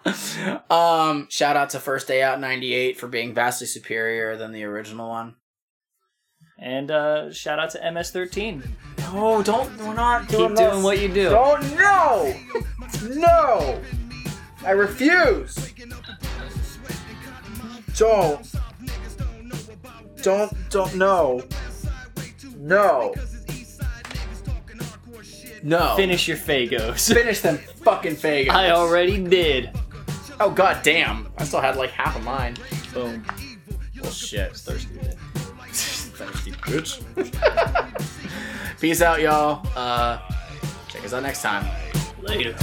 Um, shout out to First Day Out '98 for being vastly superior than the original one. And uh, shout out to MS13. No, don't. We're not Keep doing doing what you do. Don't. No. No. I refuse. Don't. Don't. Don't. No. No. No. Finish your Faygos. Finish them fucking Faygos. I already did. Oh god damn! I still had like half of mine. Boom. Well, shit. Thirsty. thirsty bitch. Peace out, y'all. Uh, check us out next time. Later.